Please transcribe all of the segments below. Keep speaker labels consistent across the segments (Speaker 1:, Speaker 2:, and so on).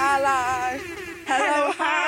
Speaker 1: Hello. Hello, hi.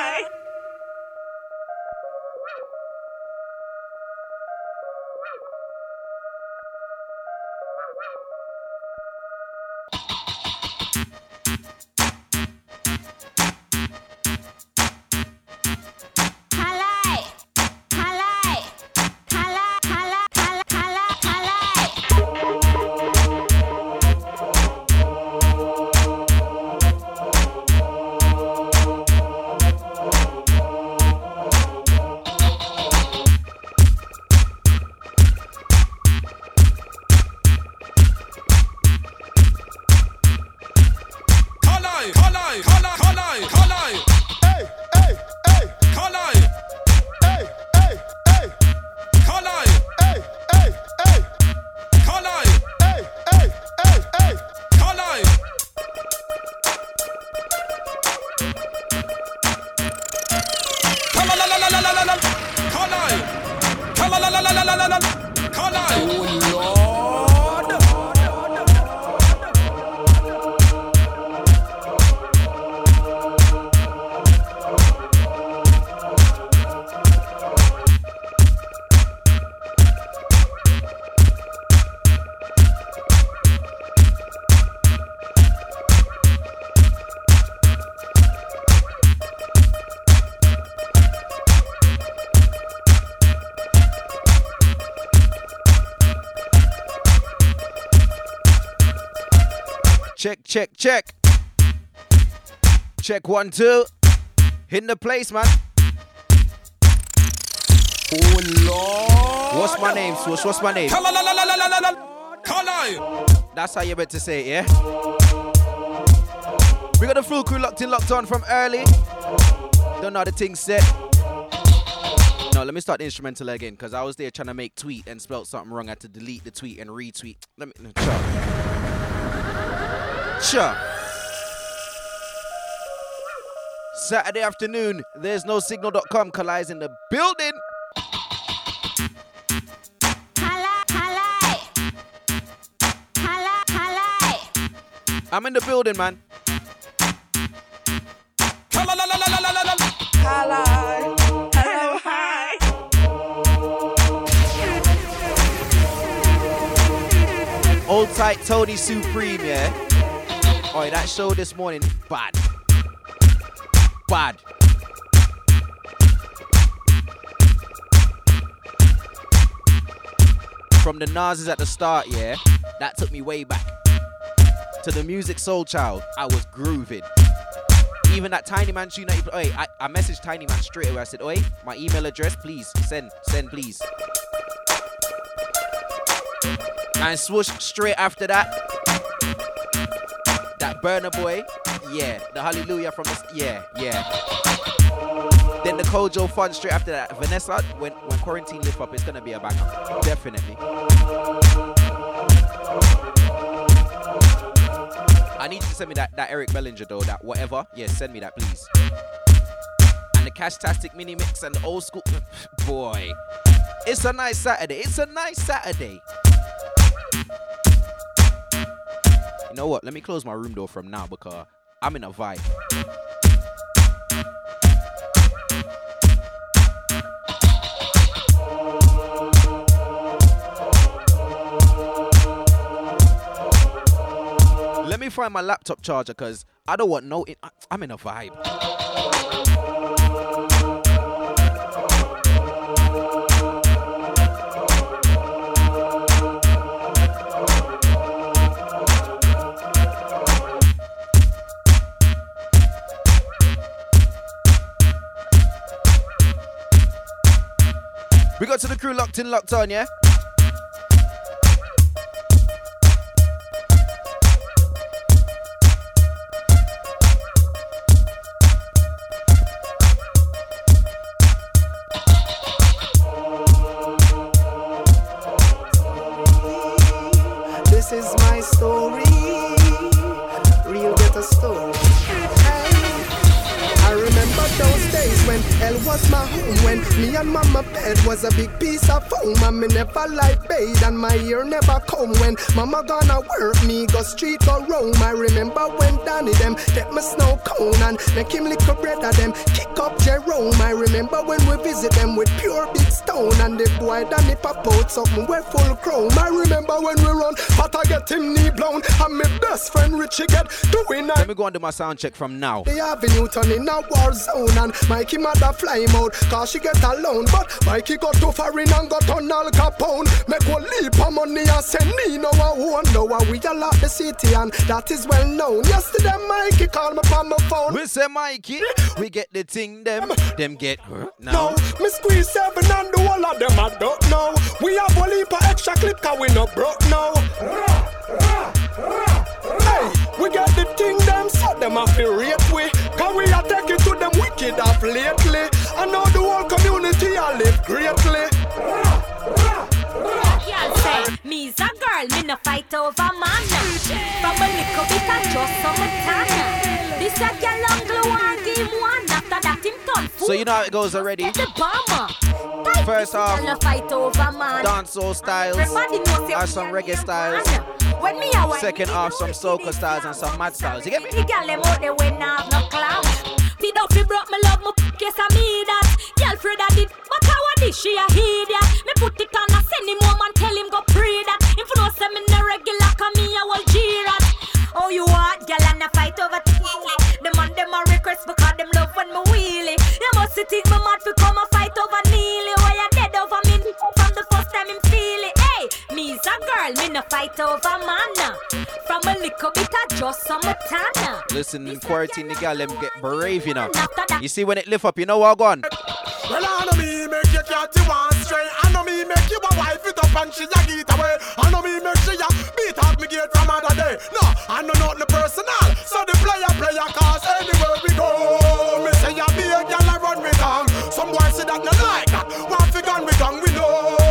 Speaker 2: Check, check. Check one, two. Hitting the place, man.
Speaker 3: Oh, Lord.
Speaker 2: What's my name, Swoosh? What's my name? That's how you're meant to say it, yeah? We got the full crew locked in, locked on from early. Don't know the thing set. No, let me start the instrumental again, because I was there trying to make tweet and spelt something wrong. I had to delete the tweet and retweet. Let me. Saturday afternoon, there's no signal.com Kali's in the building. I'm in the building, man.
Speaker 1: Hello. Hello, hi.
Speaker 2: Old tight Tony Supreme, yeah? Oh, that show this morning, bad. Bad. From the Nazis at the start, yeah, that took me way back. To the music Soul Child, I was grooving. Even that Tiny Man tune that played, I, I messaged Tiny Man straight away. I said, Oi, my email address, please, send, send, please. And swoosh straight after that. That Burna Boy, yeah. The hallelujah from the yeah, yeah. Then the Kojo Funds straight after that. Vanessa, when when quarantine lift up, it's gonna be a backup. Definitely. I need you to send me that, that Eric Bellinger though, that whatever. Yes, send me that please. And the Cashtastic mini mix and the old school boy. It's a nice Saturday. It's a nice Saturday. You know what? Let me close my room door from now because I'm in a vibe. Let me find my laptop charger because I don't want no. I- I'm in a vibe. We got to the crew locked in, locked on, yeah?
Speaker 4: Bed was a big piece of foam. And me never like bathe and my ear never come. When mama gonna work me, go street or roam. I remember when Danny them get my snow cone and make him lick a bread of them. Kick up Jerome. I remember when we visit them with pure big stone. And the boy Danny pop out something we full chrome. I remember when we run, but I get him knee blown. And my best friend Richie get doing
Speaker 2: Let me go and do my sound check from now.
Speaker 4: the avenue turn in a war zone and Mikey mother fly him out cause she get alone but Mikey got too far in and got on Al Capone make one leap of money and send me no one know how we a lot the city and that is well known yesterday Mikey called me on my phone
Speaker 2: We say Mikey, we get the thing them, them get
Speaker 4: no,
Speaker 2: now.
Speaker 4: me squeeze seven and the whole of them I don't know. We have one heap of extra clip cause we no broke now. Hey, we got the thing them so them have to rate we. Cause we to them wicked off lately. And now the whole community I live greatly.
Speaker 5: Girl say, me's a girl, me no fight over man. From a little bit of just some time. This a girl on glow and give one. After that him turn fool.
Speaker 2: So you know how it goes already.
Speaker 5: the bomber.
Speaker 2: First off,
Speaker 5: no fight over man.
Speaker 2: Dancehall styles,
Speaker 5: Everybody knows say
Speaker 2: or some reggae styles.
Speaker 5: When me a
Speaker 2: Second
Speaker 5: me
Speaker 2: off, some
Speaker 5: me
Speaker 2: soca styles and some mad styles. You get me?
Speaker 5: The girl them out there when I have no clout. Feed out fi broke me love me yes I me that. Girl Freda did, but I did she a that? Me put it on a send him home and tell him go pray that. Him for no say me no regular, cause me a will jeerat. Oh you what, girl and a fight over tingly. The man them a request because them love when me wheelie. You must think me mad fi girl, me no fight over man. From a little bit of just some tana.
Speaker 2: Listen, in quarantine, the girl them get brave, you know. You see when it lift up, you know what gone?
Speaker 6: Well, I know me make you cat you one straight. I know me make you a wife it up and she a get away. I know me make she a beat out me gate from other day. No, I know nothing personal. So the player player cause anywhere we go. Me say ya be a gal I run me down. Some boys say that no like that. Want fi gun we gun we know.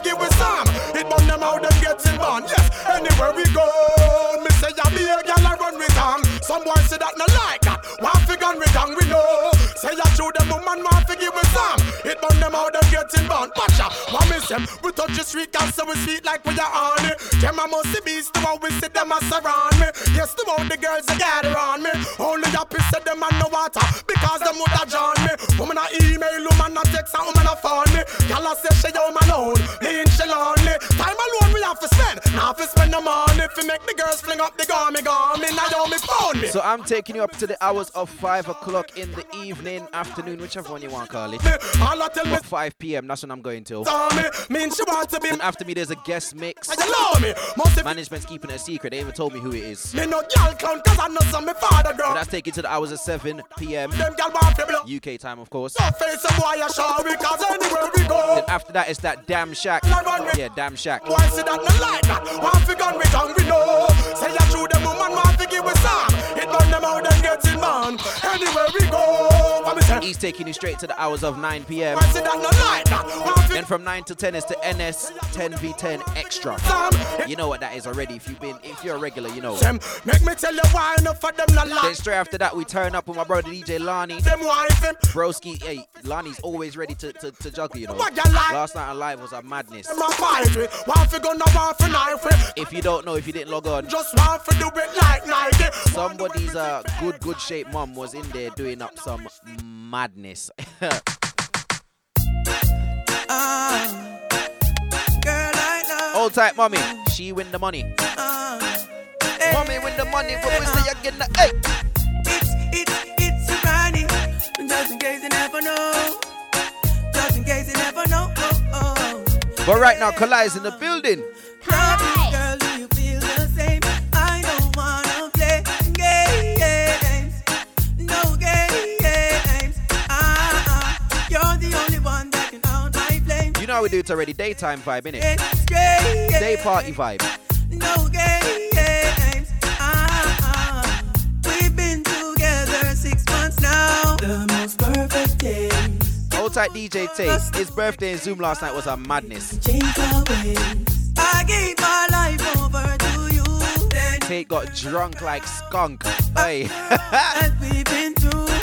Speaker 6: I them woman give we some. It burn them out them getting born. Yes, anywhere we go. Me say ya be a gal I run me down. Some boys say that no like that. Want fi gun we gun we know. Say ya true them woman want fi give we some. It burn them out them getting born. Watch out, what me say? We touch the street gal so we sweet like we are on it. Them a must be beast the one we see them a surround me. Yes, the one the girls they gather on me. Only happy said them and no water because them would have join me. Woman a email, woman a text, and woman a phone me. Gal a say she home alone, me and she lonely. Time alone we have to spend, now fi spend the money fi make the girls fling up the gum, me now yo me phone me.
Speaker 2: So I'm taking you up to the hours of 5 o'clock in the evening, afternoon, whichever one you want Carly. call it.
Speaker 6: Me, all I tell me,
Speaker 2: But 5 p.m., that's when I'm going to.
Speaker 6: mean she want to be.
Speaker 2: And after me, there's a guest mix.
Speaker 6: Me,
Speaker 2: Management's keeping it a secret. They even told me who it is.
Speaker 6: me no gal clown 'cause I know some me father
Speaker 2: But that's taking to the hours of 7 p.m.
Speaker 6: Them gal want fi.
Speaker 2: UK time, of course.
Speaker 6: Face a boy a show because anywhere we go.
Speaker 2: Then after that, it's that damn shack. Yeah, damn shack.
Speaker 6: Boy say that no like that. Want fi gun we gun we know. Say ya true them woman want fi give we some. It burn them out and get in man. Anywhere we go. What me say?
Speaker 2: He's taking you straight to the hours of 9 p.m.
Speaker 6: Boy say that no like that. Want fi
Speaker 2: Then from 9 to 10 is to NS 10v10 Extra. You know what that is already. If you've been, if you're a regular, you know.
Speaker 6: Make me tell you why enough of them no
Speaker 2: Then straight after that, we turn up with my brother DJ Lani.
Speaker 6: Them wife him.
Speaker 2: Broski, hey, Lani's always ready to, to, to juggle, you know.
Speaker 6: What you like?
Speaker 2: Last night on live was a madness.
Speaker 6: Them a fight with. Want fi gun no want fi knife with.
Speaker 2: If you don't know, if you didn't log on,
Speaker 6: Just want fi do it like Nike.
Speaker 2: somebody's uh, good, good shape mom was in there doing up some madness.
Speaker 1: Ah, girl, I.
Speaker 2: Old type mommy, she win the money.
Speaker 1: Hey,
Speaker 2: Mommy win the money, what we say again? Hey,
Speaker 1: It's, it's, it's a Ronnie. Just in case you never know. Just in case you never know.
Speaker 2: But right now, Kali's in the building.
Speaker 5: Hi.
Speaker 1: You feel the same? I don't wanna play games. No games. You're the only one that can out my flame.
Speaker 2: You know how we do it already. Daytime vibe, innit?
Speaker 1: It's.
Speaker 2: Day party vibe.
Speaker 1: No games. Ah. We've been together six months now. The most perfect days.
Speaker 2: Tight DJ Tate. His birthday in Zoom last night was a madness. Tate got drunk like skunk. Hey,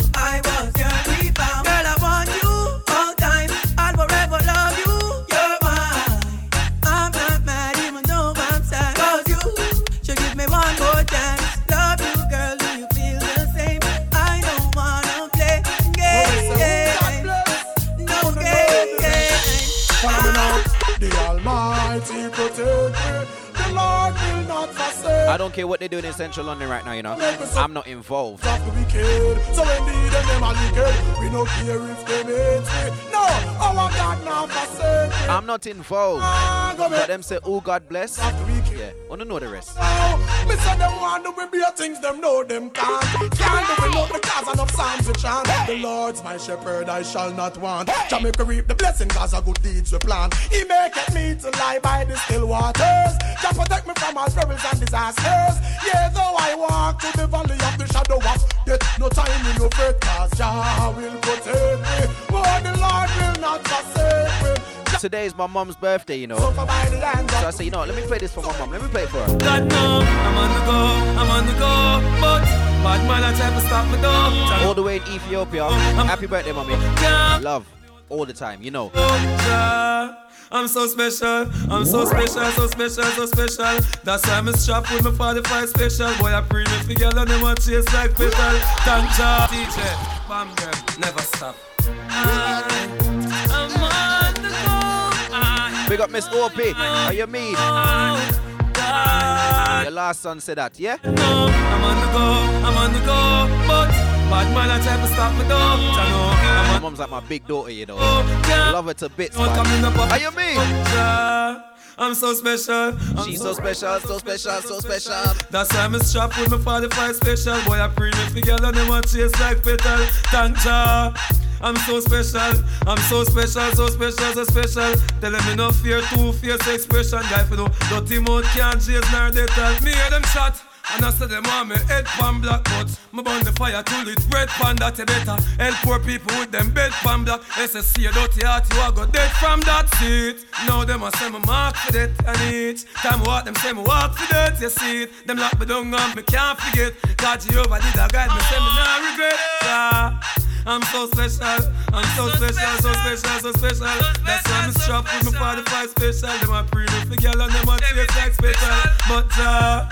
Speaker 1: I
Speaker 2: don't care what they're doing in central London right now, you know. I'm not involved.
Speaker 6: of the wicked. So indeed them them are wicked. We no care if they hate. No, our God not forsake me.
Speaker 2: I'm not involved.
Speaker 6: Ah,
Speaker 2: But
Speaker 6: make
Speaker 2: them say, oh God bless. Yeah, wanna know the rest.
Speaker 6: Oh, me say them want to be things, them know them can't. Can't do without because enough psalms we chant. The Lord's my shepherd, I shall not want. Jamaica reap the blessing, cause of good deeds we plant. He maketh me to lie by the still waters. Jah protect me from all perils and disasters. Yeah, though I walk through the valley of the shadow of death, no time in no fret, cause Jah will protect me. Oh, the Lord will not forsake me.
Speaker 2: Today is my mom's birthday, you know.
Speaker 6: Suffer by the hand
Speaker 2: So I say, you know let me play this for my mom. Let me play it for her.
Speaker 7: God no, I'm on the go, I'm on the go, but bad man I try to stop me though.
Speaker 2: All the way in Ethiopia. Happy birthday, mommy. Love. All the time, you know.
Speaker 7: I'm so special, I'm so special, so special, so special. That's why I'm strapped with my 45 special. Boy, I pre me girl and them a chase like petal. Thank Jah. DJ, bam them, never stop. I, I'm on the go. I,
Speaker 2: Big up Miss OP. How you mean? Your last son said that, yeah?
Speaker 7: No, I'm on the go, I'm on the go, but bad man I try to stop me though. Jah know, I'm
Speaker 2: My mom's like my big daughter, you know. Love her to bits, man.
Speaker 7: come in the box.
Speaker 2: How you mean?
Speaker 7: I'm so special. I'm
Speaker 2: She's so special, so special, so special.
Speaker 7: That's why I'm strapped with my 45 special. Boy, I pre me girl and them a chase like petal. Thank Jah. I'm so special, I'm so special, so special, so special. Tell them me no fear, two fierce expression. Guy for no dirty mouth can't chase nor they tell me hear them shot. And I said them want me head pan black but Me burn the fire till it red pan that you better Help poor people with them bed pan black SSC a dirty heart you a go dead from that seat Now them a say me mark for that and each Time walk them say me walk for that you see it Them lock me down and me can't forget God Jehovah did a guide me say me nah regret yeah. I'm so special, I'm so special, so special, so special. That's why I'm strapped with my 45 special. Them a pre for girl and them a taste like special. But uh,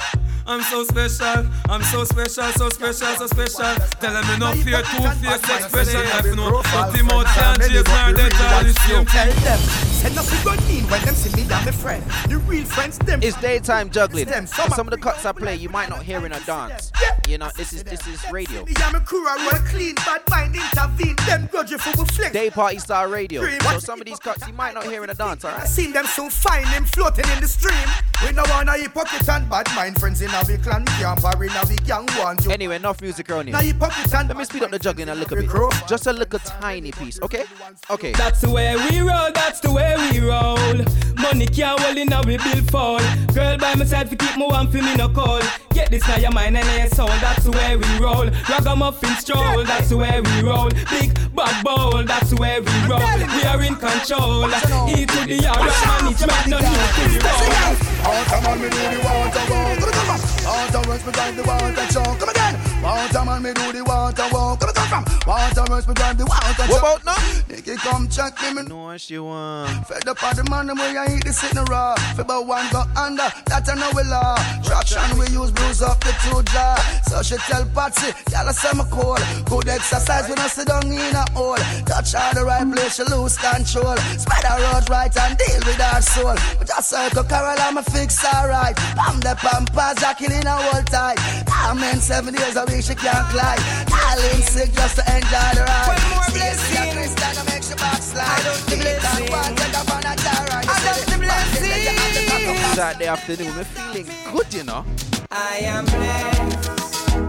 Speaker 7: I'm so special, I'm so special, so special, so special. Tell them me no fear, two face expression. Life no, but the mouth can't chase nor they tell the same
Speaker 8: Tell
Speaker 7: thing.
Speaker 8: them, say nothing gon' mean when them see me and my friend. The real friends, them.
Speaker 2: It's daytime juggling.
Speaker 8: Them,
Speaker 2: Some of the cuts I play, you might not hear in a dance. You know, this is this is radio.
Speaker 8: Me and my crew are roll clean, bad mind intervene. Them grudge for we flex.
Speaker 2: Day party style radio. So some of these cuts you might not hear in a dance,
Speaker 8: I
Speaker 2: alright?
Speaker 8: seen them so fine, them floating in the stream. We no wanna hypocrite and bad mind friends in our clan. We Can't worry now we gang want you.
Speaker 2: Anyway, enough music on
Speaker 8: Now
Speaker 2: here.
Speaker 8: hypocrite and
Speaker 2: Let me speed up the juggling a little bit. Just a little tiny piece, okay? Okay.
Speaker 7: That's the way we roll, that's the way we roll. Money can't hold in a we bill fall. Girl by my side, fi keep me warm, fi me no cold. Get this now your mind and your soul, that's where we roll. Ragamuffin stroll, that's where we roll. Big bad bowl, that's where we roll. We are in control. E to the R, management, no need to be roll.
Speaker 6: Water man, me do the water walk. Come come from. Water runs me drive the water choke. Come again. Water man, me do the water walk. Come come from. Water runs me drive the water
Speaker 2: What
Speaker 6: choke.
Speaker 2: about now?
Speaker 6: Nicky come check me, me
Speaker 2: No what she want.
Speaker 6: Fed up on the man them where you eat the sitting raw. Fi about one go under, that I know we law. Traction we use blues up the two jaw. So she tell Patsy, y'all say me cool. Good exercise when I sit down in a hole. Touch all the right place, she lose control. Spread her road right and deal with her soul. But just circle Carol, I'ma fix her alright. Pam the pampas, are killing her whole time. I'm in seven days a week, she can't climb. Calling sick just to enjoy the ride.
Speaker 8: One more
Speaker 6: See, see,
Speaker 8: blessing.
Speaker 6: Christian, I make she backslide.
Speaker 8: I love the blessing.
Speaker 6: one, take up on a jar, and you
Speaker 8: I
Speaker 6: see
Speaker 8: love the
Speaker 6: back then, then you have to talk about
Speaker 2: Saturday afternoon, we're feeling good, you know.
Speaker 8: I am blessed.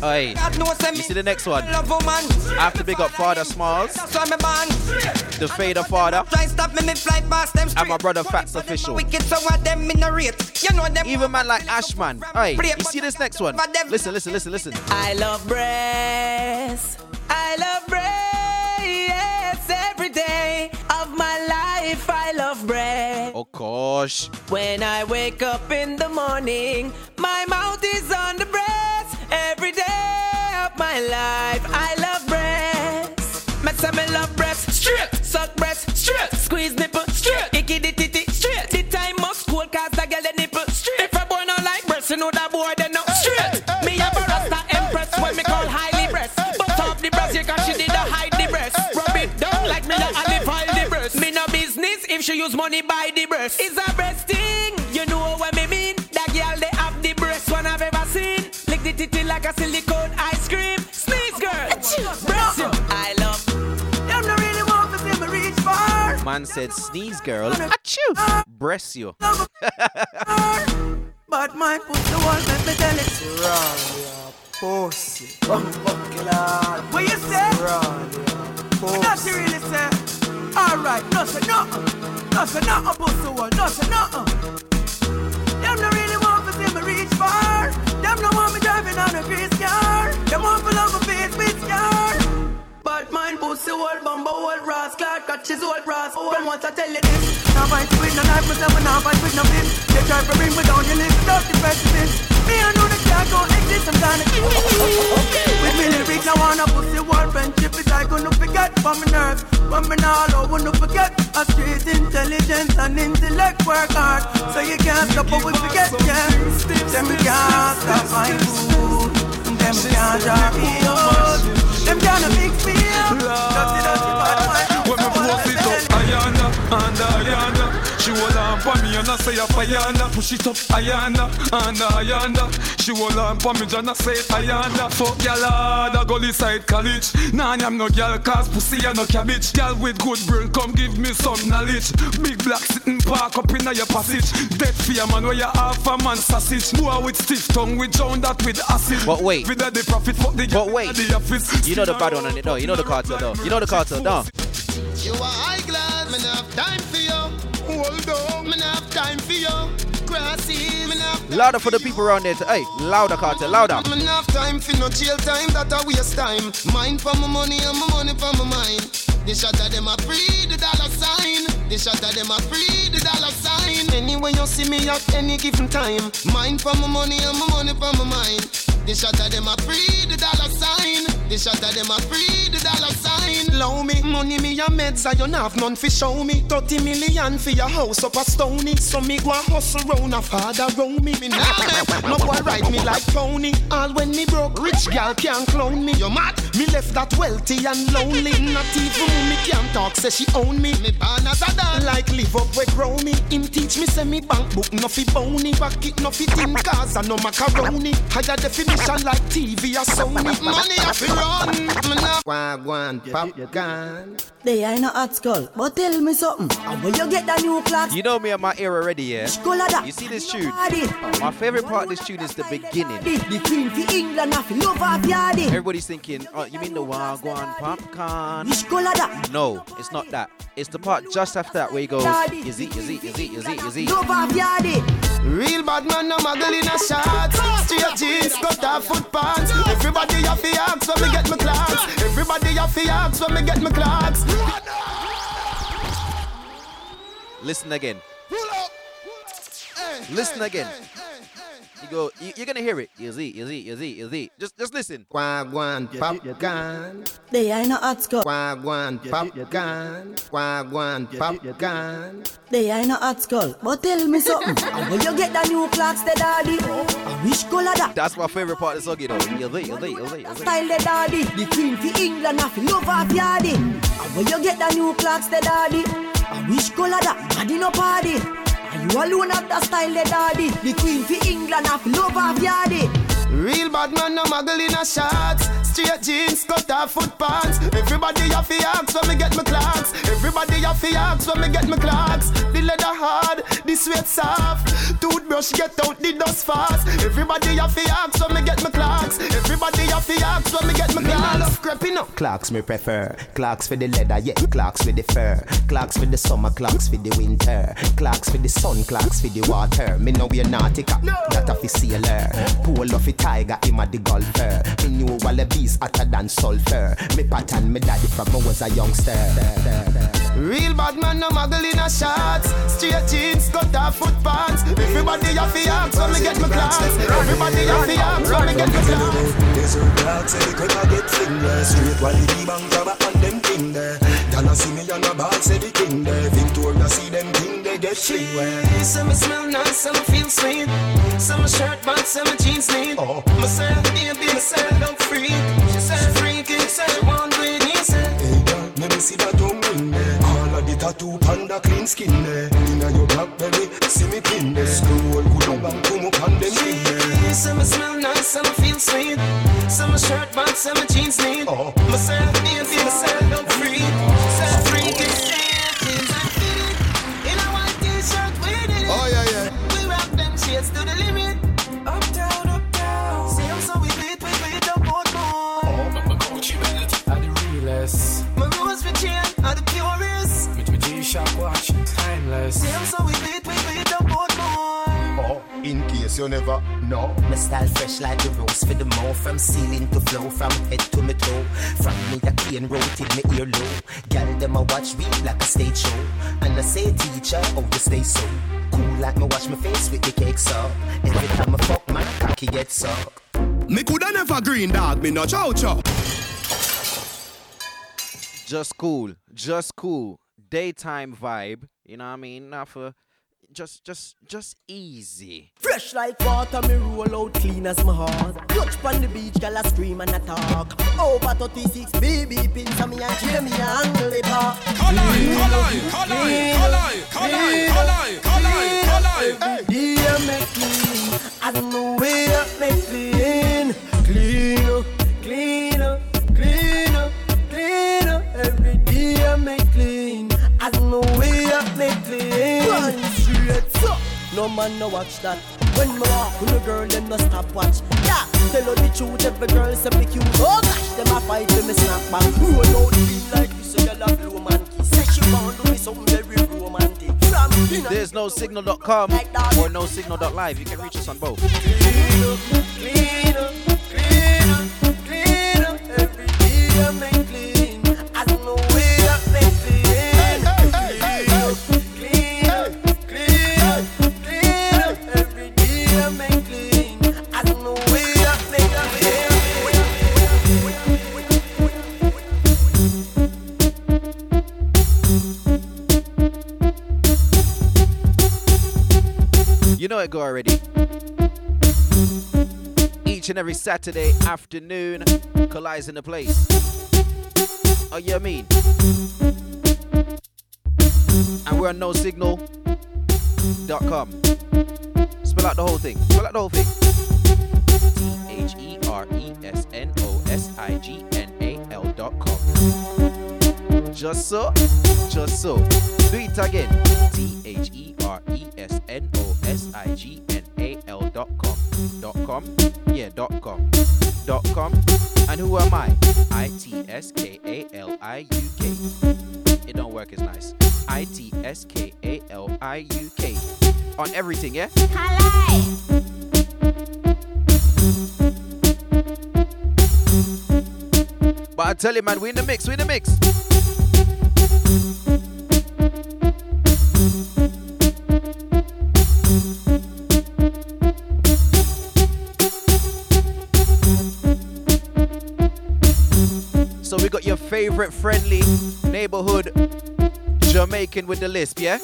Speaker 2: Hey,
Speaker 8: God knows say
Speaker 2: you see the next one?
Speaker 8: love woman.
Speaker 2: I have to big up Father Smalls,
Speaker 8: That's why me born.
Speaker 2: the Fader Father,
Speaker 8: Try stop me, me fly past them straight.
Speaker 2: and my brother Fats Official.
Speaker 8: Wicked, so what them in the rate. You know them.
Speaker 2: Even man like Ashman. Hey, you see this next one? Listen, listen, listen, listen.
Speaker 8: I love breasts. I love breasts every day of my life. I love bread.
Speaker 2: Oh gosh.
Speaker 8: When I wake up in the morning, my mouth is on the breast every day of my life. I love breasts. Me say me love breast straight, suck breast straight, squeeze nipple straight, icky di titty straight. The time must cool cause the girl the nipple straight. If a boy not like breast, you know that boy they not straight. Me have a rasta empress when me call highly breast. But off the breast, you cause she did a hide the breast. Rub it down like me like Ali file the breast. Me no business if she use money buy the breast. It's a breast thing, Lick the titty like a silicone ice cream. Sneeze girl, breast you. I love.
Speaker 1: Them no really want to see me reach far.
Speaker 2: Man said, sneeze girl. Achoo! Bless you.
Speaker 1: But my pussy won't let me tell it.
Speaker 9: Pussy.
Speaker 1: What you say? Not you really say. Alright, no say nothing. No say nothing, pussy wall. No say nothing. See me reach far. Them no want me driving on a grease car. Them want to love my face with scar. But mine pussy wall, bumbo wall, Ross Clark, catches old brass. When once I tell you this, now fight with no knife, myself and now fight with no fist. They try to bring me down, you live without the president. Me I know the can't go exist, I'm trying to With me lyrics, I wanna pussy wall friendship is I gonna forget from my nerves. But me now I wanna forget a street intelligence and intellect work hard. So you can't stop what we forget, yeah. Them can't stop my food.
Speaker 10: On for me and I say up Ayanda. Push it up, Ayanda, and Ayanda. She hold on for me I say Ayanda. Fuck y'all hard, I go side college. Nah, I'm no girl cause pussy and no cabbage. Girl with good brain, come give me some knowledge. Big black sitting park up in your passage. Dead fear man where you half a man sausage. Boy with stiff tongue, we drown that with acid.
Speaker 2: But wait.
Speaker 10: With the profit, fuck the
Speaker 2: But wait.
Speaker 10: the office.
Speaker 2: You know the bad one on it, though. You know the Kartel, though. You know the Kartel, though.
Speaker 11: You are
Speaker 2: Louder for the people around there. Hey, louder, Kartel, louder.
Speaker 11: Not have time for no jail time, that a waste time. Mine for my money and my money for my mind. The shot of them a free the dollar sign. The shot of them a free the dollar sign. Anyway you see me at any given time. Mine for my money and my money for my mind. The shot of them a free the dollar sign. The shot of them a free the dollar sign. Low me, money me a meds, I don't have none fi show me. 30 million for your house up a stony. So me go a hustle round a father round me. Me nah no ah. boy ride me like pony. All when me broke, rich gal can't clone me. You mad? Me left that wealthy and lonely. Not even me can't talk, say she own me. Me born as a dog, like live up where grow me. Him teach me say me bank book no fi bony. Pocket no fi tin cars and no macaroni. Higher definition like TV or Sony. Money I fi run. Me nah wagwan popcorn.
Speaker 12: They ain't no hot skull, but tell me something. And when you get the new Clarks,
Speaker 2: You know me and my era already, yeah? You see this tune? My favorite part of this tune is the beginning.
Speaker 12: The, the queen for England, I feel love off yardy.
Speaker 2: Everybody's thinking, oh, you mean the Wagwan popcorn?
Speaker 12: That?
Speaker 2: No, it's not that. It's the part just after that where he goes, is it, is it, is it, is it, is it?
Speaker 12: Off.
Speaker 11: Real bad man, no muggle in a shot. Straight jeans, cut off foot pants. Everybody have to ask when me get my Clarks. Everybody have to ask when me get my Clarks.
Speaker 2: Listen again. Listen again. You go, you, you're gonna hear it. Is it, is it, is it, is it? Just, just listen.
Speaker 11: Wagwan popcorn.
Speaker 12: They ain't no hot skull.
Speaker 11: Wagwan popcorn. Wagwan popcorn.
Speaker 12: They ain't no hot skull, but tell me something. and when you get the new Clarks, the daddy. And which color that?
Speaker 2: That's my favorite part of the song, you know. Is it, is it, is it, is it?
Speaker 12: Style the daddy. The queen for England, I feel love off yardy. And when you get the new Clarks, the daddy. And which color that? Daddy no party. You alone have the style, the daddy. The queen for England, feel love off yardy.
Speaker 11: Real bad man, no muggle in a. Straight jeans, cut off foot pants. Everybody have to ask when me get my Clarks. Everybody have to ask when me get my Clarks. The leather hard, the sweat soft. Toothbrush get out the dust fast. Everybody have to ask when me get my Clarks. Everybody have to ask when me get my Clarks. Me love creeping up.
Speaker 13: Clarks me prefer. Clarks for the leather, yeah. Clarks for the fur. Clarks for the summer, Clarks for the winter. Clarks for the sun, Clarks for the water. Me know we're nautica, that a sailor. Pull off a tiger, him a the golfer. Me knew Wallabees hotter than sulfur. Me pattern me daddy from I was a youngster.
Speaker 11: Real bad man no muggle in a shots. Straight jeans, cut off foot pants. Everybody have the axe when me get my class. Everybody have the axe when me get my class.
Speaker 14: Desert dog say could I get fingers Straight while the bang grab and them thing there Y'all see me on the bar say the king there Victoria see them king they get fling where
Speaker 11: Some smell nice, some feel sweet. Some shirt, but some jeans neat. Oh. Myself, baby, myself, I'm free. She said, freaky, said, she want to eat, he said.
Speaker 14: Hey girl, let me see that tongue ring there All of the tattoo panda clean skin there Inna your black belly, see me pin there Scroll good down and come up on them thing there
Speaker 11: Some smell nice, some feel sweet. Some shirt, but some jeans neat.
Speaker 14: Oh.
Speaker 11: Myself, baby, myself, I'm free. Rock them shades to the limit. Up down, up down. See, I'm so we beat, we beat up both more.
Speaker 14: My Gucci belt are the realest
Speaker 11: My rose for chain are the purest.
Speaker 14: With my G-Shock watch, timeless
Speaker 11: See, I'm so we beat, we beat
Speaker 15: in case you never know.
Speaker 13: My style fresh like the rose for the mouth From ceiling to floor, from head to my toe From me a cane road till me ear low Gal them a watch me like a stage show And I say teacher, oh you stay so Cool like me wash my face with the cake up Every time I fuck my cocky gets sucked
Speaker 15: Me coulda never green dog, me no chow chow.
Speaker 2: Just cool, just cool. Daytime vibe. You know what I mean? Not for just, just, just easy.
Speaker 16: Fresh like water, me roll out clean as my heart. Touch on the beach, girl, I scream and I talk. Over 36 baby pins on me and kill me and angle it up.
Speaker 17: Kalai, kalai, kalai, kalai, kalai.
Speaker 16: Every day I make clean, I don't know where I make clean. Clean up, clean up, clean up, clean up. Every day I make clean, I don't know where no man no watch that. When me walk with a girl, them no stop watch. Yeah, tell her the truth, every girl say me cute. Oh gosh, them a fight when me snap back. Roll out the like this, so girl a blow man. Say she want to be something very romantic.
Speaker 2: There's no signal.com or no signal.live. You can reach us on both. Already. Each and every Saturday afternoon, Kali's in the place. Oh, you mean? And we're on no signal.com. Spell out the whole thing. Spell out the whole thing. T H E R E S N O S I G N A L dot com. Just so, just so. Do it again. T H E O S I G N A L dot com. Dot com? Yeah, dot com. Dot com. And who am I? I T S K A L I U K. It don't work as nice. I T S K A L I U K. On everything, yeah? But I tell you, man, we in the mix, we in the mix. We got your favorite friendly neighborhood Jamaican with the lisp, yeah?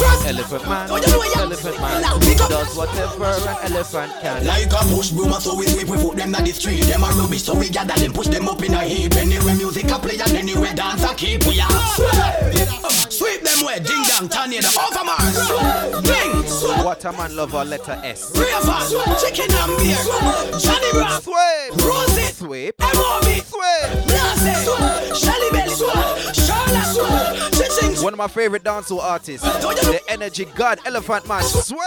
Speaker 2: Elephant man, elephant man, does whatever an elephant can.
Speaker 18: Like a push broom, so we sweep, we put them on the street. Them a rubbish, so we gather them, push them up in a heap. Anywhere music a play and anywhere dance a keep. We are. Sweep them where ding dong, tornado, Overmars. Ding,
Speaker 2: What a man lover, letter S.
Speaker 18: Raven, chicken and beer, Johnny Rock,
Speaker 2: Sweep,
Speaker 18: Rosie,
Speaker 2: sweep,
Speaker 18: Emobi,
Speaker 2: sweep.
Speaker 18: Blase, Shelly Belly, Charlotte, Chiching,
Speaker 2: One of my favorite dancehall artists, the energy god, Elephant Man. Sweep.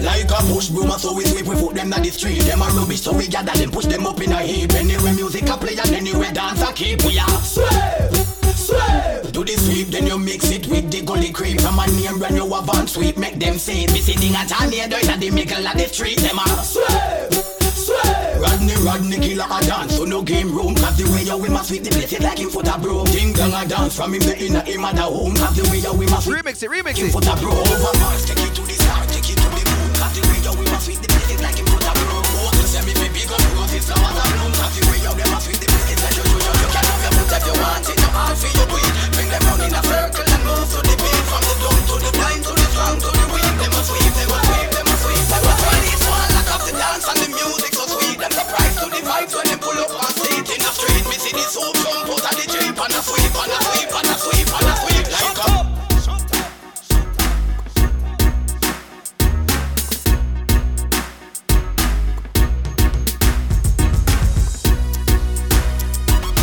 Speaker 18: Like a push broom, so we sweep, we put them on the street. Them a rubbish, so we gather them, push them up in a heap. Anywhere music a play and anywhere dance a keep. We are sweep, sweep. Do the sweep, then you mix it with the gully cream. From a name brand you have on sweep, make them say it. Me sitting at a near dirt at the middle of the street. Them a sweep, sweep. Rodney Rodney killer a dance, so no game room. Cause the way you we must sweep the place like him foot a broom. Ding dong a dance from him the inner him at the home. Cause the way you we must
Speaker 2: remix it, remix
Speaker 18: him foot a broom. Overmars, take it to the star, take it to the moon. Cause the way you we must sweep the place like him foot a broom. Oh, to say me fi big up roses, flowers and bloom. Cause the way you we must sweep the place like you, you, you, you can have your foot if you want it. No hard for you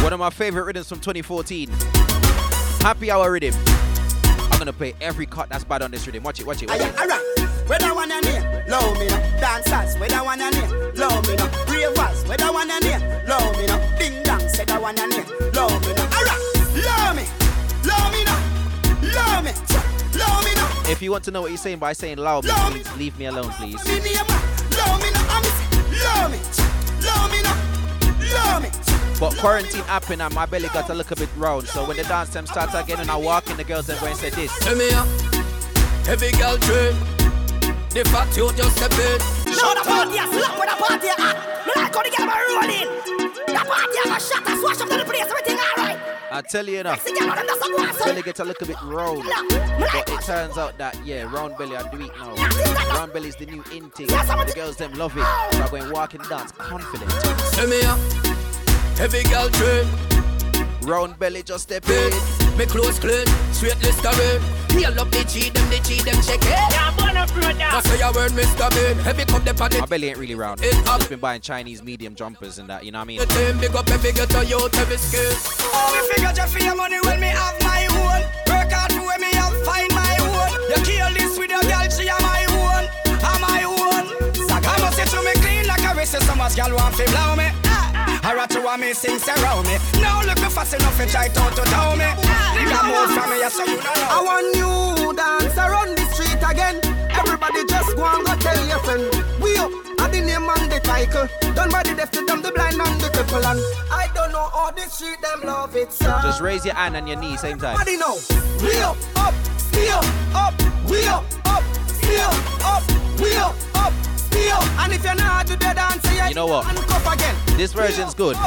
Speaker 18: One of
Speaker 2: my favorite rhythms from 2014. Happy Hour rhythm. I'm gonna play every cut that's bad on this rhythm. Watch it, watch it, watch it.
Speaker 19: Alright, whether one and near, love me no. Dancers, whether one and near, love me no. Ravers, whether one and near, love me no. Ding dong, said that one and near, love me no. Alright, love me, love me no, love me, love me no.
Speaker 2: If you want to know what he's saying by saying loud, me,
Speaker 19: Love
Speaker 2: please leave me alone, please.
Speaker 19: Me love me no. I'm love me, love me no, love me.
Speaker 2: But quarantine happened and my belly got a little bit round. So when the dance time starts again and I walk in, the girls are going to say this.
Speaker 18: Tell me up, heavy girl train. The fact you just step in.
Speaker 19: No, the party a slap with the party a hot. Me like how the girl a rolling. The party have a shot and swash up to the place, everything alright.
Speaker 2: I tell you enough,
Speaker 19: Sing along, them just a go on, son.
Speaker 2: gets a little bit round. But it turns out that, yeah, round belly I do it now. Round belly is the new in thing. The girls them love it. Oh. So I'm going walk and dance confident.
Speaker 18: Tell me up, heavy girl train.
Speaker 2: Round belly just step in.
Speaker 18: Me clothes clean, straight Listerine. Heal up the cheat them, the cheat them check it. Yeah, born up brother. That's why you word Mr. Bean. Heavy cup the pan
Speaker 2: My belly ain't really round.
Speaker 18: It
Speaker 2: I've been buying Chinese medium jumpers and that, you know what I mean?
Speaker 18: The team big up every get to youth, every skill.
Speaker 19: Oh, me figure just for your money when me have my own. Work hard for when me have find my own. You kill this with your girl, she am my own. I'm my own. I must say to me clean like a wrist, so much girl want to blow me. I rat to want me sing around me. Now look fast enough to try to to tell me. Nigga move from me, so you know. I want you dance around the street again. Everybody just go and go tell your friend. We up at the name and the title. Done by the deaf, to them the blind and the cripple and I don't know how the street them love it, sir.
Speaker 2: Just raise your hand and your knee same time.
Speaker 19: Everybody know. We up, up, still up, we up, up, still up, we up, up, still. And if you're not do the dance, you
Speaker 2: know what? This version's good.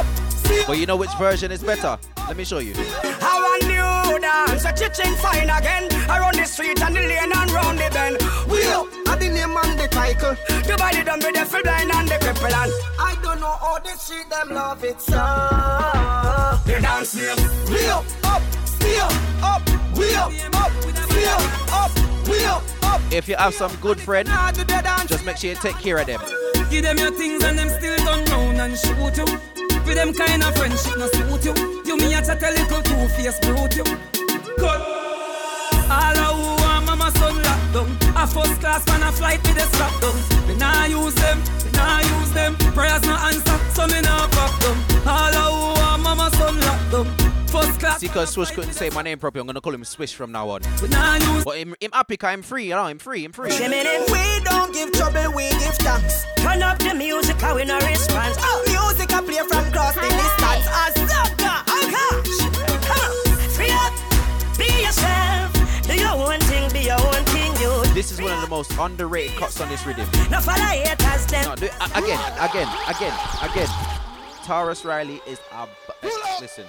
Speaker 2: But you know which version is better? Let me show you.
Speaker 19: How a new dance, a chiching fine again. Around the street and the lane and round the bend. We up at the name and the title. The body done with the full blind and the cripple and I don't know how the street them love it, sir. The dance name. We up, up, still up, we up, up, still up, we up, up.
Speaker 2: If you have some good friend, just make sure you take care of them.
Speaker 7: Give them your things and them still turn round and shoot you. With them kind of friendship no suit you. You me a chat a little two face brute you. Cut. A first class man a flight with a strap down. Me nah use them, me nah use them. Prayers no answer, so me nah fuck them. All a who want mama son locked down. First class.
Speaker 2: See, because Swish couldn't say my name properly, I'm gonna call him Swish from now on.
Speaker 7: We nah use.
Speaker 2: But him, him happy, cause I'm free, you know, I'm free, I'm free.
Speaker 19: We don't give trouble, we give thanks. Turn up the music, how we no response. Oh, music I play from cross the distance. As sucker. Come on, free up, be yourself. Do your own thing, be your own thing, you.
Speaker 2: This is one of the most underrated cuts on this rhythm.
Speaker 19: No follow haters, them.
Speaker 2: No, do it a- again, again, again, again. Tarrus Riley is a. b- eh, Listen.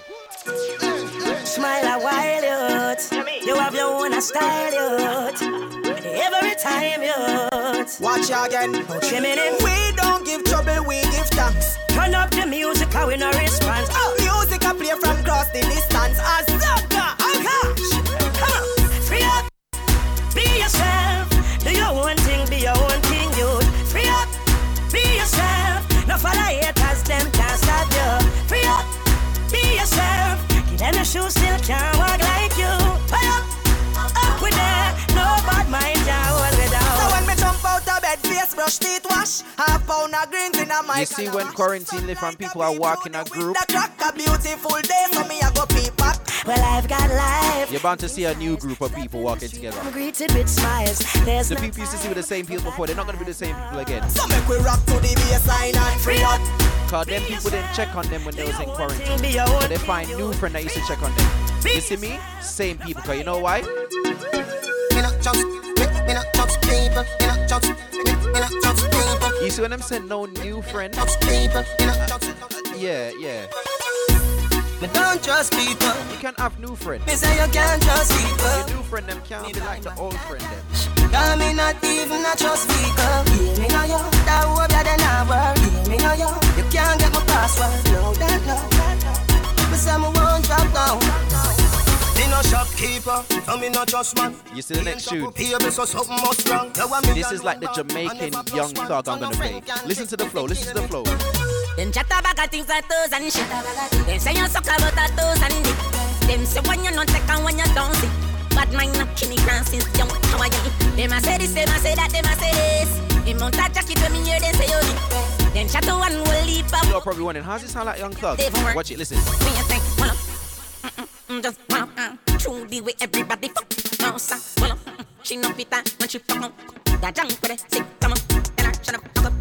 Speaker 19: Smile a while, youth. You have your own style, youth. Every time, youth. Watch you again. No trimming it. We don't give trouble, we give thanks. Turn up the music, how we no response. Oh, music I play from cross the distance. As yourself. Do your own thing, be your own thing, youth. Free up, be yourself. No follow haters, them can't stop you. Free up, be yourself. Give them a shoe, still can't walk like brush, teeth wash, half pound of greens in a mic.
Speaker 2: You see, when quarantine live and people are walking a group,
Speaker 19: a beautiful day, so me a go peep up. Well, I've got life.
Speaker 2: you're bound to see a new group of people walking together.
Speaker 19: I'm greeted with smiles. There's
Speaker 2: The people used to see with the same people before, they're not gonna be the same people again.
Speaker 19: So make we rock to the baseline and free up,
Speaker 2: Cause them people didn't check on them when they was in quarantine. So they find new friend that used to check on them. You see me? Same people. Cause you know why? You see when I'm saying no new friend?
Speaker 16: Just people. Me not just.
Speaker 2: Yeah, yeah.
Speaker 16: Me don't trust people.
Speaker 2: You can't have new friends.
Speaker 16: Me say you can't trust people.
Speaker 2: Your new friend them can't be like the old friend them.
Speaker 16: Cause me not even a trust people. Yeah, me know you. That hope they not work. Yeah, me know you. You can't get my password. No, that no. Me say me won't drop down. Me no shopkeeper, no me no trust man.
Speaker 2: You see the next tune?
Speaker 16: Baby, so something must wrong. You want me
Speaker 2: This is like the Jamaican young thug I'm gonna play. Listen to the flow, listen to the flow.
Speaker 20: Them chat about things like toes and shit. Them say you suck about a toes and dick. Them say when you not take and when you don't see. Bad mind not kill me grand since young. How are you? Them a say this, them a say that, them a say this. Them mount a jacket when me hear them say you dick. Them chat to one will leap up.
Speaker 2: You're probably wondering, how's it sound like young thug? Watch it, listen.
Speaker 20: Me a think, well up. Mm-mm, mm, just well up. True the way everybody fuck. No well up. She no fit that when she fuck up. That junk with it, sick, come on. And I shut up, fuck up.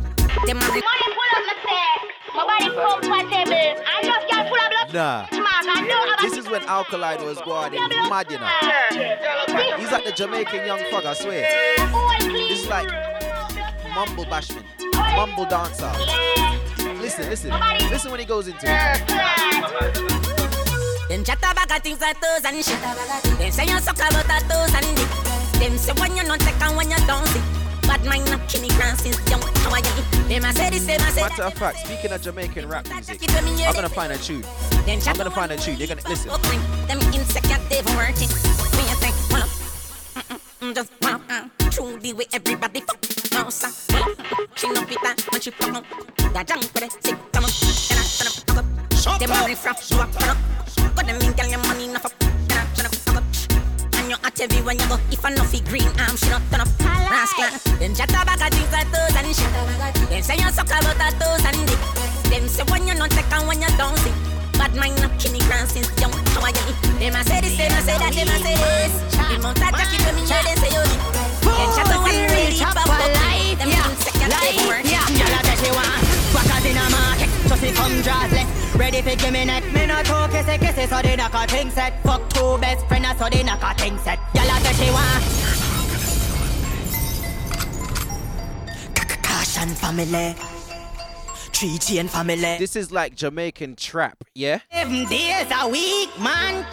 Speaker 20: Them a
Speaker 21: Money full of mistake. My body comfortable. I just get full of blood.
Speaker 2: Nah.
Speaker 21: Smack. I know I'm
Speaker 2: This is when Alkaline was going mad, you know. He's like the Jamaican young thug, I swear. This is like mumble bashman, mumble dancer. Listen, listen, listen when he goes into it.
Speaker 20: Them chat about things like toes and shit. Them say you suck about a toes and dick. Them say when you not take and when you don't see. Bad mind not me grand since young. How are you? Them a say this, them a say
Speaker 2: Matter of fact, speaking of Jamaican rap music, I'm gonna find a tune. I'm gonna find a tune. You're gonna listen.
Speaker 20: Them insecure, they've working. Me a think, well up. Just well up. the way everybody fuck. No up. She no that when she fuck up. That junk with it, sick, come on. And I up, fuck up. Them a riff raff, you fuck up. Got them in, girl, your money enough up. And I shut up, fuck up. And you at every when you go. If I know fi green arm, she not turn up. Rascal. Them chat about a things like toes and shit. Them say you suck about a toes and dick. Them say when you not take and when you don't see. Bad mind not me grand since young. How are you? Them a say this, them a say that, them a say this. The mount a jacket when me hear them say you dick. Them chat about
Speaker 22: Real
Speaker 20: really
Speaker 22: chop for
Speaker 20: up.
Speaker 22: life, yeah. Life,
Speaker 20: work.
Speaker 22: yeah. Gyal a say she want just come Ready for give me neck. Me not talk kissy kissy so they knock a thing set. Fuck two best friends so they knock a thing set. Gyal a say she want Caution family family.
Speaker 2: This is like Jamaican trap, yeah?
Speaker 22: Seven days a week, man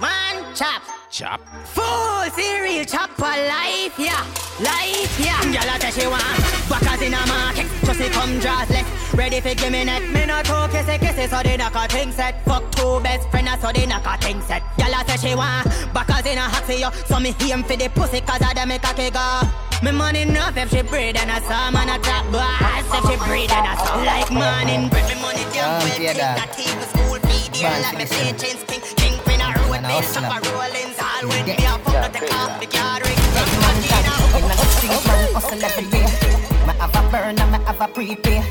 Speaker 22: man chop
Speaker 2: Chop.
Speaker 22: Full cereal chop for life, yeah, life, yeah. Gyal a say she want backers in a market, just to come draws left. Ready for give me neck, me not talk kissy kissy, so they knock a thing set. Fuck two best friends, so they knock a thing set. Gyal a say she want backers in a hot for you, so me aim for the pussy 'cause I dem make a kick go. Me money enough if she breed and I saw man a top boss if she breed and I saw like morning bread. Me money damn well take that TV school feed, dear like me play chains king, a road, base a rollins all when me a fuck up the car, the car ring.
Speaker 23: Things man hustle every day. Me have a burner, me have a prepay.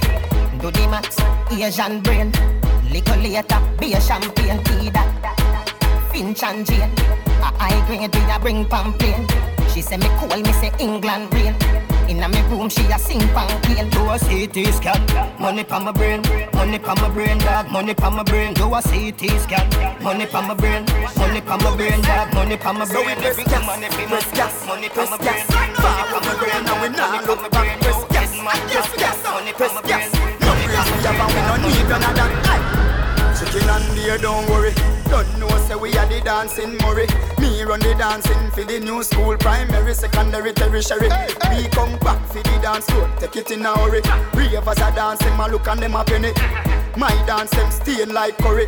Speaker 23: Do the max, Asian brain. Little later, be a champagne tea that. Finch and Jane. A high grade, we a bring pamphlet. She say me cool, me say England rain. Inna me room, she a sing pamphlet.
Speaker 19: Do a CT scan, money pa my brain, money pa my brain, dog, money pa my brain. Do a CT scan, money pa my brain, money pa my brain, dog, money pa my brain. Every time money pa my gas, money my brain, money pa my brain. Now we not look back, press gas, gas, gas, money my brain. No to have we no need none of that. And beer, don't worry. Don't know say we are the dancing Murray. Me run the dancing for the new school, primary, secondary, tertiary. We come back for the dance floor, take it in a hurry. us are dancing, my look and them a penny. My dance them stain like curry.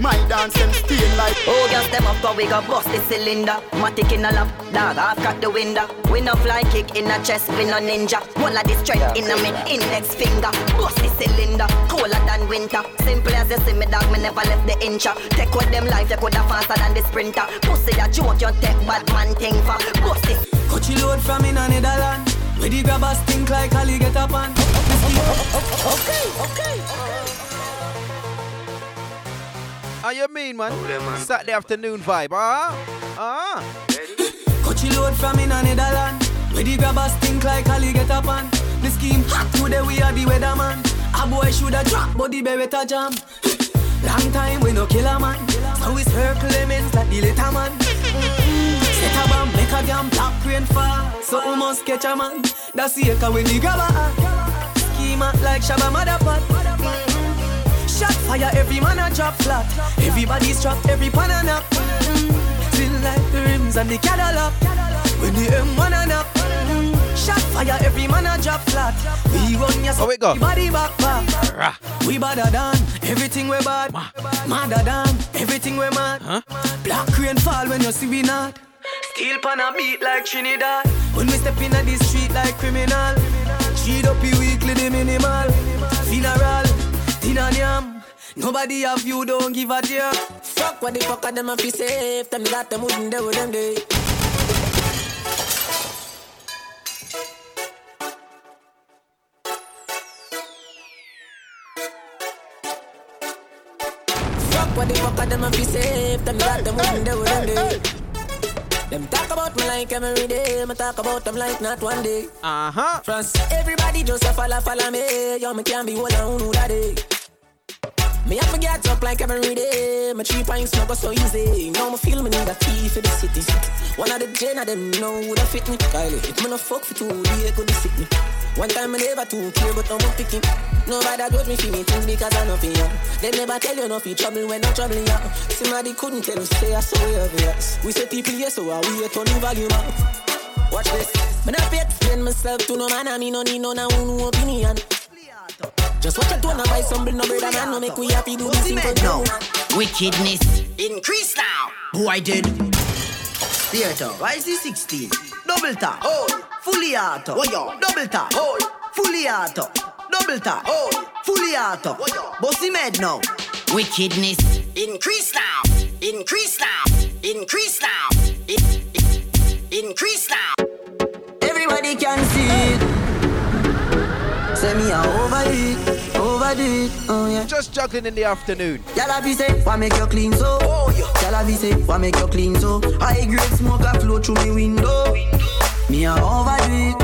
Speaker 19: My dance them stain like.
Speaker 24: Oh, girl, them up, go we go bust the cylinder. Matic in a lap, dog, I've got the window. We no fly kick in a chest, we no ninja. One of the strength in a me index finger. Bust the cylinder, colder than winter. Simple as you see me, dog, me never left the incha. Take what them life, you coulda faster than the sprinter. Pussy a joke, you take bad man thing for. Bust it.
Speaker 1: Coachy load from in a Netherland. Where the grabbers think like Ali get up on.
Speaker 2: Okay, Okay, okay. How you mean, man? Saturday afternoon vibe, ah? Ah.
Speaker 1: Coachy load from in a Netherland. Where the grabbers think like Ali get up on. The scheme hot today, we are the weatherman.
Speaker 16: A boy shoulda drop, but the beretta jam. Long time we no kill a man, so we circle lemons like the little man. Set a bomb, make a damn black rain fall. So we must catch a man. That's the echo when the grabber. Schema like Shabba Motherpot. Shot fire, every man a drop flat. Everybody's trapped, every pan a knock. Mm, Still like the rims and the Cadillac. When the M1 a knock. Mm, shot fire, every man a drop flat. We run your
Speaker 2: Oh, we go.
Speaker 16: body back back. We badder than everything we bad. Madder than everything we mad. Black rain fall when you see we not. Steel pan a beat like Trinidad. When we step in the street like criminal. Cheat up you weekly the minimal. Funeral, dinner yam. Nobody have you, don't give a damn. Fuck what the fuck of them a fi safe. Them got them wouldn't do with them day. Fuck what the fuck of them a fi safe. Them got them wouldn't do with them day. Them talk about me like every day. Me talk about them like not one day.
Speaker 2: Uh huh.
Speaker 16: France, everybody just a follow, follow me. Yo, me can't be one on who that day. Me have to get up like every day. My three pints not go so easy. Now me feel me need a for the city. One of the gen of them know who that fit me. Kylie, if me no fuck for two, they could sick me. One time I never too care, but I'm picking. Nobody judge me for me things because I know for you. They never tell you nothing trouble when I'm troubling you. Somebody couldn't tell you say I saw you. We say people yes, so I we turn the volume up. Watch this. Me not pay explain myself to no man, I mean no need no no no opinion. Just watch a tone and buy some bill, no bread and man, no make we happy do this thing for
Speaker 25: now?
Speaker 16: you.
Speaker 25: Wickedness increase now. Who I did? Theater. Why is he 16? Double tap. Oh. Fully auto. Oh, yeah. Double tap. Oh. Fully auto. Double tap. Oh. Fully auto. Oh, yeah. Bossy mad now. Wickedness increase now. Increase now. Increase now. In- in- increase now.
Speaker 16: Everybody can see it. Say me a overdo it, overdo it, oh yeah.
Speaker 2: Just juggling in the afternoon.
Speaker 16: Y'all be say, why make you clean so? Oh yeah. Y'all be say, why make you clean so? High grade smoke a flow through me window. Me a overdo it.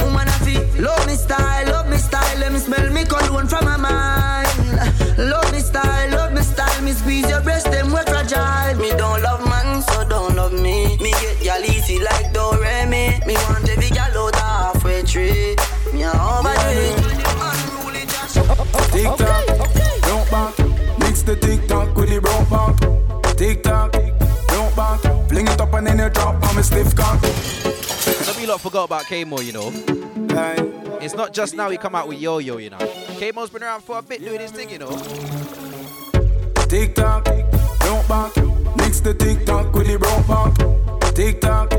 Speaker 16: Woman a feel, love me style, love me style. Let me smell me cologne from my mind. Love me style, love me style. Me squeeze your breast, them we fragile. Me don't love man, so don't love me. Me get y'all easy like Doremi. Me want every gal out halfway tree.
Speaker 6: Tick tock, don't back. Mix the tick tock with the broke back. Tick tock, don't back. Fling it up and then you drop on me stiff cock.
Speaker 2: Some of you lot forgot about K-Mo, you know. It's not just now he come out with Yo-Yo, you know. K-Mo's been around for a bit doing his thing, you know.
Speaker 6: Tick tock, don't back. Mix the tick tock with the broke back. Tick tock,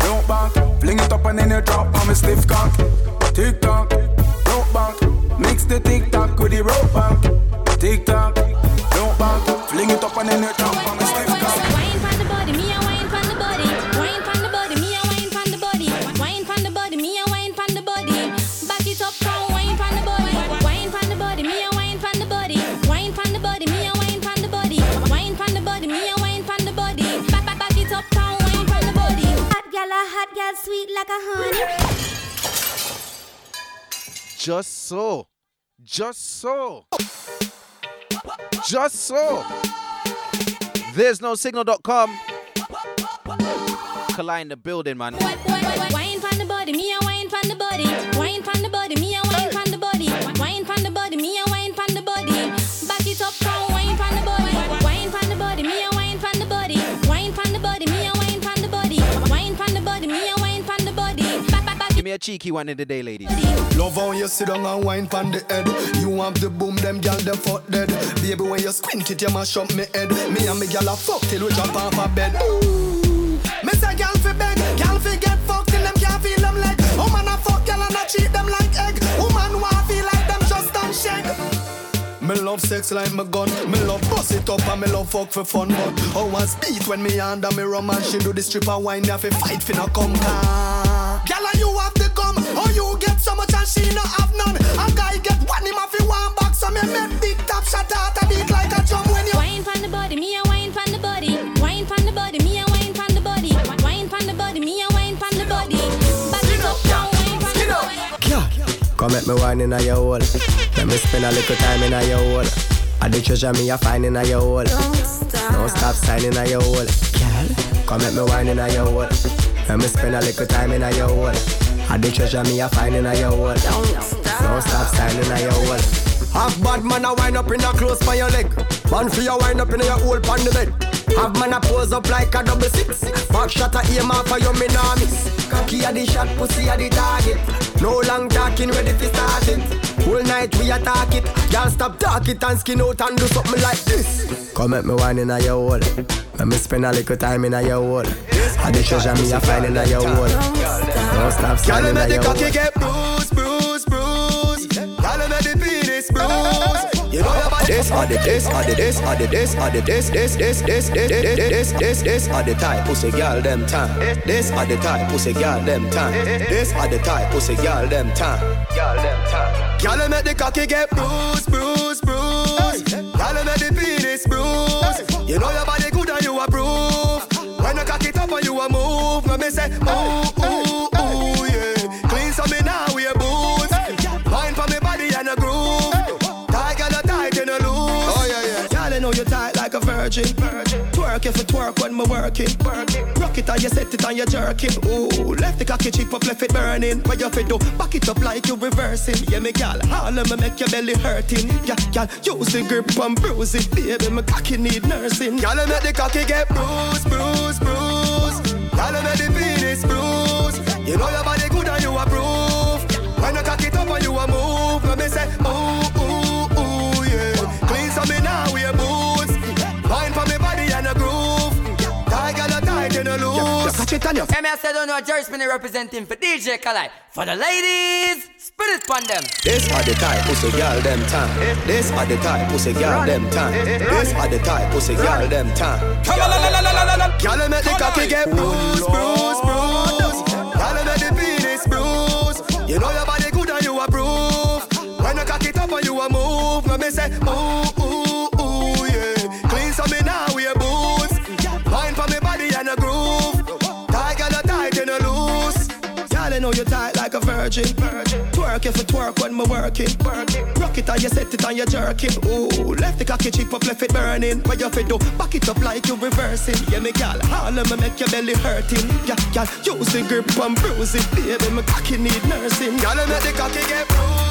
Speaker 6: don't back. Fling it up and then you drop on me stiff cock. Tick tock, don't back. Mix the tick tock with the rope back. Tick tock, don't back. Fling it up and then you drop on me stiff cock.
Speaker 5: Wine pon the body, me a wine pon the body. Wine pon the body, me a wine pon the body. Wine pon the body, me a wine pon the body. Back it up, come wine pon the body. Wine pon the body, me a wine pon the body. Wine pon the body, me a wine pon the body. Wine pon the body, me a wine pon the body. Back back back it up, come wine pon the body. Hot gal, a hot gal, sweet like a honey.
Speaker 2: Just so. Just so. Just so. There's no signal.com. Collide in the building, man.
Speaker 5: Wine the body, me wine the body. Wine the body, me wine the body.
Speaker 2: Cheeky one in the day, ladies.
Speaker 6: Love how you sit down and wine pon the head. You have the boom, them gal them fuck dead. Baby, when you squint it, you mash up me head. Me and me gal a fuck till we jump off a bed. Ooh. Me say gal fi beg, gal fi get fucked till them can't feel them leg. Woman a fuck gal and a treat them like egg. Woman want Me love sex like my gun. Me love bust it up and me love fuck for fun. But I speed when me under me rum and she do the stripper wine. Have to fight no come car. Girl, and you have the gum. Oh, you get so much and she no have none. A guy get one him to one back. So me make big top shot out a beat like a drum when you.
Speaker 5: Wine pon the body, me a wine pon the body. Wine pon the body, me come
Speaker 26: at me wine in a your hole. Let me spend a little time in a your hole. I the treasure me a find in a your hole. Don't stop. Don't stop signing a your hole. Girl, come at me wine in a your hole. Let me spend a little time in a your hole. I the treasure me a find in a your hole. Don't stop. Don't stop signing a your hole.
Speaker 11: Half bad man a wind up in a close by your leg. Man for your wind up in your hole on the bed. Have man a pose up like a double six. Back shot a aim off for your me nah miss. Cocky a the shot, pussy a the target. No long talking, ready to start it. Whole night we attack it. Can't stop talk it and skin out and do something like this.
Speaker 26: Come at me wine in a your hole. Let me spend a little time in a your hole. I the treasure me a find in a your hole. Don't stop signing
Speaker 11: make
Speaker 26: a
Speaker 11: the
Speaker 26: your
Speaker 11: cocky get bruised, bruised. Penis bruised. You know your body.
Speaker 26: This or the this or the this or the this or the this this this this this this this this this or the type pussy girl them time. This or the type pussy girl them time. This or the type pussy girl them time. Girl them time.
Speaker 11: Girl, make the cocky get bruised, bruised, bruised. Girl, make the penis bruised. You know your body good and you approve. When you cock it up and you a move, let me say, ooh, a virgin. Twerk if you twerk when me working. Rock it and you set it and you jerking. Ooh, left the cocky cheek up, left it burning. What you fit do? Back it up like you reversing. Yeah, me gal, all of me make your belly hurting. Yeah, gal, use the grip and bruise it, baby. My cocky need nursing. Gal, make the cocky get bruised, bruised, bruised. Gal, make the penis bruised. You know your body loose. Catch it on you.
Speaker 8: Hey, me I said, oh, don't know Jerry Spinney representing for DJ Kali. For the ladies, spit it on them.
Speaker 26: This are the type pussy girl them time. This are the type pussy girl them time. This are the type pussy girl them time.
Speaker 11: Come on, Girl, make the cocky get bruised, bruised, bruised. Girl, make the penis bruised. You know your body good and you approve. When you cock it up and you a move, let me say, ooh, know you tight like a virgin. Twerk if you twerk when me working. Rock it and you set it and you jerking. Ooh, left the cocky cheek up, left it burning. What you fit do? Back it up like you reversing. Yeah, me gal, all of me make your belly hurting. Yeah, gal, use the grip and bruise it, baby. My cocky need nursing. Gal, make the cocky get bruised,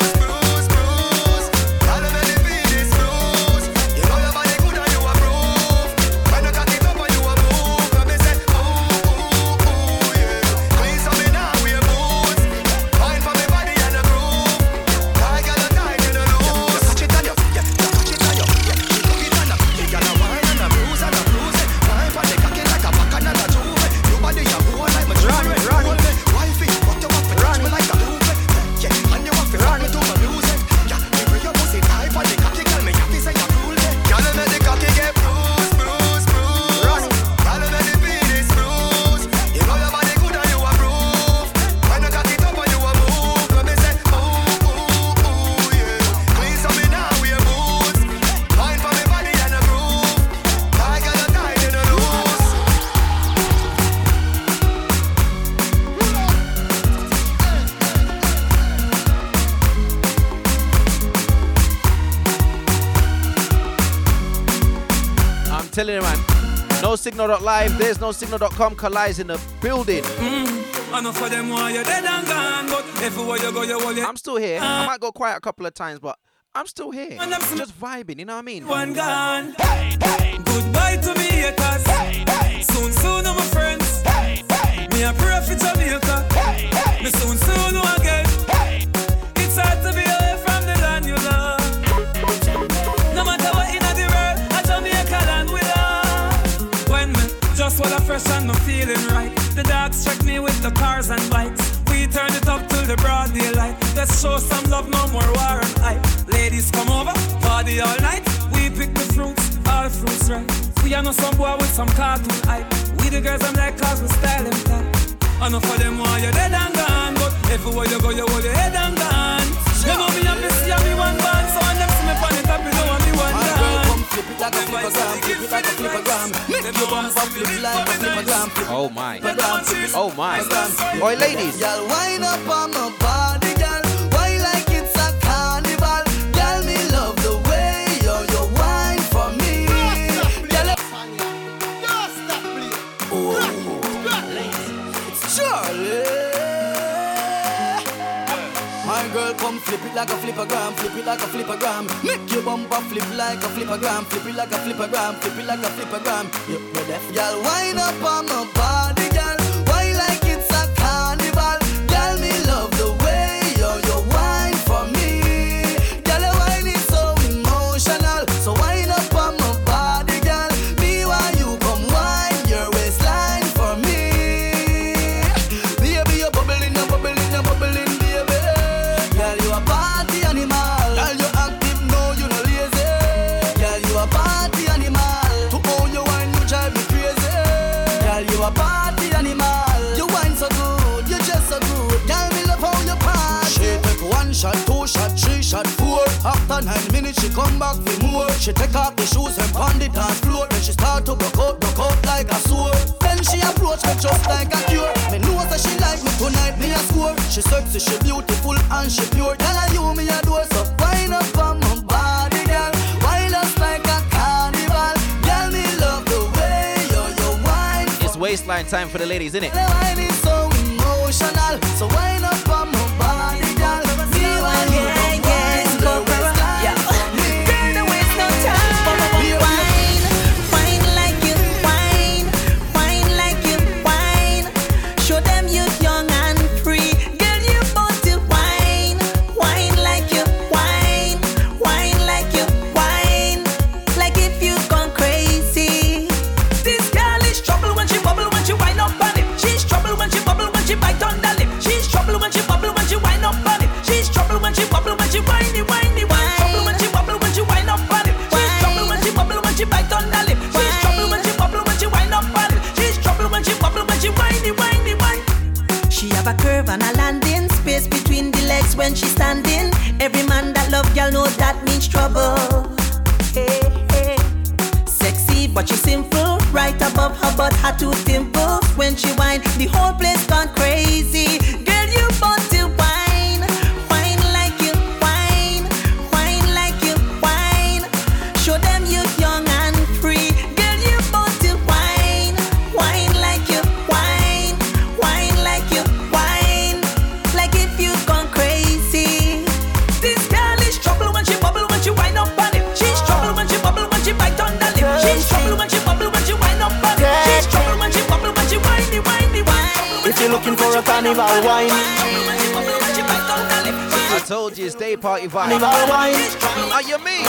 Speaker 2: telling you, man. No signal.live, there's no signal.com. Kali's in the building.
Speaker 7: Mm, enough of them why you dead and gone, but everywhere you go, you hold it.
Speaker 2: I'm still here. I might go quiet a couple of times, but I'm still here.
Speaker 7: And I'm
Speaker 2: just vibing, you know what I mean?
Speaker 7: One gone. Goodbye to me haters. Soon, soon, my friends. Me a pray for Jamaica. Me soon, soon again. It's hard to be fresh and me feeling right, the dogs check me with the cars and bikes. We turn it up till the broad daylight. Let's show some love, no more war and hype. Ladies come over, party all night. We pick the fruits, all fruits right. We are no some boy with some cartoon hype. We the girls I'm like cause we style them tight. Enough for them why you dead and gone, but everywhere you go you hold your head and gone.
Speaker 9: Like a flippergram, flip it like a flippergram. Make your bumper flip like a flippergram.
Speaker 2: Oh my. Oh my. Oi, ladies.
Speaker 9: Y'all wind up on my like a flippergram, flip it like a flippergram. Make your bumper flip like a flippergram, flip it like a flippergram, flip it like a flippergram. You you deaf, girl, wind up on my body, After nine minutes, she come back for more. She take off the shoes and pound it floor. Then she start to broke out, broke out like a sword. Then she approach me just like a cure. Me know that she like me tonight, me a score. She sexy, she beautiful and she pure. Tell her you me a door, so wind up on my body, girl. Wind us like a carnival. Girl, me love the way you you wine.
Speaker 2: It's waistline time for the ladies, innit?
Speaker 9: The wine is so emotional, so wind
Speaker 27: trouble. Hey, hey. Sexy but she's simple. Right above her butt, her two dimples. When she whine, the whole place
Speaker 9: carnival wine,
Speaker 2: I told you it's day party vibe.
Speaker 9: carnival wine.
Speaker 2: Are you me?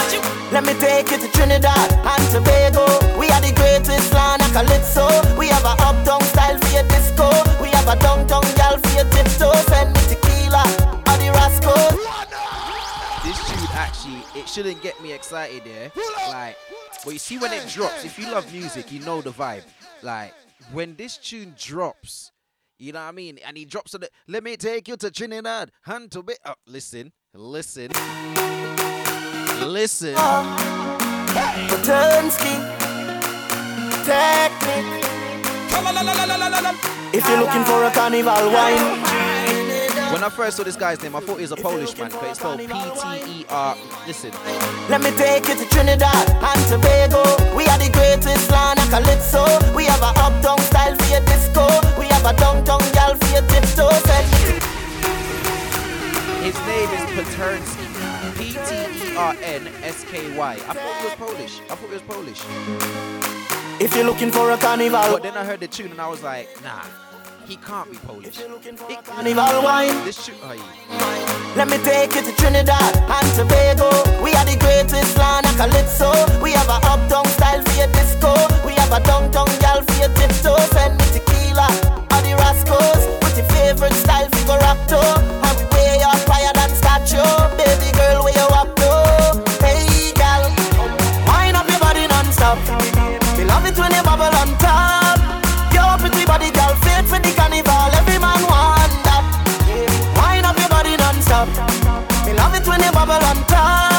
Speaker 9: Let me take you to Trinidad and Tobago. We are the greatest land of calypso. We have a uptown style for your disco. We have a downtown gal for your tiptoe. Send me tequila or the.
Speaker 2: This tune actually, it shouldn't get me excited, yeah. Like, but you see when it drops, if you love music, you know the vibe. Like, when this tune drops, you know what I mean, and he drops on the. Let me take you to Trinidad, hand to be. Oh, listen, listen, listen.
Speaker 9: Oh. Pternsky, technique. If you're looking for a carnival wine,
Speaker 2: When I first saw this guy's name, I thought he was a Polish man, but it's spelled P T E R. Listen.
Speaker 9: let me take you to Trinidad and Tobago. We are the greatest land of calypso. We have a uptown style for your disco. We have a downtown gal for tiptoe. Send
Speaker 2: His name is Pternsky. P T E R N S K Y. I thought he was Polish. I thought he was Polish.
Speaker 9: If you're looking for a carnival,
Speaker 2: But then I heard the tune and I was like, nah, he can't be Polish. It-
Speaker 9: carnival wine.
Speaker 2: This tune, oh, yeah.
Speaker 9: Let me take you to Trinidad and Tobago. We are the greatest land of calypso. We have a uptown style for your disco. We have a downtown gal for your tiptoe. Send me tequila the. With your favorite style go rock to. And we way up higher than statue. Baby girl, where you up to? Hey gal, wind up your body non-stop. Me love it when you bubble on top. Your pretty body gal, fit for the carnival. Every man want that. Wind up your body non-stop. Me love it when you bubble on top.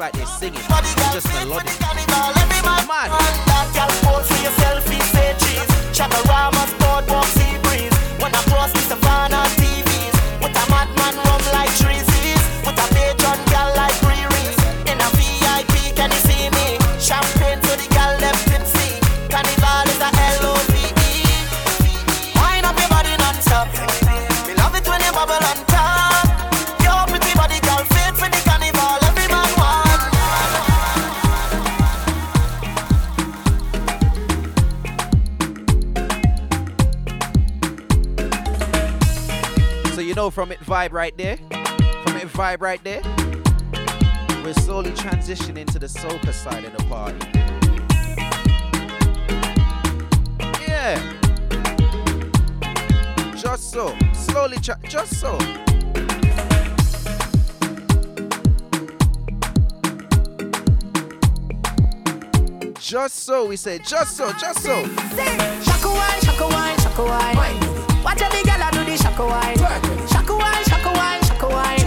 Speaker 2: like they're singing. It's just melodic. vibe right there. From a vibe right there. We're slowly transitioning to the soca side of the party. Yeah. Just so. Slowly, tra- just so. Just so, we say just so, just so.
Speaker 16: Shaka wine, shaka wine, shaka wine. Watch a big body, shaka wine. Shaka wine, shaka wine, shaka wine.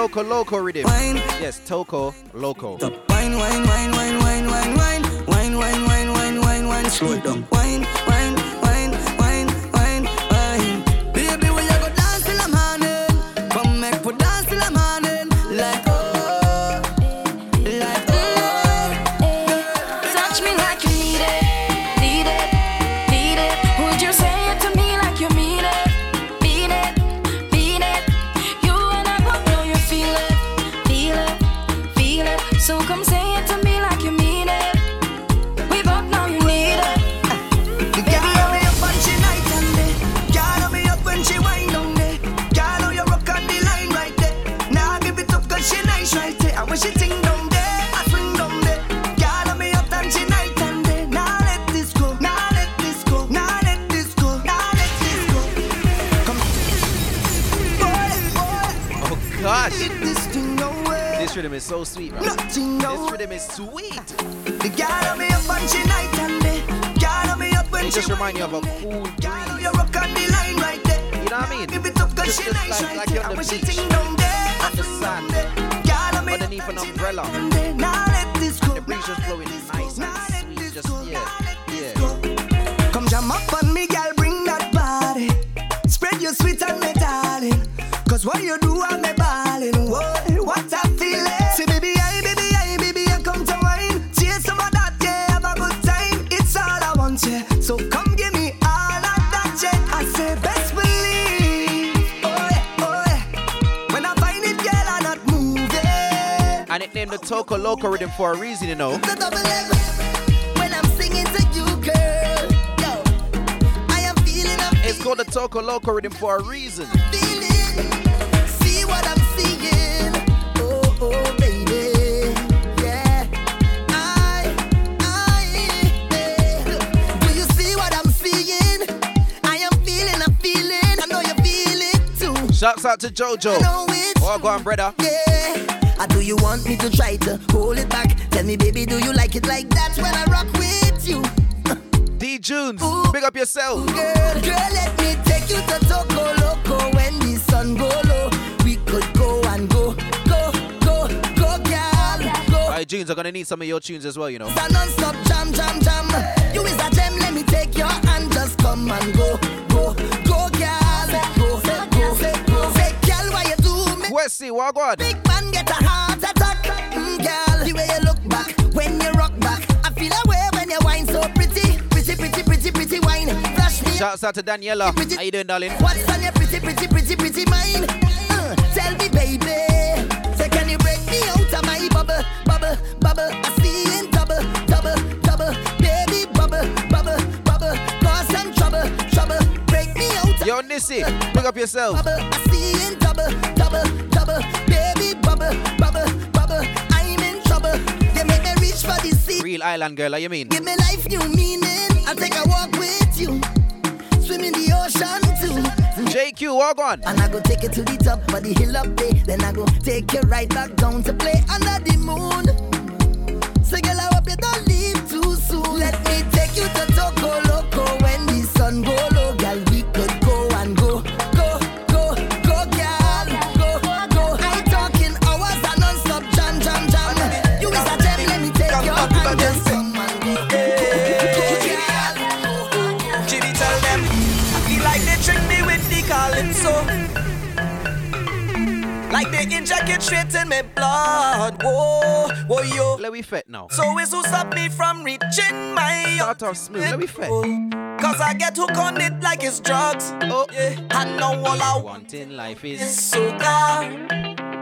Speaker 2: Toco Loco rhythm. Yes, Toco Loco. Toco Loco rhythm for a reason, you know.
Speaker 22: The double M. When I'm singing to you, girl. Yo, I am feeling, I'm
Speaker 2: It's called the Toco Loco rhythm for a reason.
Speaker 22: See what I'm seeing. Oh, oh, baby. Yeah. I, I, yeah. Do you see what I'm seeing? I am feeling, I'm feeling. I know you feel it too.
Speaker 2: Shouts out to JoJo. Oh, go on, brother.
Speaker 22: Yeah. Or do you want me to try to hold it back? Tell me, baby, do you like it like that when I rock with you?
Speaker 2: D Junes, big up yourself.
Speaker 22: Girl, girl, let me take you to Loco when the sun go low. We could go and go, go, go, go, girl, go.
Speaker 2: Alright, Junes, I'm gonna need some of your tunes as well, you know.
Speaker 22: It's non-stop jam, jam, jam. You is a gem, let me take your hand, just come and go, go, go, girl, go, go, go. Say, girl, why you do me?
Speaker 2: Wesley, what God?
Speaker 22: Big man get a girl. You look back when you rock back, I feel a when you whine so pretty, pretty, pretty, pretty, pretty wine. Flash me
Speaker 2: Shouts out to Daniela. How you doing, darling?
Speaker 22: What's on your pretty, pretty, pretty, pretty mind? Uh, tell me, baby. Say, can you break me out of my bubble, bubble, bubble? I see in double, double, double. Baby, bubble, bubble, bubble. Cause some trouble, trouble. Break me out.
Speaker 2: Yo, Nissy, big up yourself.
Speaker 22: Bubble, I see in double, double, double. Baby, bubble, bubble, reach for the sea.
Speaker 2: Real island girl, how you mean?
Speaker 22: Give me life new meaning. I'll take a walk with you. Swim in the ocean too.
Speaker 2: JQ, walk on.
Speaker 22: And I go take you to the top of the hill up there. Then I go take you right back down to play under the moon. So girl, I hope you don't leave too soon. Let me take you to Toco Loco when the sun go low.
Speaker 16: They straight in my blood. Whoa, whoa, yo.
Speaker 2: Let me fit now.
Speaker 16: So it's who stop me from reaching my
Speaker 2: Start off smooth, let me fit.
Speaker 16: Cause I get hooked on it like it's drugs.
Speaker 2: Oh,
Speaker 16: yeah. And now all I want
Speaker 2: Want in life
Speaker 16: is
Speaker 2: is
Speaker 16: soca.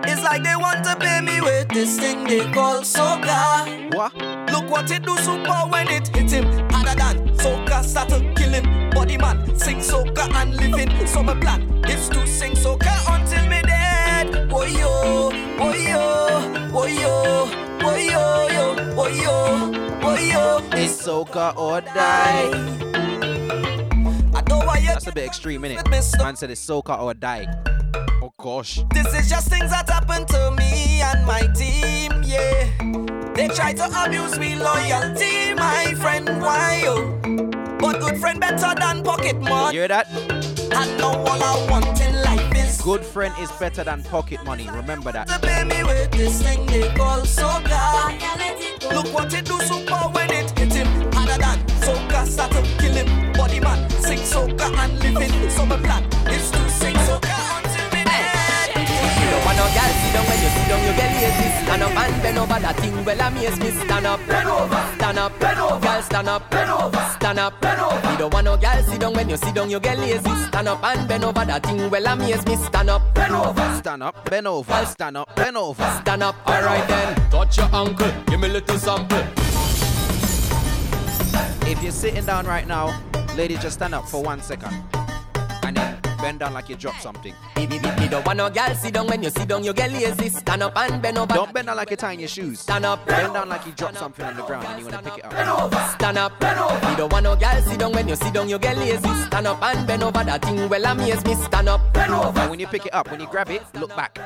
Speaker 16: It's like they want to pay me with this thing they call soca.
Speaker 2: What?
Speaker 16: Look what it do super when it hit him. Harder than soca start to kill him. Body man, sing soca and living. So my plan is to sing soca
Speaker 2: It's soca or die.
Speaker 16: I know why you
Speaker 2: That's a bit extreme, innit? Man said it's soca or die. Oh gosh.
Speaker 16: This is just things that happen to me and my team, yeah. They try to abuse me loyalty, my friend, why yo? But good friend better than pocket money.
Speaker 2: You hear that?
Speaker 16: And now all I want in life is
Speaker 2: Good friend is better than pocket money. Remember that.
Speaker 16: Look what it do super when it hit him. Harder than soca start to kill him. Body man, sing soca and my plan to sing soca
Speaker 28: girl sit down when you sit down, you get lazy. Stand up and bend over that thing. Well, amaze me. Stand up, bend over, stand up, bend over. Girl, stand up, bend over, stand up, bend over. You don't want no girl sit down when you sit down, you get lazy. Stand up and bend over that thing. Well, amaze me. Stand up, bend over,
Speaker 2: Stand up, bend over, stand up, bend over.
Speaker 28: stand up. Alright then, touch your ankle. Give me a little sample.
Speaker 2: If you're sitting down right now, ladies, just stand up for one second. And then Bend down like you drop something.
Speaker 28: Me, me, me, me don't want no girl sit down when you sit down, you get lazy. Stand up and bend over.
Speaker 2: Don't bend down like you're tying your shoes.
Speaker 28: Stand up.
Speaker 2: Bend down like you drop something on the ground and you want to pick it up.
Speaker 28: Stand up. Bend Me don't want no girl sit down when you sit down, you get lazy. Stand up and bend over. That thing well amaze me. Stand up.
Speaker 2: And when you pick it up, when you grab it, look back.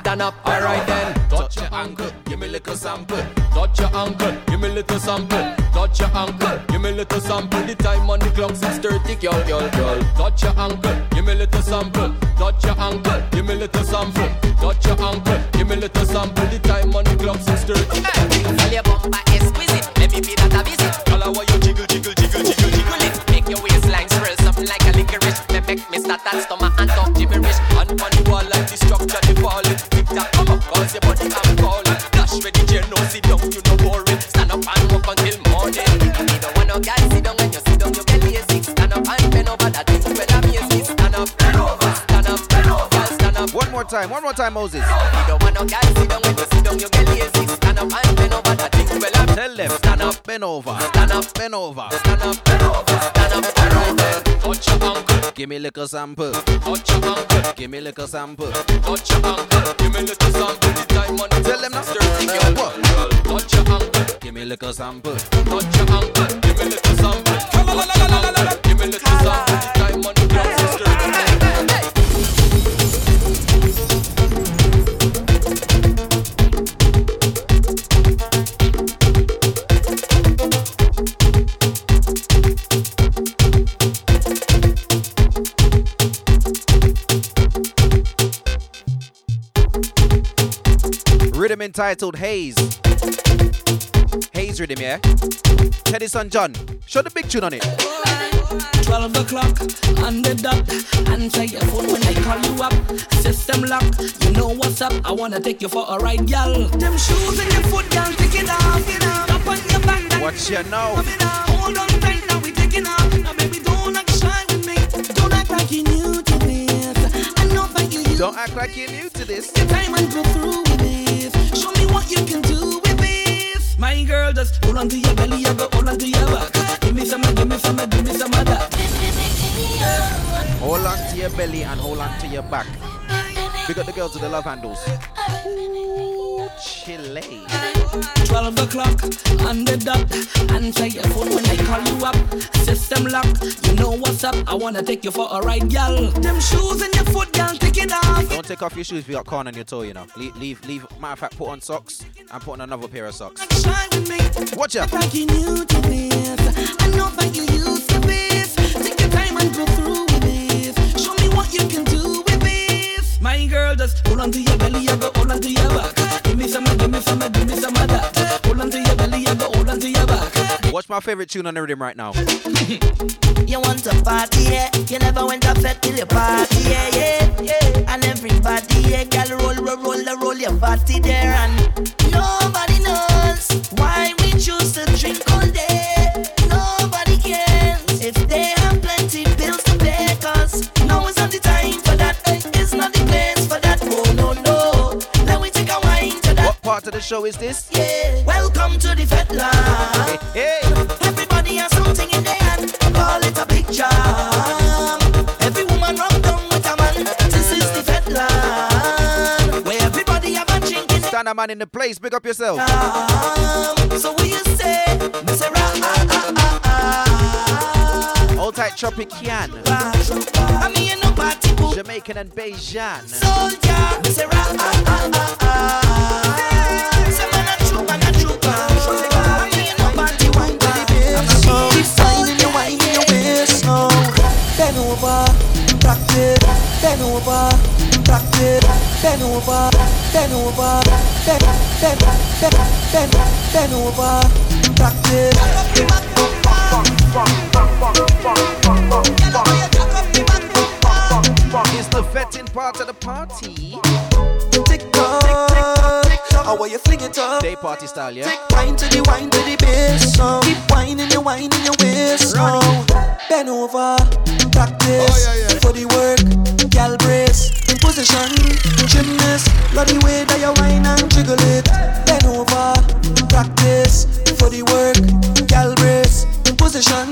Speaker 28: Stand up. Alright then. Touch your ankle. Give me a little sample. Touch your ankle. Give me a little sample. Touch your ankle. Give me a little sample. The time on the clock 6:30, girl, girl, girl. Touch your ankle. Give me little sample. Touch your ankle. Give me a little sample. Touch your ankle. Give me a little sample. The time on the clock 6:30. Hey, girl, your bumper exquisite. Let me be that a visit. Girl, how you jiggle, jiggle, jiggle, jiggle, jiggle it. Make your waistline swirl something like a licorice. Me make me start that stomach and talk gibberish. And on the wall like the structure they falling. Tick tock, come up, cause your body I'm calling. Dash the chair, no sit down, you no
Speaker 2: more time, one more time, Moses.
Speaker 28: Me don't want no guy sit down when you sit down, you get lazy. Stand up bend over that thing when I'm
Speaker 2: Tell them,
Speaker 28: stand up,
Speaker 2: bend over,
Speaker 28: stand up,
Speaker 2: bend over.
Speaker 28: stand up, bend over, stand up, alright then. Touch your ankle,
Speaker 2: Give me a little sample.
Speaker 28: touch your ankle,
Speaker 2: Give me a little sample.
Speaker 28: touch your ankle. Give me little sample. The time on the
Speaker 2: Tell them.
Speaker 28: Sturdy
Speaker 2: Uh,
Speaker 28: girl. Touch your ankle,
Speaker 2: Give me a little sample.
Speaker 28: touch your ankle. Give me little sample. Touch your ankle. Give me little sample. The time on the is
Speaker 2: entitled Haze. Haze rhythm, yeah? Teddyson John. Show the big tune on it.
Speaker 1: 12 o'clock on the dot. Answer your phone when I call you up. System lock, you know what's up. I wanna take you for a ride, gal. Them shoes in your foot, gal, take it off. Get off. Up on your back,
Speaker 2: Watch you now.
Speaker 1: It. Hold on tight, now we taking off. Now baby, don't act shy with me. Don't act like you new to this. I know that you
Speaker 2: Don't act like you're new to this.
Speaker 1: your time and go through you can do with this. My girl, just hold on to your belly, I go hold on to your back. Give me some, give me some, give me some of that.
Speaker 2: Hold on to your belly and hold on to your back. Big up the girls with the love handles. Ooh, Chile.
Speaker 1: 12 o'clock on the dot. Answer your phone when I call you up. System lock, you know what's up. I wanna take you for a ride, gal. Them shoes in your foot, gal, take it off.
Speaker 2: Don't take off your shoes if you got corn on your toe, you know. Leave, leave, leave. Matter of fact, put on socks and put on another pair of socks.
Speaker 1: Shine with me.
Speaker 2: Watch out.
Speaker 1: Like you new to this. I know that you used to this. Take your time and go through with this. Show me what you can do. My girl, just hold on to your belly, I go hold on to your back. Give me some, give me some, give me some of that. Hold on to your belly, I go hold on to your back.
Speaker 2: Watch my favorite tune on the rhythm right now.
Speaker 29: You want to party, yeah? You never went to fed till you party, yeah, yeah, yeah. And everybody, yeah, girl, roll, roll, roll, roll your body there, and nobody knows why we choose to drink all day. Nobody cares if they have plenty
Speaker 2: part of the show is this?
Speaker 29: Yeah, welcome to the Fed Land.
Speaker 2: Hey,
Speaker 29: Everybody has something in their hand. Call it a big jam. Every woman run down with a man. This is the Land. Where everybody have a drink in
Speaker 2: Stand a man in the place. Big up yourself.
Speaker 29: jam. So what you say? Say ra. Ah, ah.
Speaker 2: Hold tight, Tropician. Jamaican and
Speaker 6: practice. Bend over, bend over, bend, bend, bend, bend, bend over, practice.
Speaker 2: It's the vetting part of the party.
Speaker 6: Tick tock, how are you fling it up?
Speaker 2: Day party style, yeah?
Speaker 6: Wine to the wine to the bass. Keep whining your wine in your waist now. Bend over, practice oh, for the work. Gal brace, position, gymnast. Love the way that you whine and jiggle it. Bend over, practice for the work. Gal brace, position,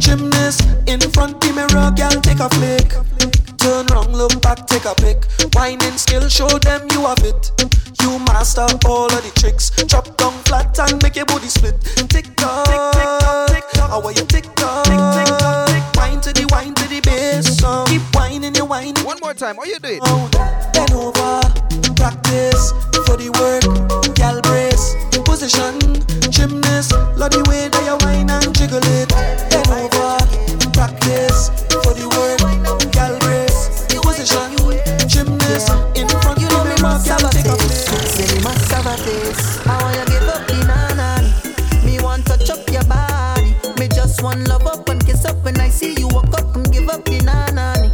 Speaker 6: gymnast. In front the mirror, gal take a flick. Two,
Speaker 1: back, take a pic. Whining skill, show them you have it. You master all of the tricks. Drop down flat and make your booty split. Tick tock, tick tock. How are you tick tock? Tick tick tock, tick. Wine to the wine to the bass. song. Keep whining, you whining.
Speaker 2: One more time, how you do it?
Speaker 1: Bend over, practice for the work. Brace, position, gymnast. Love the way that you whine and jiggle it. Bend over, practice for the work. Gal brace, position, gymnast. In front
Speaker 30: You
Speaker 1: of
Speaker 30: know
Speaker 1: me,
Speaker 30: me must
Speaker 1: gal
Speaker 30: have a
Speaker 1: take a
Speaker 30: taste.
Speaker 1: flick.
Speaker 30: Say me must have a taste. I wanna give up the nanan. Me want touch up your body. Me just want love up and kiss up when I see you walk up and give up the nanani.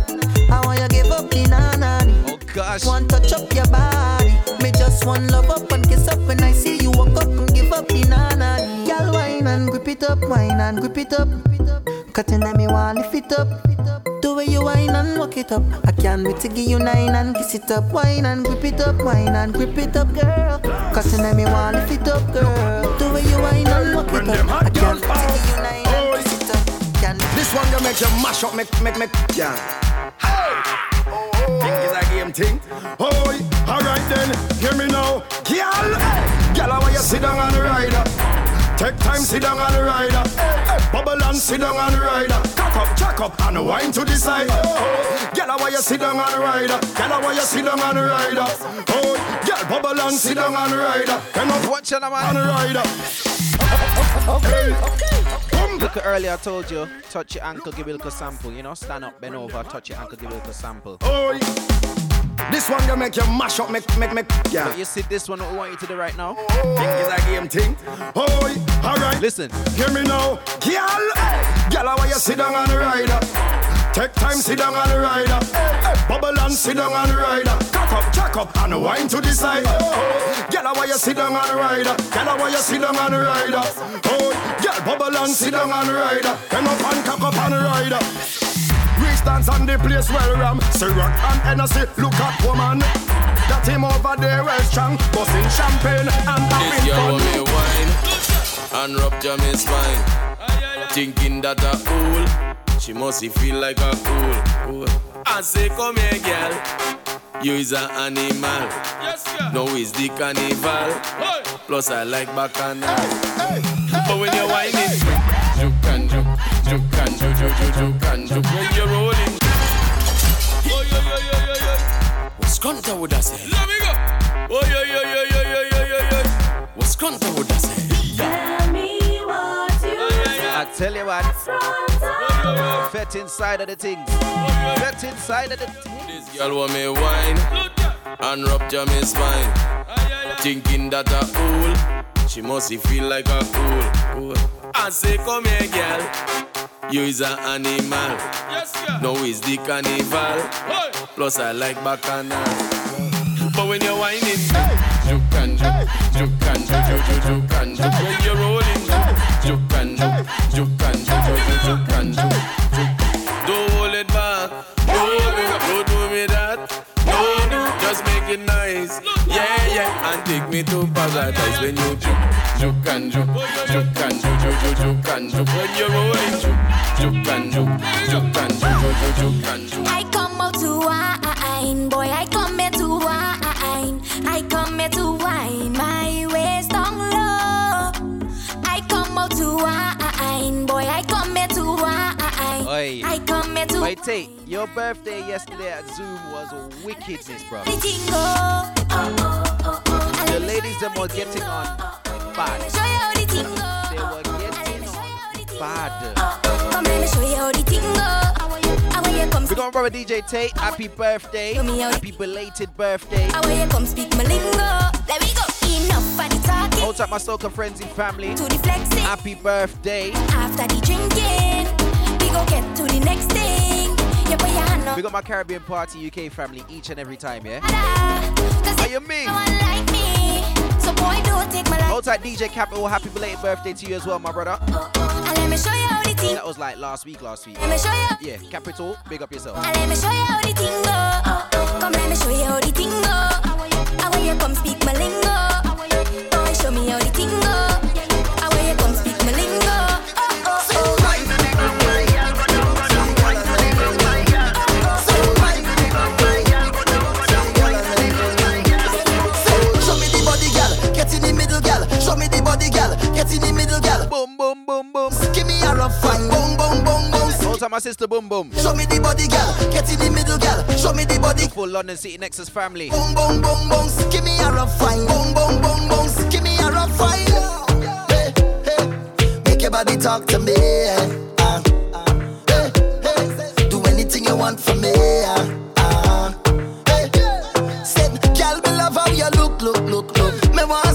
Speaker 30: I wanna give up the nanani.
Speaker 2: Oh gosh.
Speaker 30: Want touch up your body. Me just want love up and it up, wine and grip it up. Cutting at me want lift it up. The way you wine and walk it up. I can't wait to give you nine and kiss it up. Wine and grip it up, wine and grip it up, girl. Cutting at me want lift it up, girl. The way you wine and walk it up. I can't wait to give you nine and kiss it up. Can't
Speaker 14: This one you make you mash up, make make make yeah. Think is a game thing. Oh, alright then, hear me now, girl. Girl, how you sit down on the rider? Take time, sit down on the rider. Bubble and sit down on the rider. Cock up, jack up, and wind to the side. Oh, girl, how you sit down on the rider? Girl, how you sit down on the rider? Oh, girl, bubble and sit down on the rider. Come up,
Speaker 2: watch on the
Speaker 14: on the rider.
Speaker 2: Look at earlier, I told you, touch your ankle, give it a little sample. You know, stand up, bend over, touch your ankle, give it a little sample.
Speaker 14: Oh, this one you make you mash up, make make make yeah.
Speaker 2: But you see this one, what we want you to do right now?
Speaker 14: Think is a game thing. Oh, alright.
Speaker 2: Listen.
Speaker 14: Hear me now, girl. Girl, how you sit down on the rider? Take time, sit down on the rider. Bubble and sit down on the rider. Cock up, jack up, and wind to the side. Oh, girl, how you sit down on the rider? Girl, how you sit down on the rider? Oh, girl, bubble and sit down on the rider. Come up and cock up on the rider. Reach dance on the place well ram Ciroc and Hennessy, look at woman That him over there well strong Busting champagne and
Speaker 31: This
Speaker 14: having
Speaker 31: girl
Speaker 14: fun
Speaker 31: want me wine and rupture me spine. Thinking that a fool, she must feel like a fool. fool. I say, come here, girl. You is an animal. No is the carnival. Plus I like bacchanal. But when you're whining, juke and juke, and juke, juke, juke, juke and juke. When you're rolling. What's Conta would I say? Let me go. Oh yo yo yo yo yo yo yo. What's Conta would I say?
Speaker 27: Tell me what you
Speaker 2: I tell you what, fet inside of the things. Fet inside of the things.
Speaker 31: This girl want me wine and rupture me spine. Thinking that a fool, she must feel like a fool. I say, come here, girl. You is an animal. No is the carnival. Plus I like bacchanal. But when you're whining, juke and juke, juke and juke, juke, juke, and juke. When you're rolling, juke and juke, juke and juke, juke, juke, and juke. Don't hold it back. No, no, don't do me that. No, no, just make it nice. Yeah, yeah, and take me to paradise when you juke, juke and juke, juke and juke, juke, juke, juke and juke. When you're rolling, juke, juke and juke, juke and juke, juke, juke, juke and juke.
Speaker 27: I come out to wine, boy. I come here to wine. I come here to wine my waist down low. I come out to wine, boy. I come here to wine. I
Speaker 2: my Tate, your birthday yesterday at Zoom was wickedness, bro. The ladies them were getting on bad. They were getting on bad.
Speaker 27: Come let me show you how they
Speaker 2: We're going brother DJ Tate. Happy birthday. Happy belated birthday. Hold up my soccer friends and family. Happy birthday.
Speaker 27: After the drinking get to the next thing. You put your hand up.
Speaker 2: We got my Caribbean Party UK family each and every time, yeah? Are you me?
Speaker 27: no one like me. So boy, don't take my life.
Speaker 2: Hold tight, DJ Capital. Happy belated birthday to you as well, my brother.
Speaker 27: Uh, uh, and let me show you how the thing.
Speaker 2: That was like last week, last week.
Speaker 27: Let me show you.
Speaker 2: Yeah, Capital, big up yourself.
Speaker 27: And let me show you how the thing go. Uh, come let me show you how the thing go. How you come speak my lingo. Boy, show me how the thing go.
Speaker 6: Boom, boom, boom, boom.
Speaker 2: Hold time, my sister boom boom.
Speaker 6: Show me the body, girl. Get in the middle, girl. Show me the body.
Speaker 2: Full London City Nexus family.
Speaker 6: Boom, boom, boom, boom. Give me a rough fine. Boom, boom, boom, boom. Give me a rough fine. Hey, hey. Make your body talk to me. Uh, hey, hey. Do anything you want from me. Uh, hey. Said, girl, me love how you look, look, look, look. Me wanna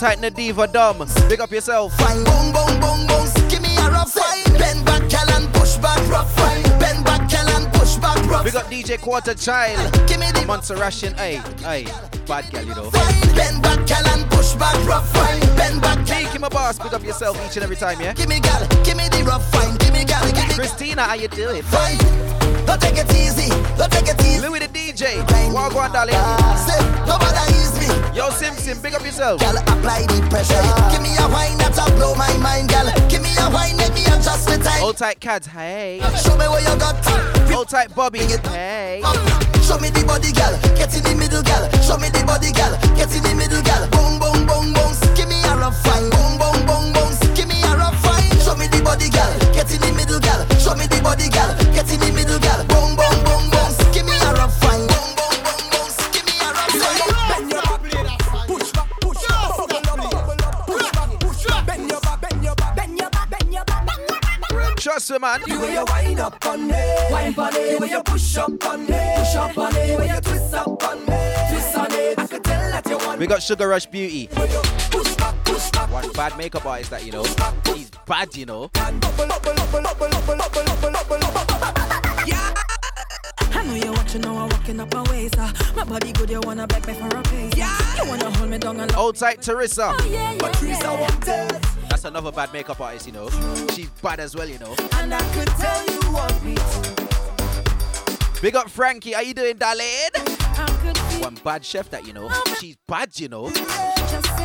Speaker 6: middle.
Speaker 2: Hold tight, Nadiva Dom. Big up yourself.
Speaker 6: Fine. Boom, boom, boom, boom. Give me a rough fine. Bend back, girl, and push back. Rough fine. Bend back, girl, and push back. Rough
Speaker 2: Big up DJ Quarter Child.
Speaker 6: Give me the
Speaker 2: Montserratian. Hey, hey. Bad girl, you know.
Speaker 6: Bend back, girl, and push back. Rough fine. Bend back, girl.
Speaker 2: Make him a boss. Big up yourself each and every time, yeah?
Speaker 6: Give me, girl. Give me the rough fine. Give me, girl. Give me.
Speaker 2: Christina, how you doing?
Speaker 6: Fine. Don't take it easy. Don't take it easy.
Speaker 2: Louis the DJ. Walk on, darling.
Speaker 6: Ah, say, nobody ease me.
Speaker 2: Yo, Simpson, big up yourself.
Speaker 6: Girl, apply the pressure. Give me a wine that'll blow my mind, girl. Give me a wine, let me adjust the time.
Speaker 2: Hold tight, Cads. Hey.
Speaker 6: Show me where you got.
Speaker 2: Hold tight, Bobby. Hey.
Speaker 6: Show me the body, girl. Get in the middle, girl. Show me the body, girl. Get in the middle, girl. Boom, boom, boom, boom. Give me a rough fine. Boom, boom, boom, boom. Give me a rough fine. Show me the body, girl. Get in the middle, girl. Show me the body, girl. Get in the middle, back.
Speaker 2: Man.
Speaker 6: The way you wind up on me, wind on it. The way you push up on me, push up on it. The way you twist up on me, twist on it. I could tell that you want
Speaker 2: We got Sugar Rush Beauty.
Speaker 6: push back, push back.
Speaker 2: One bad makeup artist that you know. He's bad, you know.
Speaker 1: I know you're watching now, I'm walking up my waist. Uh. My body good, you wanna beg me for a pace. Yeah. You wanna hold me down and
Speaker 2: Hold tight, Teresa.
Speaker 1: Oh, yeah, yeah,
Speaker 6: Teresa
Speaker 1: yeah.
Speaker 6: wanted.
Speaker 2: That's another bad makeup artist, you know. She's bad as well, you know.
Speaker 1: And I could tell you.
Speaker 2: Big up Frankie. How you doing, darling?
Speaker 1: I could feel
Speaker 2: One bad chef that you know. She's bad, you know.
Speaker 1: just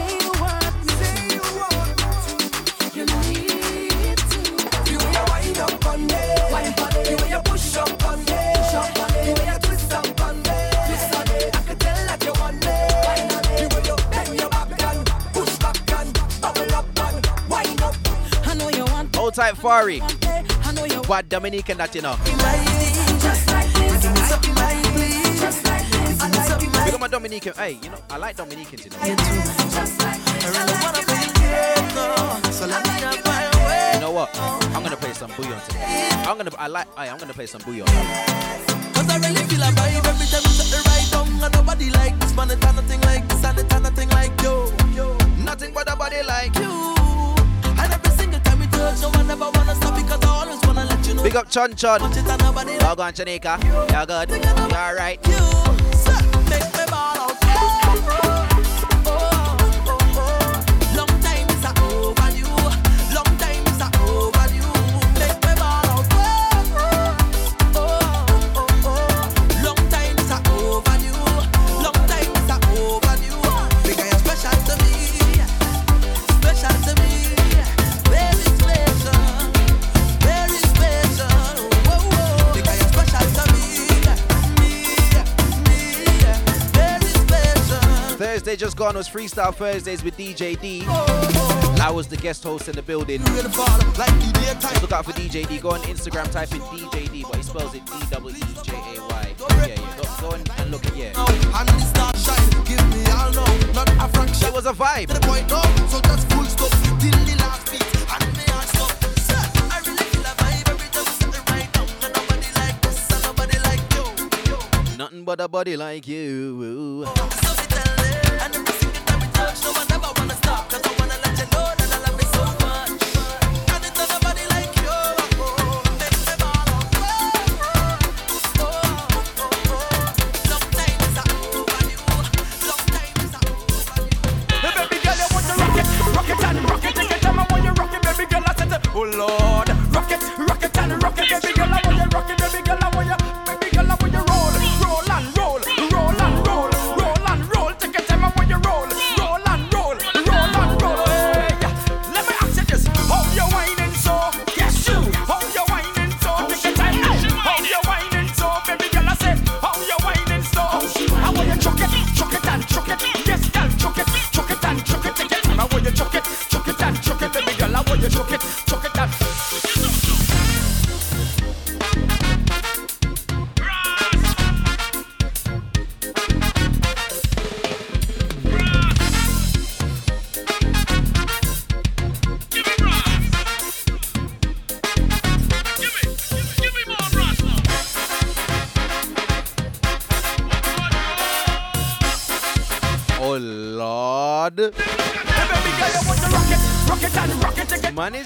Speaker 1: this. Just like this. I like you
Speaker 2: Big up my Dominican. Hey, you know, I like Dominicans, you know.
Speaker 1: just like this.
Speaker 6: So let me have my way.
Speaker 2: You know what? I'm gonna play some bouillon today. I'm gonna, I like, I'm gonna play some bouillon.
Speaker 6: Cause I really feel a vibe every time you set the right down And nobody like this man, it ain't nothing like this And it ain't nothing like you
Speaker 2: Nothing but a body like
Speaker 6: you
Speaker 2: Big up Chon Chon.
Speaker 6: Much it and nobody
Speaker 2: Y'all gone Jamaica. Y'all good. You alright?
Speaker 6: Special
Speaker 2: just gone was Freestyle Thursdays with DJ D. I was the guest host in the building. Look out for DJ D. Go on Instagram, type in DJ D, but he spells it D W E J A Y. Yeah, yeah. Go, go and, and look at yeah.
Speaker 6: And the star shine Give me all now Not a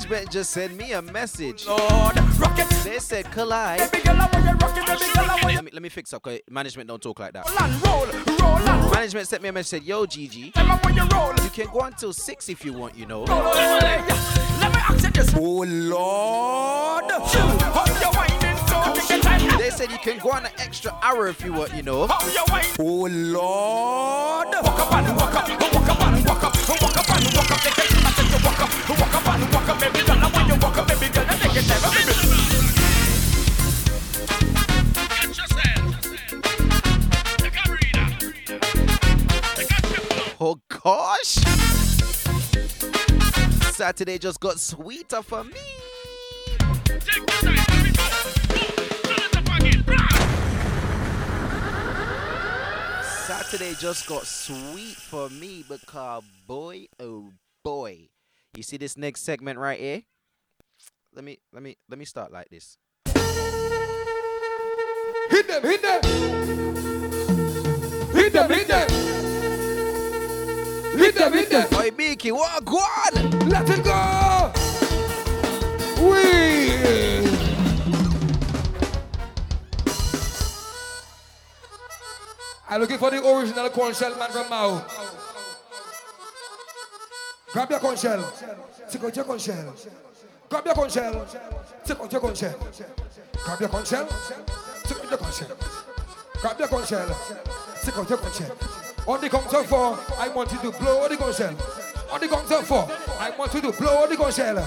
Speaker 2: Management just sent me a message. They said collide. Let me, let me fix up. Cause management don't talk like that. Management sent me a message. Said, Yo, Gigi, you can go until six if you want. You know.
Speaker 32: Oh Lord.
Speaker 2: They said you can go on an extra hour if you want. You know.
Speaker 32: Oh Lord.
Speaker 2: Oh Saturday just got sweeter for me. Saturday just got sweet for me because boy oh boy. You see this next segment right here? Let me let me let me start like this.
Speaker 32: Hit them, hit them. Hit them, hit them. Hit them, hit them.
Speaker 2: Oi, Mickey, go on?
Speaker 32: Let it go. We. I'm looking for the original corn shell man from Mao. Grab your corn shell. Take out your corn shell. Grab your corn shell. Take out your corn shell. Grab your corn shell. Take out your corn shell. Grab your corn shell. Take out your corn shell. On the of four, I want you to blow the corn shell. On the of four, I want you to blow the corn shell.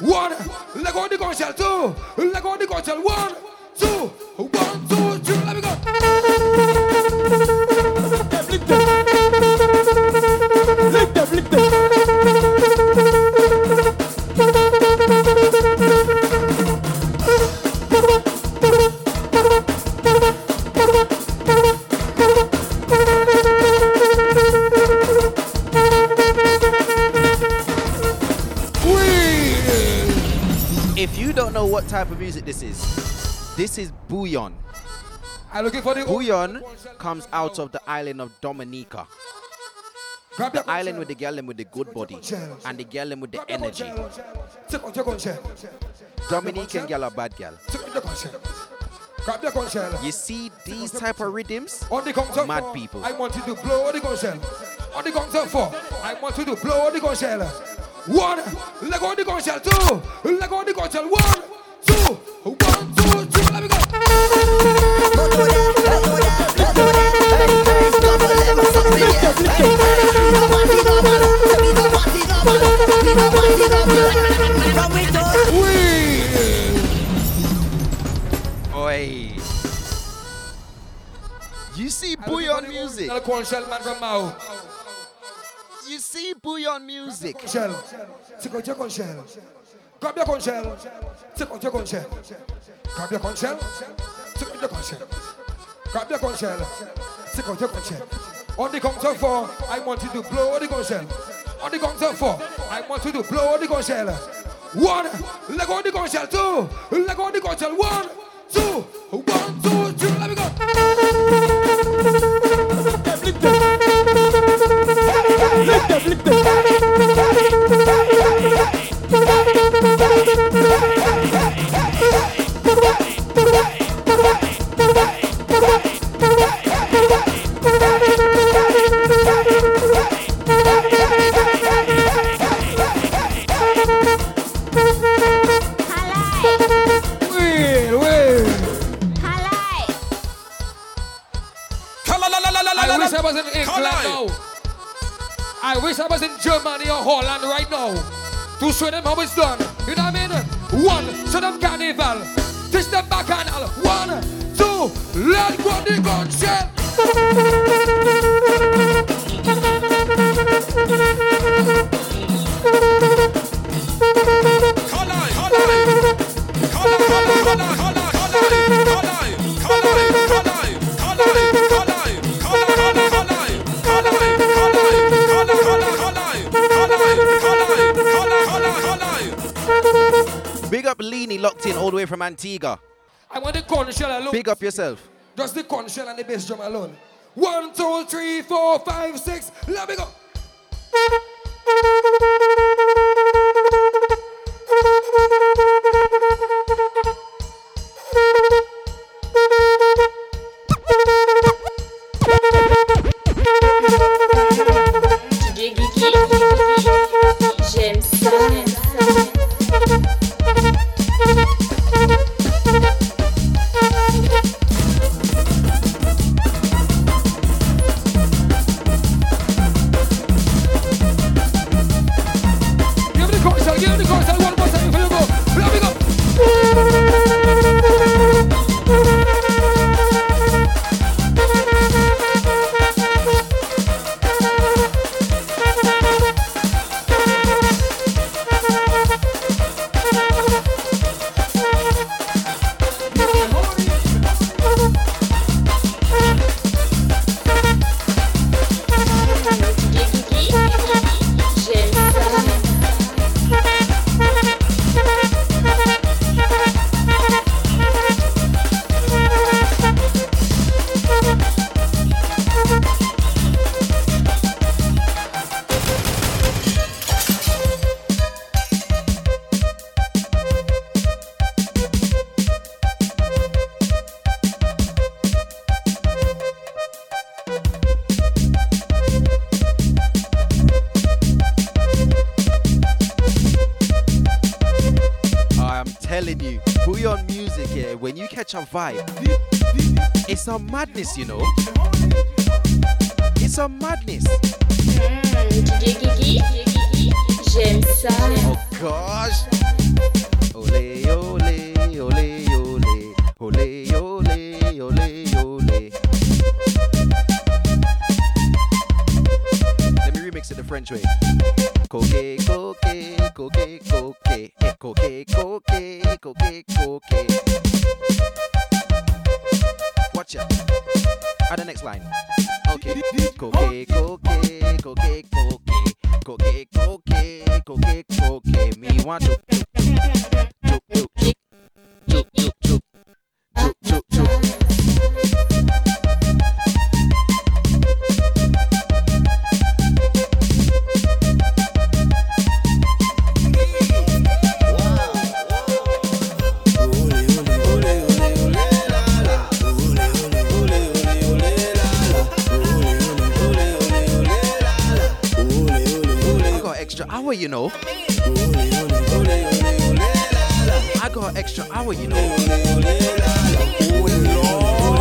Speaker 32: One, let go the corn shell. Two, let go the corn shell. One, two, one, two, three. Let me go.
Speaker 2: Music this is, this is bouillon.
Speaker 32: I'm looking for the
Speaker 2: Bouillon comes out of the island of Dominica. The island with the girl them with the good body and the girl them with the energy.
Speaker 32: Take out your corn shell.
Speaker 2: Dominican girl are bad girl.
Speaker 32: Take out your corn shell. Grab your.
Speaker 2: You see these type of rhythms?
Speaker 32: On the count of
Speaker 2: Mad people.
Speaker 32: I want you to blow the corn shell. On the count of four, I want you to blow the corn shell. One, let go the corn shell. Two, let go the corn shell. One, two, one, two, three. Let me go.
Speaker 2: Oi. You see bouillon music.
Speaker 32: Shell man from Mao.
Speaker 2: You see bouillon music.
Speaker 32: Grab your corn shell. Take out your corn shell. Grab your corn shell. Take out your corn shell. Grab your corn shell. Take out your corn shell. On the count of four, I want you to blow the corn shell. On the count of four, I want you to blow the corn shell. One, let go the corn shell. Two, let go the corn shell. One, two, one, two, three. Let me go. Wait, to show them how it's done. You know what I mean? One, show them carnival. Teach them bacchanal. One, two, let go the gun shell.
Speaker 2: Big locked in all the way from Antigua.
Speaker 32: I want the corn shell alone.
Speaker 2: Big up yourself.
Speaker 32: Just the corn shell and the bass drum alone. One, two, three, four, five, six. Let me go.
Speaker 33: you
Speaker 2: know. You know. I got extra hour, you know.
Speaker 34: Oh, oh,
Speaker 2: oh,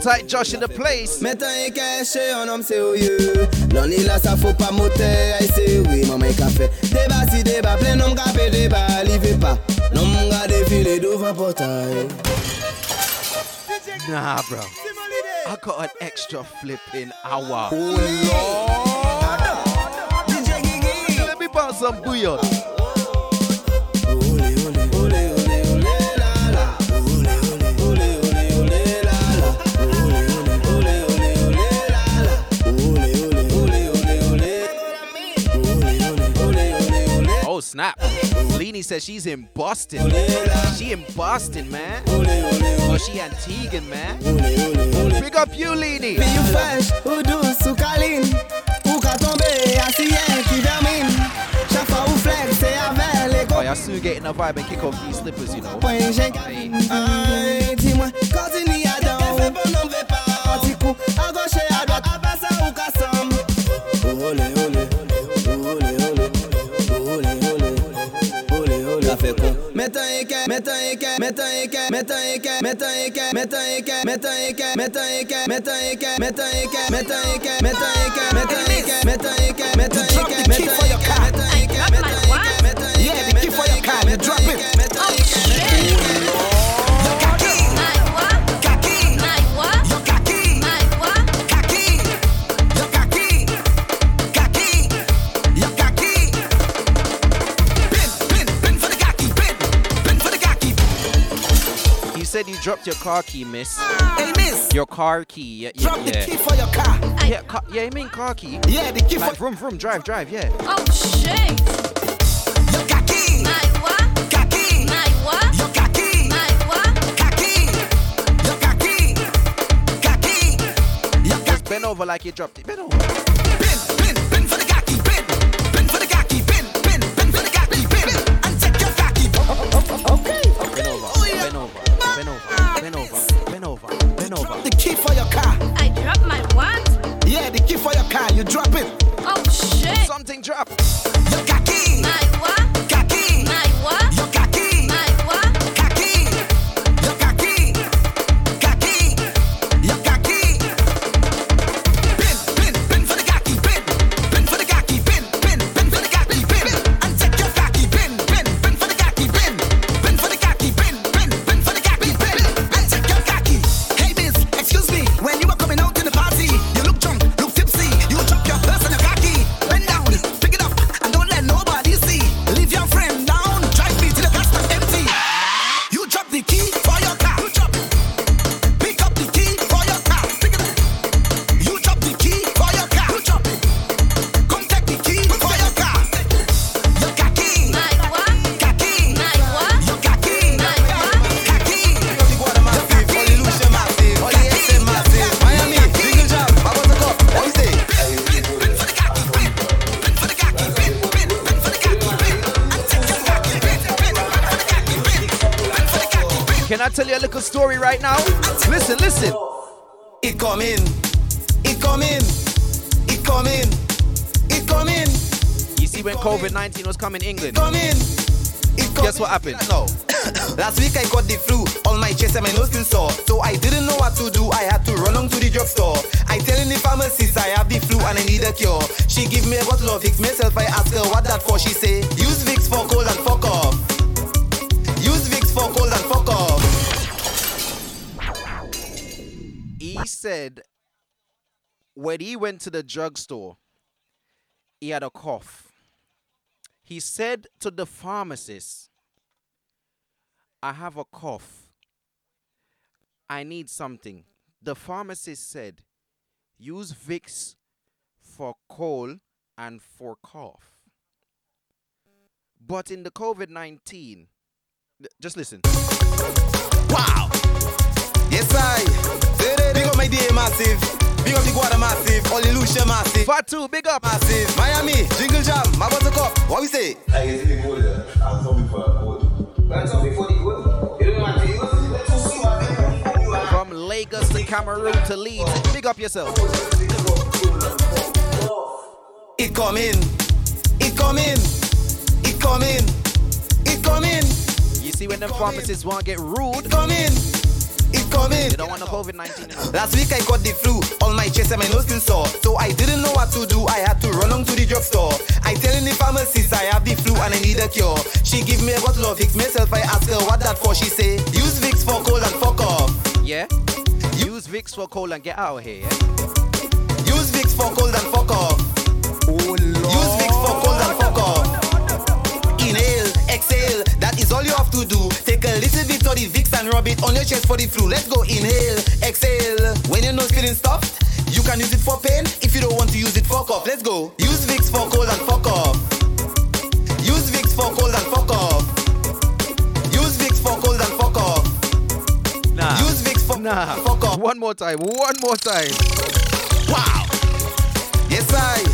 Speaker 2: tight Josh in the place.
Speaker 34: Metan e kèche yon om se ou yu. Lon ni la sa fò pa mote, ay se ou yi maman a fe. Deba si deba, ple nom gape pe deba, li ve pa. Nom mga defile dovan potay.
Speaker 2: Nah, bro. I got an extra flipping hour. Oh, Lord. Let me bounce some bouillon. Ole, ole, ole, ole. Beanie says she's in Boston. She in Boston, man. Or she Antiguan, man. We up you,
Speaker 34: Lini. you fresh, o do flex,
Speaker 2: oh, getting a vibe and kick off these slippers, you know.
Speaker 34: Un quai, mettons un quai, mettons un quai, mettons un quai, mettons un quai, mettons un quai,
Speaker 35: Yeah, the key for your car, drop it.
Speaker 2: Dropped your car key, miss.
Speaker 36: Hey, miss.
Speaker 2: Your car key. Yeah, yeah,
Speaker 36: Drop the key for your car.
Speaker 2: Yeah, car, yeah, you mean car key?
Speaker 36: Yeah, the key
Speaker 2: like,
Speaker 36: for-
Speaker 2: Vroom, vroom, drive, drive, yeah.
Speaker 35: Oh shit.
Speaker 36: Your car key.
Speaker 35: My what?
Speaker 36: Car key.
Speaker 35: My what?
Speaker 36: Your car key.
Speaker 35: My what?
Speaker 36: Car key. Your car key. Car key. Your car
Speaker 2: Just bend over like you dropped it. Bend over.
Speaker 36: You drop it.
Speaker 35: Oh shit.
Speaker 2: Something drop.
Speaker 36: Coming
Speaker 2: England?
Speaker 36: Coming.
Speaker 2: Guess what happened? No.
Speaker 36: Last week I got the flu, all my chest and my nose still sore. So I didn't know what to do, I had to run on to the drugstore. I telling the pharmacist I have the flu and I need a cure. She give me a bottle of Vicks, myself I ask her what that for. She say, use Vicks for cold and fuck off. Use Vicks for cold and fuck off.
Speaker 2: He said when he went to the drugstore, he had a cough. He said to the pharmacist, I have a cough. I need something. The pharmacist said, use Vicks for cold and for cough. But in the COVID 19, just listen.
Speaker 36: Wow. Yes, I. Big up my day massive. Big up the Guada massive. Only Lucia massive.
Speaker 2: Fatu, big up.
Speaker 36: Massive. Miami, Jingle Jam. My buttercup. cup. What we say?
Speaker 37: I guess the goal there. I'm sorry for a goal. I'm sorry for the goal. You don't want to use
Speaker 2: From Lagos to Cameroon to Leeds, big up yourself.
Speaker 36: It coming. It coming. It coming. It coming.
Speaker 2: You see when them pharmacists want to get rude,
Speaker 36: coming. It coming.
Speaker 2: They don't want no COVID 19.
Speaker 36: Last week I got the flu, all my chest and my nose still sore. So I didn't know what to do, I had to run on to the drugstore. I telling the pharmacist I have the flu and I need a cure. She give me a bottle of Vicks, myself I ask her what that for. She say, use Vicks for cold and fuck off.
Speaker 2: Yeah? Use Vicks for cold and get out of here, yeah?
Speaker 36: Use Vicks for cold and fuck off. Oh Lord. Use Vicks for cold and fuck off. Inhale, exhale, that is all you have to do. Take a little bit of the Vicks and rub it on your chest for the flu. Let's go, inhale, exhale. When your nose feeling stuffed, you can use it for pain. If you don't want to use it, fuck off. Let's go. Use Vicks for cold and fuck off. Use Vicks for cold and fuck off. Use Vicks for cold and fuck off.
Speaker 2: Nah.
Speaker 36: Use Vicks for
Speaker 2: nah.
Speaker 36: fuck off.
Speaker 2: One more time, one more time.
Speaker 36: Wow. Yes, I.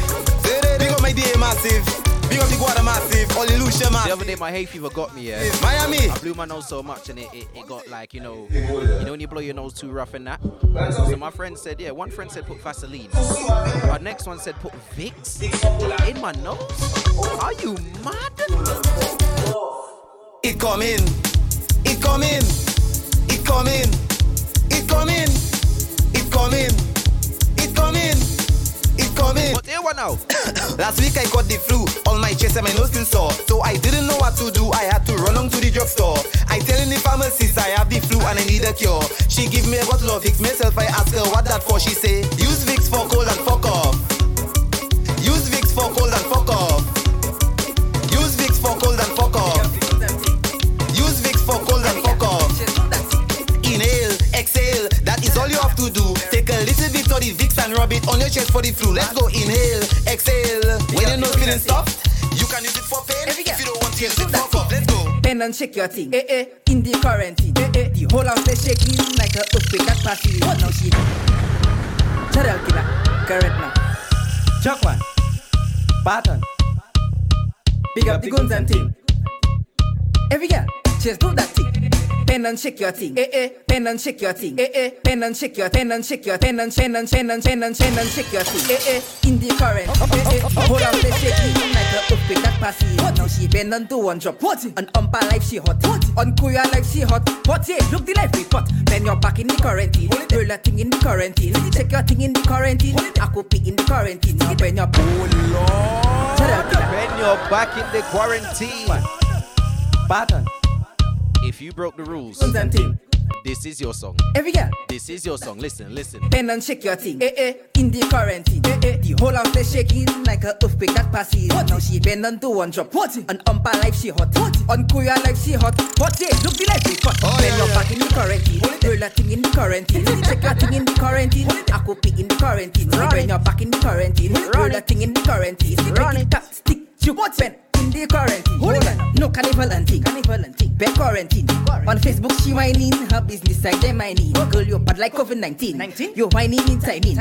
Speaker 36: Big up my day massive. Big up the Guada massive. Only Lucia
Speaker 2: The other day, my hay fever got me, yeah.
Speaker 36: Miami.
Speaker 2: I blew my nose so much and it, it, it got like, you know, you know when you blow your nose too rough and that? So my friend said, yeah, one friend said put Vaseline. Our next one said put Vicks in my nose. Are you mad?
Speaker 36: It come in. It come in. It come in. It come in. It come in. It coming. It coming.
Speaker 2: What there one now?
Speaker 36: Last week I got the flu, all my chest and my nose still sore. So I didn't know what to do, I had to run on to the drugstore. I telling the pharmacist I have the flu and I need a cure. She give me a bottle of Vicks, myself I ask her what that for. She say, use Vicks for cold and fuck off. Use Vicks for cold and fuck
Speaker 38: the Vicks and rub it on your chest for the flu. Let's go inhale, exhale. When you're not feeling stuff, you can use it for pain. If you don't want to use it for cough, let's go.
Speaker 39: Bend and shake your thing, eh eh, in the quarantine, eh eh. The whole house they shaking like a earthquake that passes. What now she? Cheryl killer, correct now. Chuck one, pattern. Big up the guns and thing. Every girl, just do that thing. Bend and shake your thing, eh eh. Bend and shake your thing, eh eh. Bend and shake your, bend and shake your, bend and bend and bend and bend and bend and shake your thing, eh eh. In the current, eh eh. Hold on, they shaking like a earthquake that passes. What now she bend and do one drop. What? An umpire like she hot. What? On Kuya like she hot. What? Yeah, look the life report. Bend your back in the quarantine. Roll a thing in the quarantine. Check your thing in the quarantine. I could be in the quarantine. Now bend your, oh Lord.
Speaker 2: Bend your back in the quarantine.
Speaker 39: Pattern.
Speaker 2: If you broke the rules,
Speaker 39: Guns and thing.
Speaker 2: this is your song.
Speaker 39: Every girl.
Speaker 2: This is your song. Listen, listen.
Speaker 39: Bend and shake your thing, eh eh, in the quarantine, eh eh. The whole house they shaking like a earthquake that passes. What? Now she bend and do one drop. What? An umpire like she hot. What? On Kuya like she hot. What? Yeah, look the life report. bend your back in the quarantine. Roll a thing in the quarantine. Check your thing in the quarantine. I could be in the quarantine. Bend your back in the quarantine. Roll a thing in the quarantine. Run it stick. You what? Bend in the quarantine. No carnival and thing. Carnival and thing. Bend quarantine. On Facebook she whining. Her business side they mining. Girl you bad like COVID 19. 19. You whining inside me.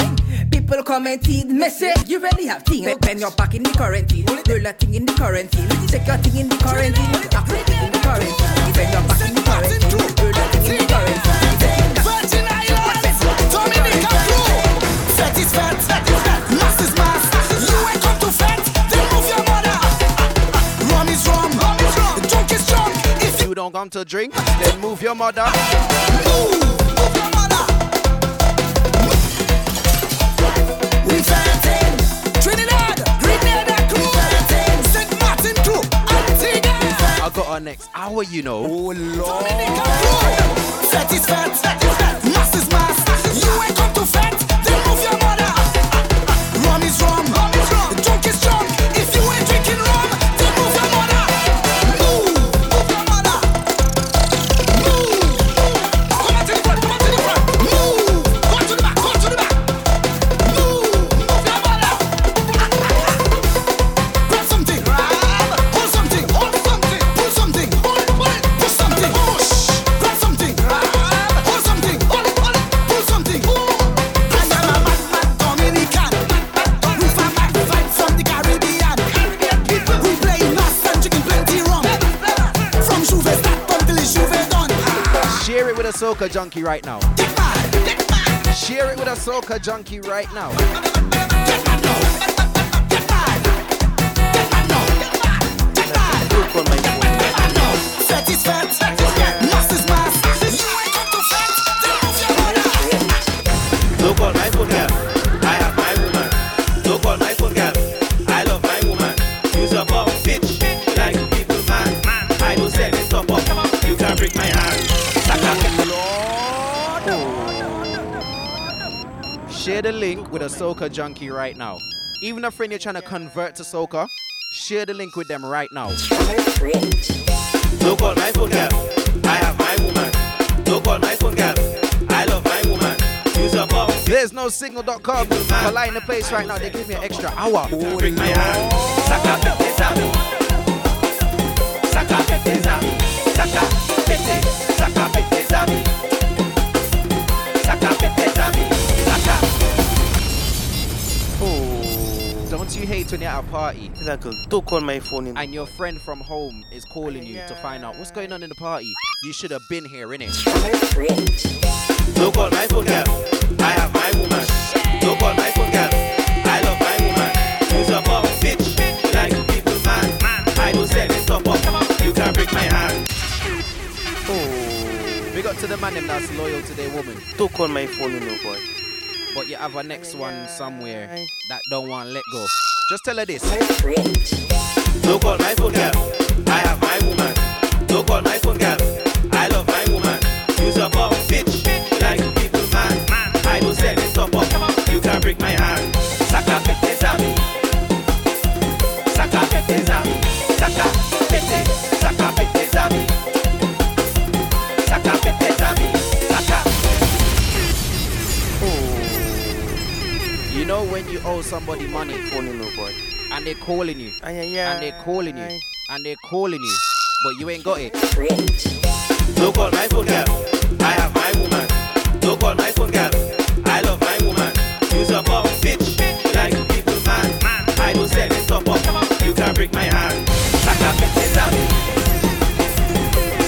Speaker 39: People commenting. Message you really have thing. When you're back in the quarantine. Roll a thing in the quarantine. Check your thing in the quarantine. I put it in the quarantine. Bend your back in the quarantine. Roll a thing in the quarantine.
Speaker 38: Virgin Islands, Dominica crew. Fat is
Speaker 2: don't come to drink, then move your mother.
Speaker 38: Antigua.
Speaker 2: I got our next hour, you know.
Speaker 38: Oh Lord. Fat is fat, mass is mass. You ain't come to fat,
Speaker 2: soca junkie right now. Share it with a soca junkie right now.
Speaker 38: Fat
Speaker 2: Share the link with a soca junkie right now. Even a friend you're trying to convert to soca, share the link with them right now.
Speaker 40: Look on my phone, girl. I have my woman. Look on my phone, girl. I love my woman. Use your bum.
Speaker 2: There's no signal.com. Collide in the place right now. They give me an extra hour.
Speaker 40: Bring my hand. Saka pesa. Saka. Saka. Saka.
Speaker 2: You hate when you're at a party?
Speaker 41: Exactly. Don't call my phone in.
Speaker 2: And your friend from home is calling you to find out what's going on in the party. You should have been here, innit?
Speaker 40: Look on my phone, girl. I have my woman. Look on my phone, girl. I love my woman. Use your bum, bitch. Like people, man. I don't sell it up, up. You can break my hand.
Speaker 2: Oh, big up to the man them that's loyal to their woman.
Speaker 41: Don't call my phone in, no boy.
Speaker 2: But you have a next one somewhere that don't want to let go. Just tell her this.
Speaker 40: Look on my phone, girl. I have my woman. Look on my phone, girl. I love my woman. Use your bum, bitch. Like people, man. I don't sell it up, up. You can break my hand. Saka pete zami. Saka pete zami. Saka pete. Saka pete zami.
Speaker 2: You know when you owe somebody money,
Speaker 42: Phone no boy.
Speaker 2: and they're calling you,
Speaker 42: Aye, aye, aye.
Speaker 2: and they're calling you, and they're calling you, but you ain't got it.
Speaker 38: Don't call my phone girl. I have my woman. Don't call my phone girl. I love my woman. Use a pop bitch. Like people man. I don't sell it top up. You can break my hand. Saka pete zami.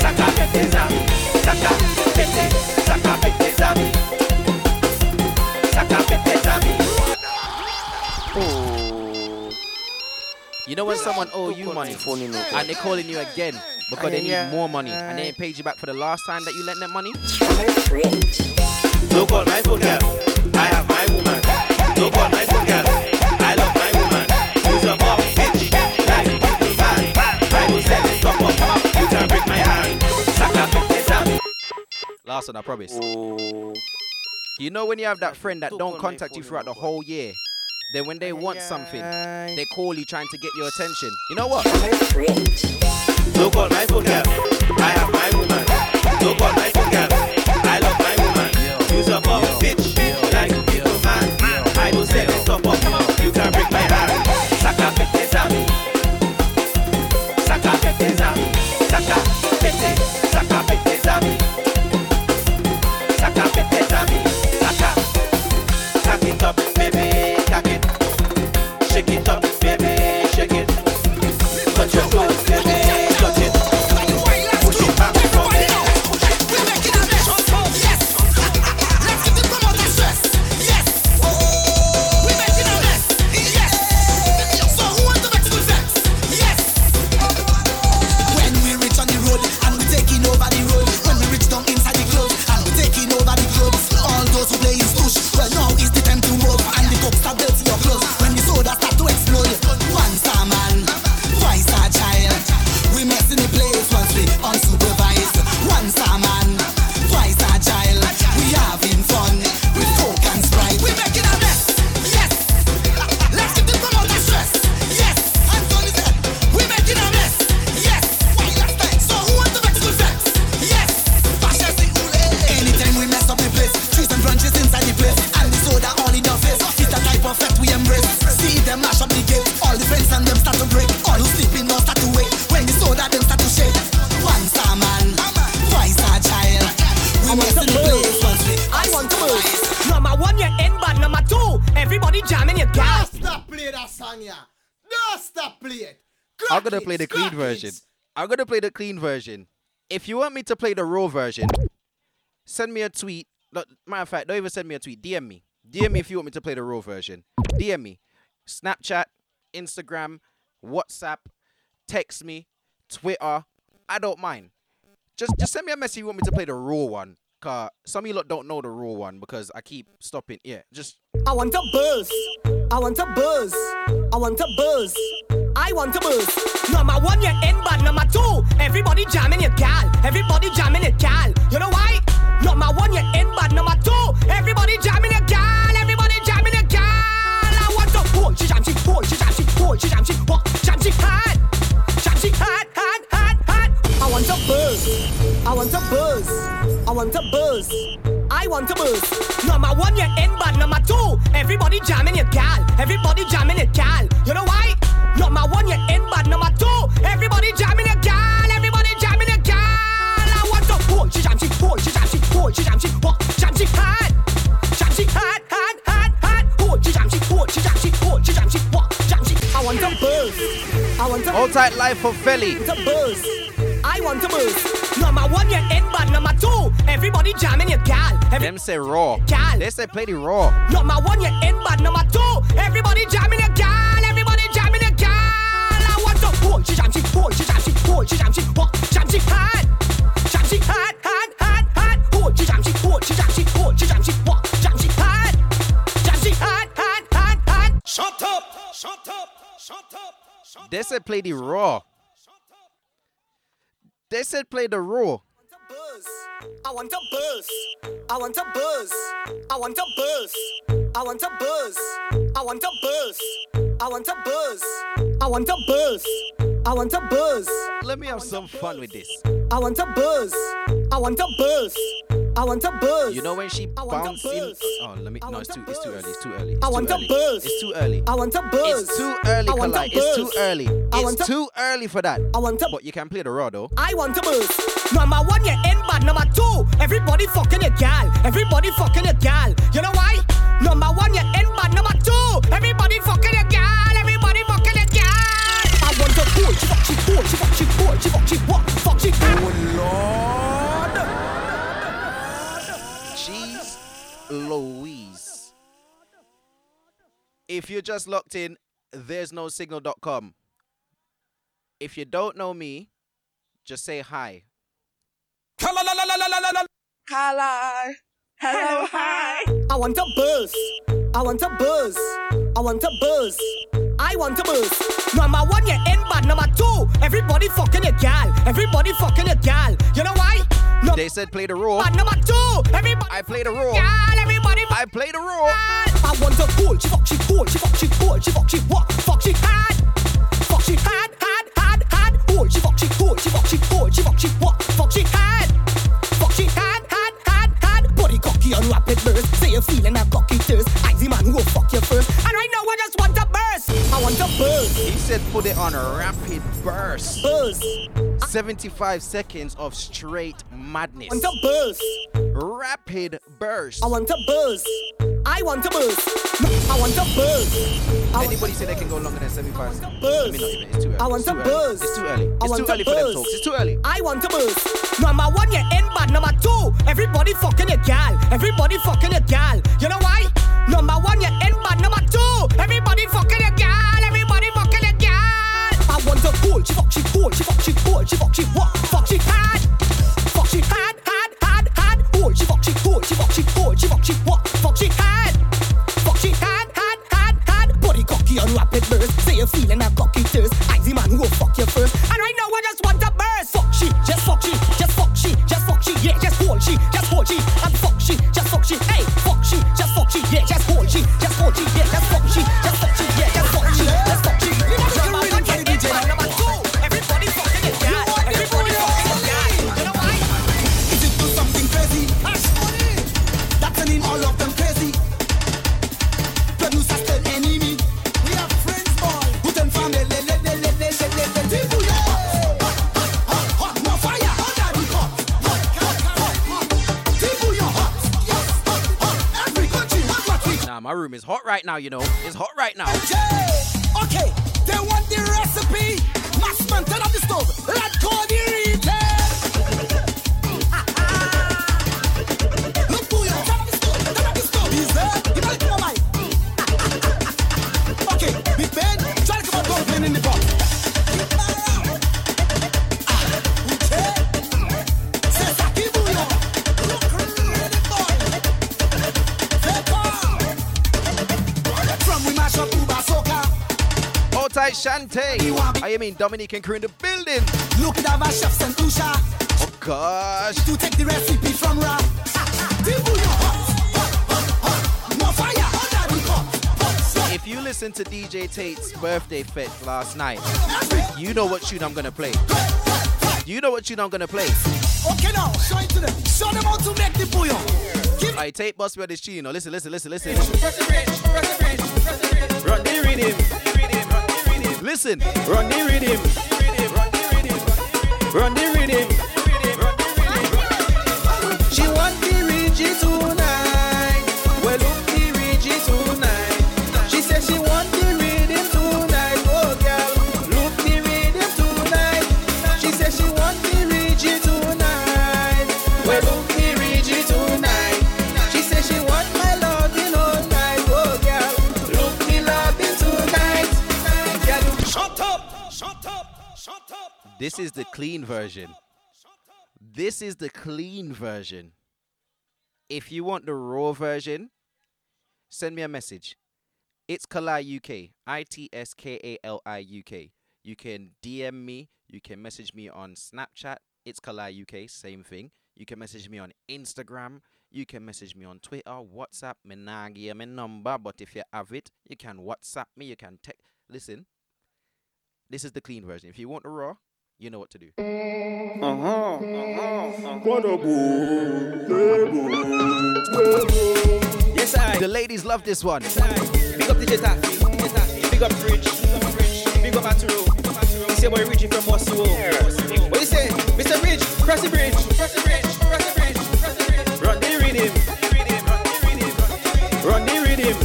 Speaker 38: Saka pete zami. Saka pete. Saka pete zami.
Speaker 2: Oh. You know when someone owe you money
Speaker 42: Phone no boy.
Speaker 2: and they're calling you again because they need more money and they ain't paid you back for the last time that you lent them money?
Speaker 38: Don't call my phone girl. I have my woman. Don't call my phone girl. I love my woman. Use a pop bitch. Like people man. I don't sell it top up. You can break my hand. Saka pete zami.
Speaker 2: Last one, I promise.
Speaker 42: Oh.
Speaker 2: You know when you have that friend that don't contact you throughout the whole year, then when they want something, they call you trying to get your attention. You know what?
Speaker 38: Don't call my phone girl. I have my woman. Don't call my phone girl. I love my woman. Use a pop bitch.
Speaker 43: Play the
Speaker 2: clean version. If you want me to play the raw version, send me a tweet. Matter of fact, don't even send me a tweet. DM me. DM me if you want me to play the raw version. DM me. Snapchat, Instagram, WhatsApp, text me, Twitter. I don't mind. Just just send me a message you want me to play the raw one. Cause some of you lot don't know the raw one because I keep stopping. Yeah, just
Speaker 36: I want a buzz. I want a buzz. I want a buzz. I want to buzz. Number one, you're in, but number two, everybody jamming your gal. Everybody jamming your gal. You know why? Number one, you're in, but number two, everybody jamming your gal. Everybody jamming your gal. I want to boy, she jam, she boy, she jam, she boy, she jam, she boy, jam, she hot, jam, she hot, hot, hot, hot. I want to buzz. I want to buzz. I want a buzz. I want a buzz. Number one, you're in, but number two, everybody jamming your gal. Everybody jamming your gal. You know why? Number one, you're in, but number two, everybody jamming your gal. Everybody jamming your gal. I want a boy, oh, she jam, she boy, she jam, she boy, she jam, she boy, jam, she hot, jam, she hot, hot, hot, hot. Boy, she jam, she boy, she jam, she boy, she jam, she boy, jam, she. I want a buzz. I want a
Speaker 2: Hold tight life for Felly.
Speaker 36: want a. I want a buzz. Number jamming your gal. Every-
Speaker 2: Them say raw.
Speaker 36: Gal.
Speaker 2: They say play the raw.
Speaker 36: Number one, you're in, but number two, everybody jamming your gal. Everybody jamming your gal. I want a boy, she jam, she boy, she jam, she boy, she jam, she boy, jam, she hot, jam, she hot, hot, hot, hot. Boy, she jam, she boy, she jam, she boy, she jam, she boy, jam, she hot, jam, she hot, hot, hot, hot.
Speaker 43: Shut up! Shut up! Shut up!
Speaker 2: They said play the raw. They said play the raw.
Speaker 36: I want a buzz. I want a buzz. I want a buzz. I want a buzz. I want a buzz. I want a buzz. I want a buzz. I want a buzz.
Speaker 2: Let me have some fun with this.
Speaker 36: I want a buzz. I want a buzz. I want a buzz.
Speaker 2: You know when she
Speaker 36: I want
Speaker 2: bouncing? Oh, let me. No, it's too. It's too early. It's too early. It's
Speaker 36: I
Speaker 2: too
Speaker 36: want a
Speaker 2: early.
Speaker 36: buzz.
Speaker 2: It's too early.
Speaker 36: I want a buzz.
Speaker 2: It's too early,
Speaker 36: I want a
Speaker 2: Kalai. It's too early.
Speaker 36: I want
Speaker 2: It's
Speaker 36: a-
Speaker 2: too early for that.
Speaker 36: I want a.
Speaker 2: But you can play the raw though.
Speaker 36: I want a buzz. Number one, you in bad. Number two, everybody fucking a gal. Everybody fucking a gal. You know why? Number one, you in bad. Number two, everybody fucking a gal. Everybody fucking a gal. I want a cool. She fuck, she cool. She fuck, she cool. She fuck, she what? Fuck, she. Oh Lord.
Speaker 2: Louise. If you're just locked in, there's no signal.com. If you don't know me, just say hi.
Speaker 36: Hello. Hello, hi. I want a buzz. I want a buzz. I want a buzz. I want a buzz. Number one, you in bad. Number two, everybody fucking a gal. Everybody fucking a gal. You know why? No.
Speaker 2: They said play the raw.
Speaker 36: Bad number two, everybody.
Speaker 2: I play the raw.
Speaker 36: Gal, everybody.
Speaker 2: I play the raw.
Speaker 36: I want a cool. She fuck, she cool. She fuck, she cool. She fuck, she what? Fuck, she had. Fuck, she had, had, had, had. Cool. She fuck, she cool. She fuck, she cool. She fuck, she what? Fuck, she had. Fuck, she had, had, had, had. Body cocky on rapid burst. Say you're feeling a cocky thirst. I the man who will fuck you first. And right now I just want a burst. I want a burst.
Speaker 2: He said put it on a rapid burst.
Speaker 36: Buzz.
Speaker 2: 75 seconds of straight madness.
Speaker 36: I want a buzz.
Speaker 2: Rapid burst.
Speaker 36: I want a buzz. I want a buzz. I want a buzz. I
Speaker 2: Anybody say they can go longer than 75 seconds? Let me not even. It's too early.
Speaker 36: I want a buzz.
Speaker 2: It's too early.
Speaker 36: I
Speaker 2: It's
Speaker 36: want
Speaker 2: too early for them talks. It's too early.
Speaker 36: I want a buzz. Number one, you in bad. Number two, everybody fucking a gal. Everybody fucking a gal. You know why? Number one, you in bad. Number two, everybody fucking a gal. Everybody fucking a gal. I want a cool. She fuck, she cool. She fuck, she cool. She fuck, she what? Fuck, she had. Fuck, she had, had, had, had. Cool. She fuck, she cool. She fuck, she cool. She fuck, she what? Fuck, she had. Fuck, she had, had, had, had. Body cocky on rapid burst. Say you're feeling a cocky thirst. I the man who will fuck you first. And right now I just want a burst. Fuck she, just fuck she, just fuck she, just fuck she, yeah, just hold she, just hold she, and fuck she, just fuck she, hey, fuck she, 4G, yeah, just 4G, just 4G, yeah, just 4G, just
Speaker 2: 4G. My room is hot right now, you know. It's hot right now.
Speaker 38: Okay, they want the recipe. Massman, turn up the stove. Let's go the retail. Look up the stove. Up the stove. He's there. Okay, to in the box.
Speaker 2: Hold tight, Shante. I oh, mean Dominican crew in the building.
Speaker 38: Look at our chefs and Usha.
Speaker 2: Oh gosh.
Speaker 38: To take the recipe from Ra.
Speaker 2: If you listen to DJ Tate's birthday fit last night, you know what tune I'm gonna play. You know what tune I'm gonna play.
Speaker 38: Okay now, show it to them. Show them how to make the bouillon.
Speaker 2: I Tate bust me on this tune. Listen, listen, listen, listen.
Speaker 40: Run the rhythm.
Speaker 2: Listen.
Speaker 40: Run the rhythm. Run the rhythm. Run the rhythm. She want the Reggie tonight.
Speaker 2: This is the clean version. This is the clean version. If you want the raw version, send me a message. It's Kali UK. I T S K A L I U K. You can DM me. You can message me on Snapchat. It's Kali UK. Same thing. You can message me on Instagram. You can message me on Twitter, WhatsApp. Me nah give my number, but if you have it, you can WhatsApp me. You can text. Listen, this is the clean version. If you want the raw, you know what to do.
Speaker 41: Uh-huh. Uh-huh.
Speaker 2: Yes, I. The ladies love this one.
Speaker 44: Yes, I. Big up DJ Taffy. Big up Rich. Big up Aturo. This your boy Richie from Mosuo. What you say? Mr. Rich, cross the bridge. Cross the bridge. Cross the bridge. Cross the bridge. Run the rhythm. Run the rhythm. Run the rhythm.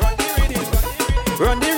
Speaker 44: Run the rhythm. Run the rhythm.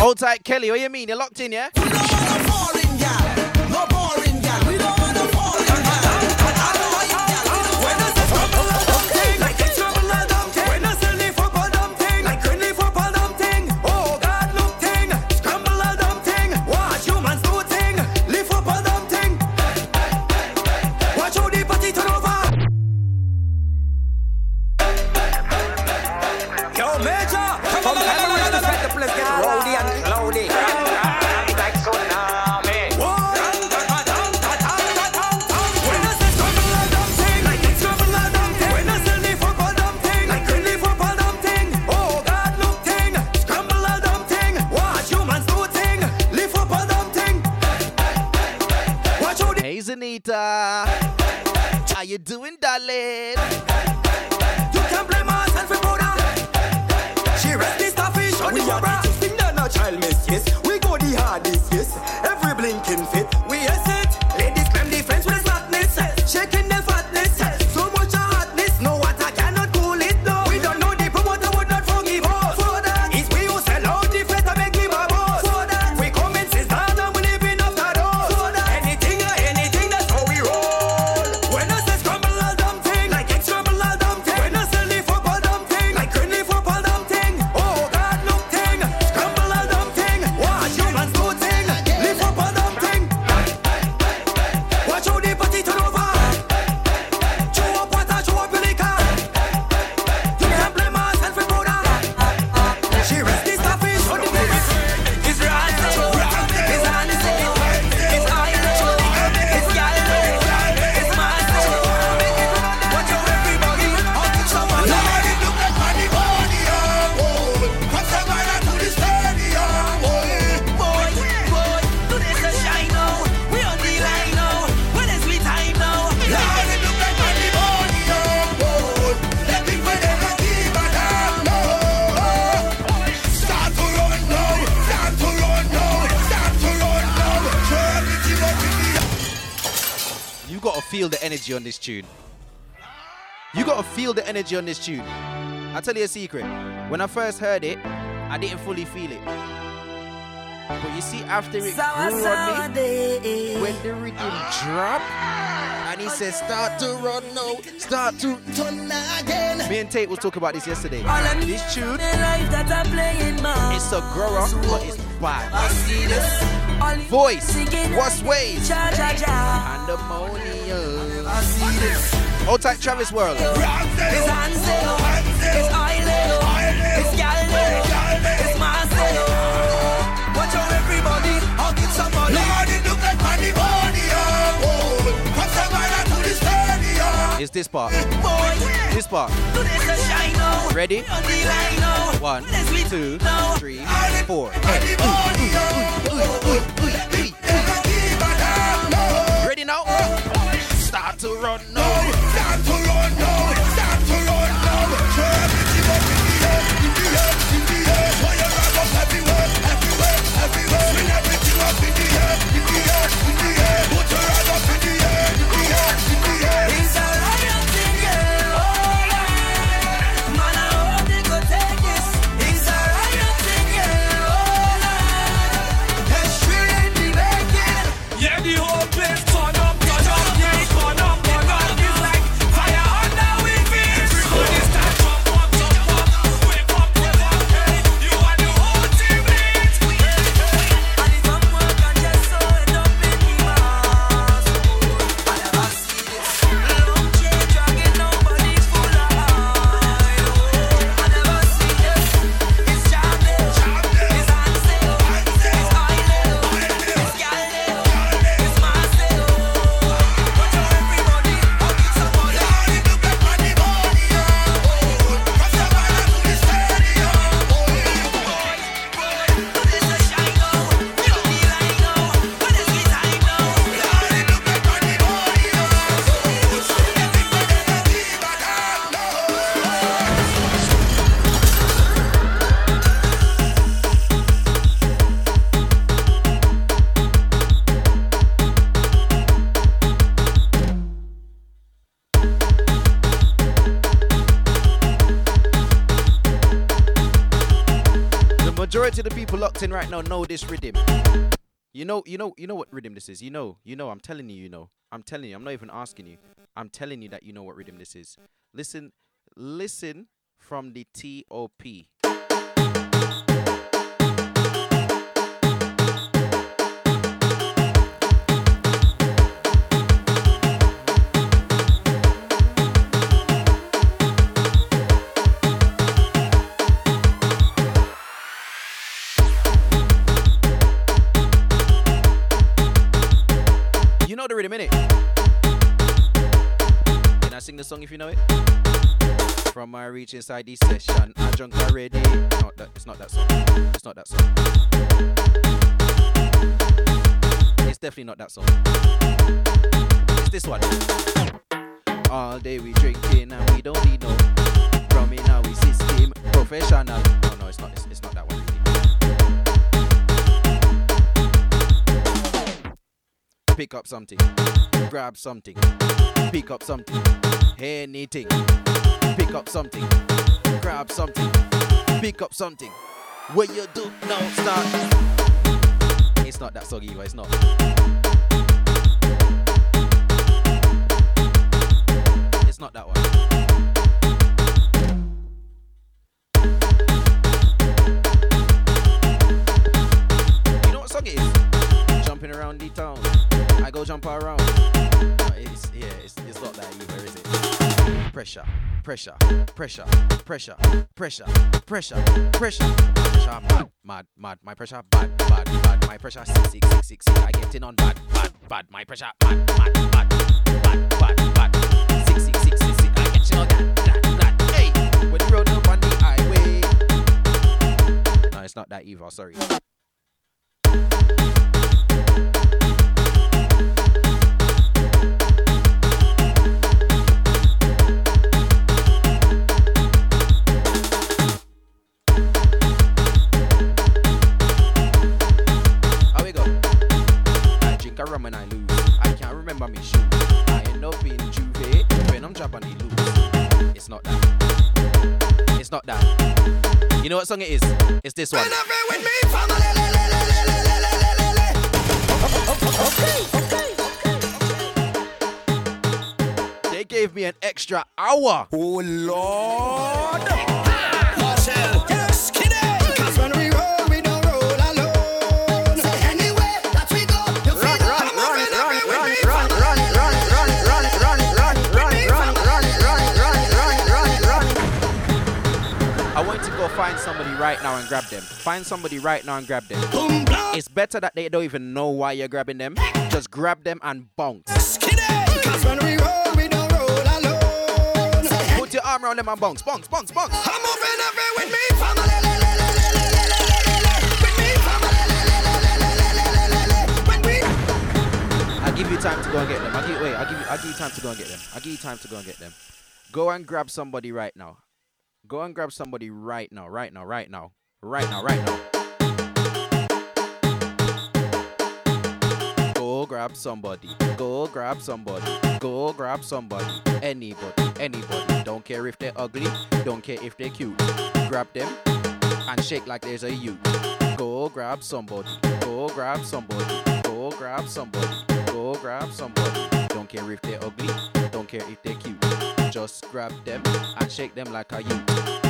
Speaker 38: Hold
Speaker 2: tight, Kelly. What you mean? You're locked in, yeah? energy on this tune. You gotta feel the energy on this tune. i tell you a secret. When I first heard it, I didn't fully feel it. But you see, after it grew on me, when the rhythm dropped, and he says, Start to run now, start to
Speaker 6: turn again.
Speaker 2: Me and Tate were talking about this yesterday. This tune it's a grower, but it's bad. Voice, what's ways? Pandemonium
Speaker 1: can't see this.
Speaker 2: Hold tight, Travis World.
Speaker 1: It's Hansel, it's Isle, it's Galileo, it's Marcel. Watch out, everybody, I'll get somebody.
Speaker 6: Lord, it look like money, money, oh. From Savannah to the stadium.
Speaker 2: It's this part. This part. Ready? One, two, three, four. Hey. to run right now know this rhythm. You know, you know, you know what rhythm this is. You know, you know. I'm telling you, you know. I'm telling you. I'm not even asking you. I'm telling you that you know what rhythm this is. Listen, listen from the T.O.P. You know the rhythm, innit? Can I sing the song if you know it? From my reach inside this session, I drunk already. No, that, it's not that song. It's not that song. It's definitely not that song. It's this one. All day we drinking and we don't need no rum in our system. Professional. No, no, it's not. It's, it's not that one. Really. Pick up something, grab something, pick up something, anything. Pick up something, grab something, pick up something. What you do now, start. It's not that soggy. It's not. It's not that one. Jump around. It's, yeah, it's, it's not that either, is it? Pressure, pressure, pressure, pressure, pressure, pressure, pressure. Pressure, mad, mad, mad. My pressure, bad, bad, bad. My pressure, six, six, six, six, six. I get in on bad, bad, bad. My pressure, mad, mad, mad, bad, bad, bad. Six, six, six, six, six. I get in on that, that, that. Hey, when the road up on the highway. No, it's not that either. Sorry. A rum and I lose. I can't remember me shoes. I end up in Juve when I'm dropping the loose. It's not that. It's not that. You know what song it is? It's this one. They gave me an extra hour.
Speaker 38: Oh Lord.
Speaker 2: Right now and grab them. Find somebody right now and grab them. It's better that they don't even know why you're grabbing them. Just grab them and bounce.
Speaker 38: Cause when we roll, we don't roll alone. So
Speaker 2: Put your arm around them and bounce, bounce, bounce, bounce.
Speaker 38: I'm moving every with me, family. With me, family. When we
Speaker 2: I'll give you time to go and get them. I'll give wait, I'll give you I'll give you time to go and get them. I'll give you time to go and get them. Go and grab somebody right now. Go and grab somebody right now, right now, right now. Right now, right now. Go grab somebody. Go grab somebody. Go grab somebody. Anybody. Anybody. Don't care if they're ugly. Don't care if they're cute. Grab them and shake like there's a you. Go grab somebody. Go grab somebody. Go grab somebody. Go grab somebody. Don't care if they're ugly. Don't care if they're cute. Just grab them and shake them like a you.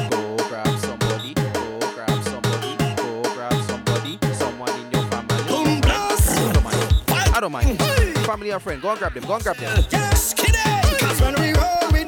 Speaker 2: Go grab somebody. Go grab somebody. Go grab somebody. Someone in your family. I don't mind. I don't mind. Family or friend. Go and grab them. Go and grab them.
Speaker 38: Yes, kid eh. Cause when we roll, we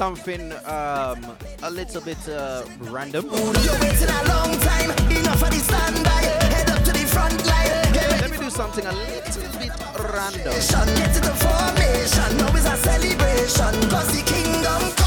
Speaker 45: something um, a little bit uh, random. Let me do something a little bit random.
Speaker 14: Get to the formation, a celebration, cause the kingdom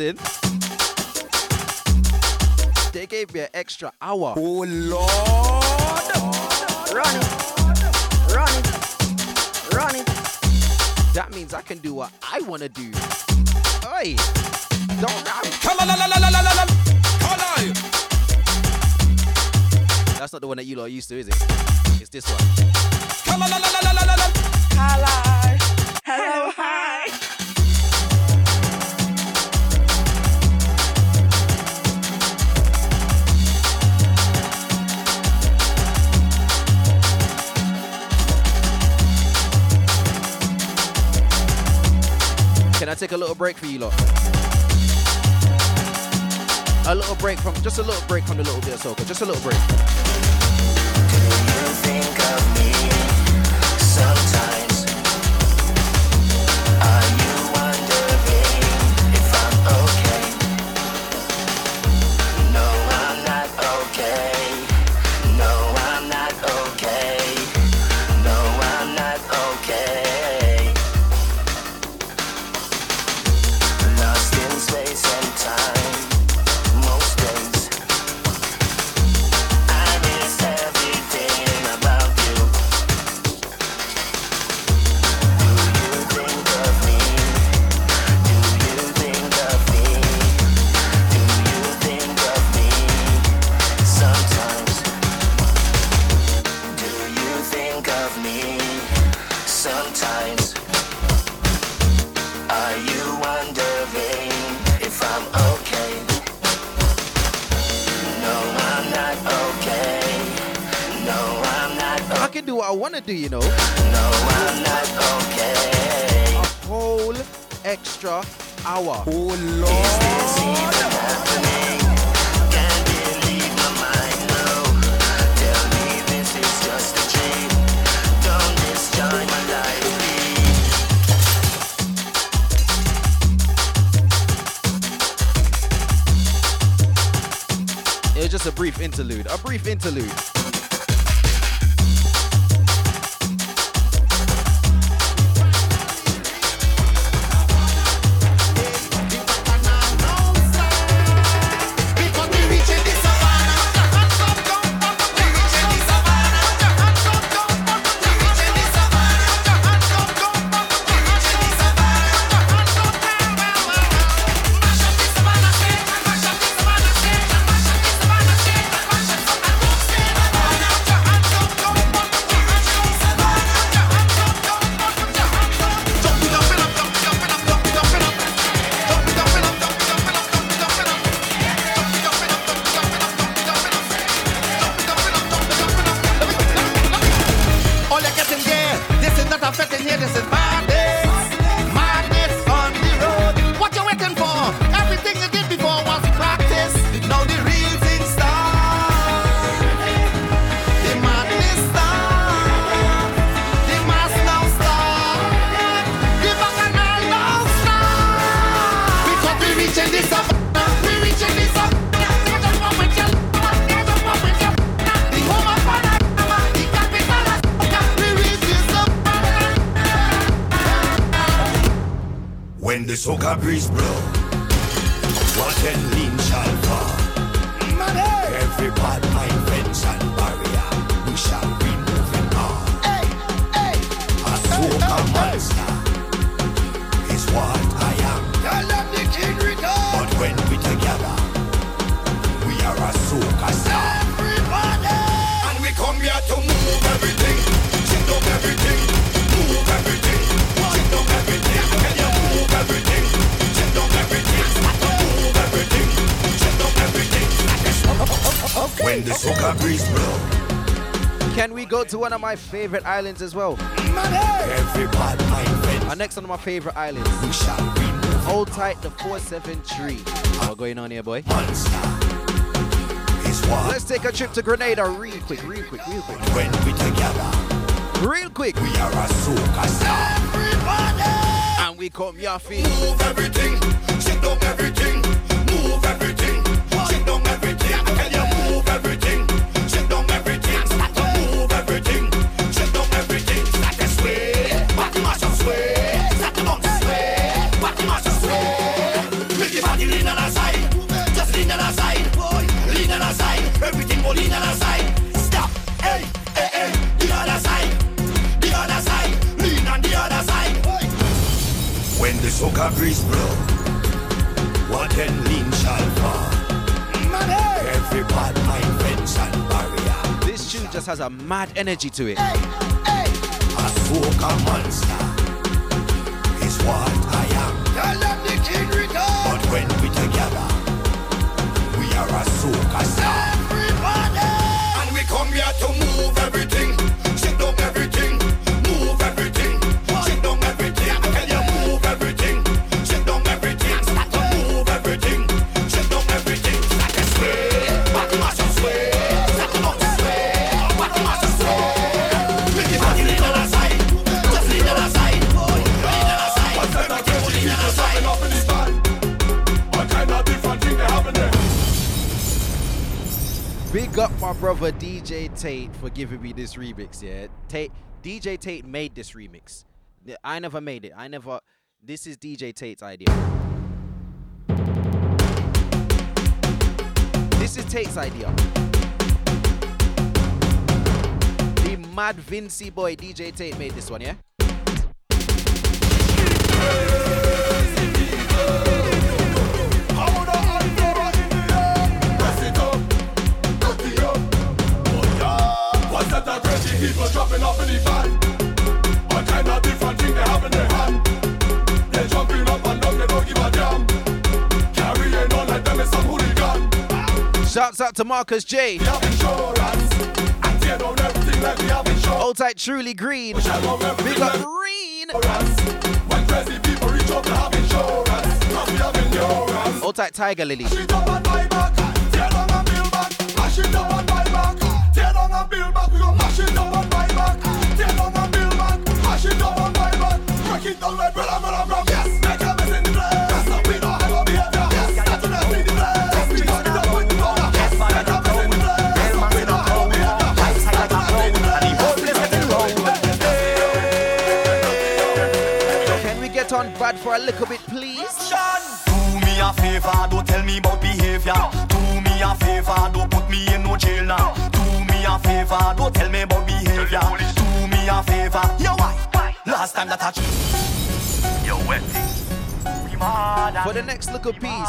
Speaker 45: dancing, they gave me an extra hour.
Speaker 14: Oh Lord!
Speaker 45: Run it! Run it! Run it! That means I can do what I wanna do. Oi! Don't run! Come on! La, la, la, la, la, la. That's not the one that you lot are used to, is it? It's this one. Come on! La, la, la, la, la, la.
Speaker 14: Hello! Hi!
Speaker 45: take a little break for you lot. A little break from, just a little break from the little bit of soca. Just a little break. interlude.
Speaker 2: To one of my favorite islands as well?
Speaker 46: Every bad mind friend.
Speaker 2: Our next one of my favorite islands. Hold tight the 473. What going on here, boy? Let's take a trip to Grenada real quick, real quick, real quick.
Speaker 46: When we together,
Speaker 2: real quick.
Speaker 46: We are a star.
Speaker 2: And we come your feet.
Speaker 46: Move everything, shake down everything, move everything, shake down everything. Soca breeze blow, what can lean shall fall. Every bad mind fence and barrier.
Speaker 2: This tune just has a mad energy to it.
Speaker 46: A soca monster is what I am. Tell them the king return. But when we together, we are a soca star. Everybody! And we come here to move
Speaker 2: brother DJ Tate for giving me this remix, yeah. Tate DJ Tate made this remix. I never made it. I never this is DJ Tate's idea. This is Tate's idea. The mad Vincy boy DJ Tate made this one, yeah?
Speaker 6: A crazy people dropping off in the van? What kind of different thing they have in their hand? They jumping up and down, they don't give a damn. Carrying on like them is some hooligan.
Speaker 2: Shouts out to Marcus J.
Speaker 6: Have insurance and tear down everything like we have insurance.
Speaker 2: Hold tight, truly green. Big up green.
Speaker 6: When crazy people reach out to have insurance, cause we have endurance.
Speaker 2: Hold tight, Tiger Lily.
Speaker 6: Mash it up and buy back, tear down and build back. Mash it up and buy back, tear down and back.
Speaker 2: For a little bit, please?
Speaker 47: Do me a favor, don't tell me a don't tell me about behavior. Do me a favor, yo why? Last time that I ch- yo wet.
Speaker 2: For the next little piece,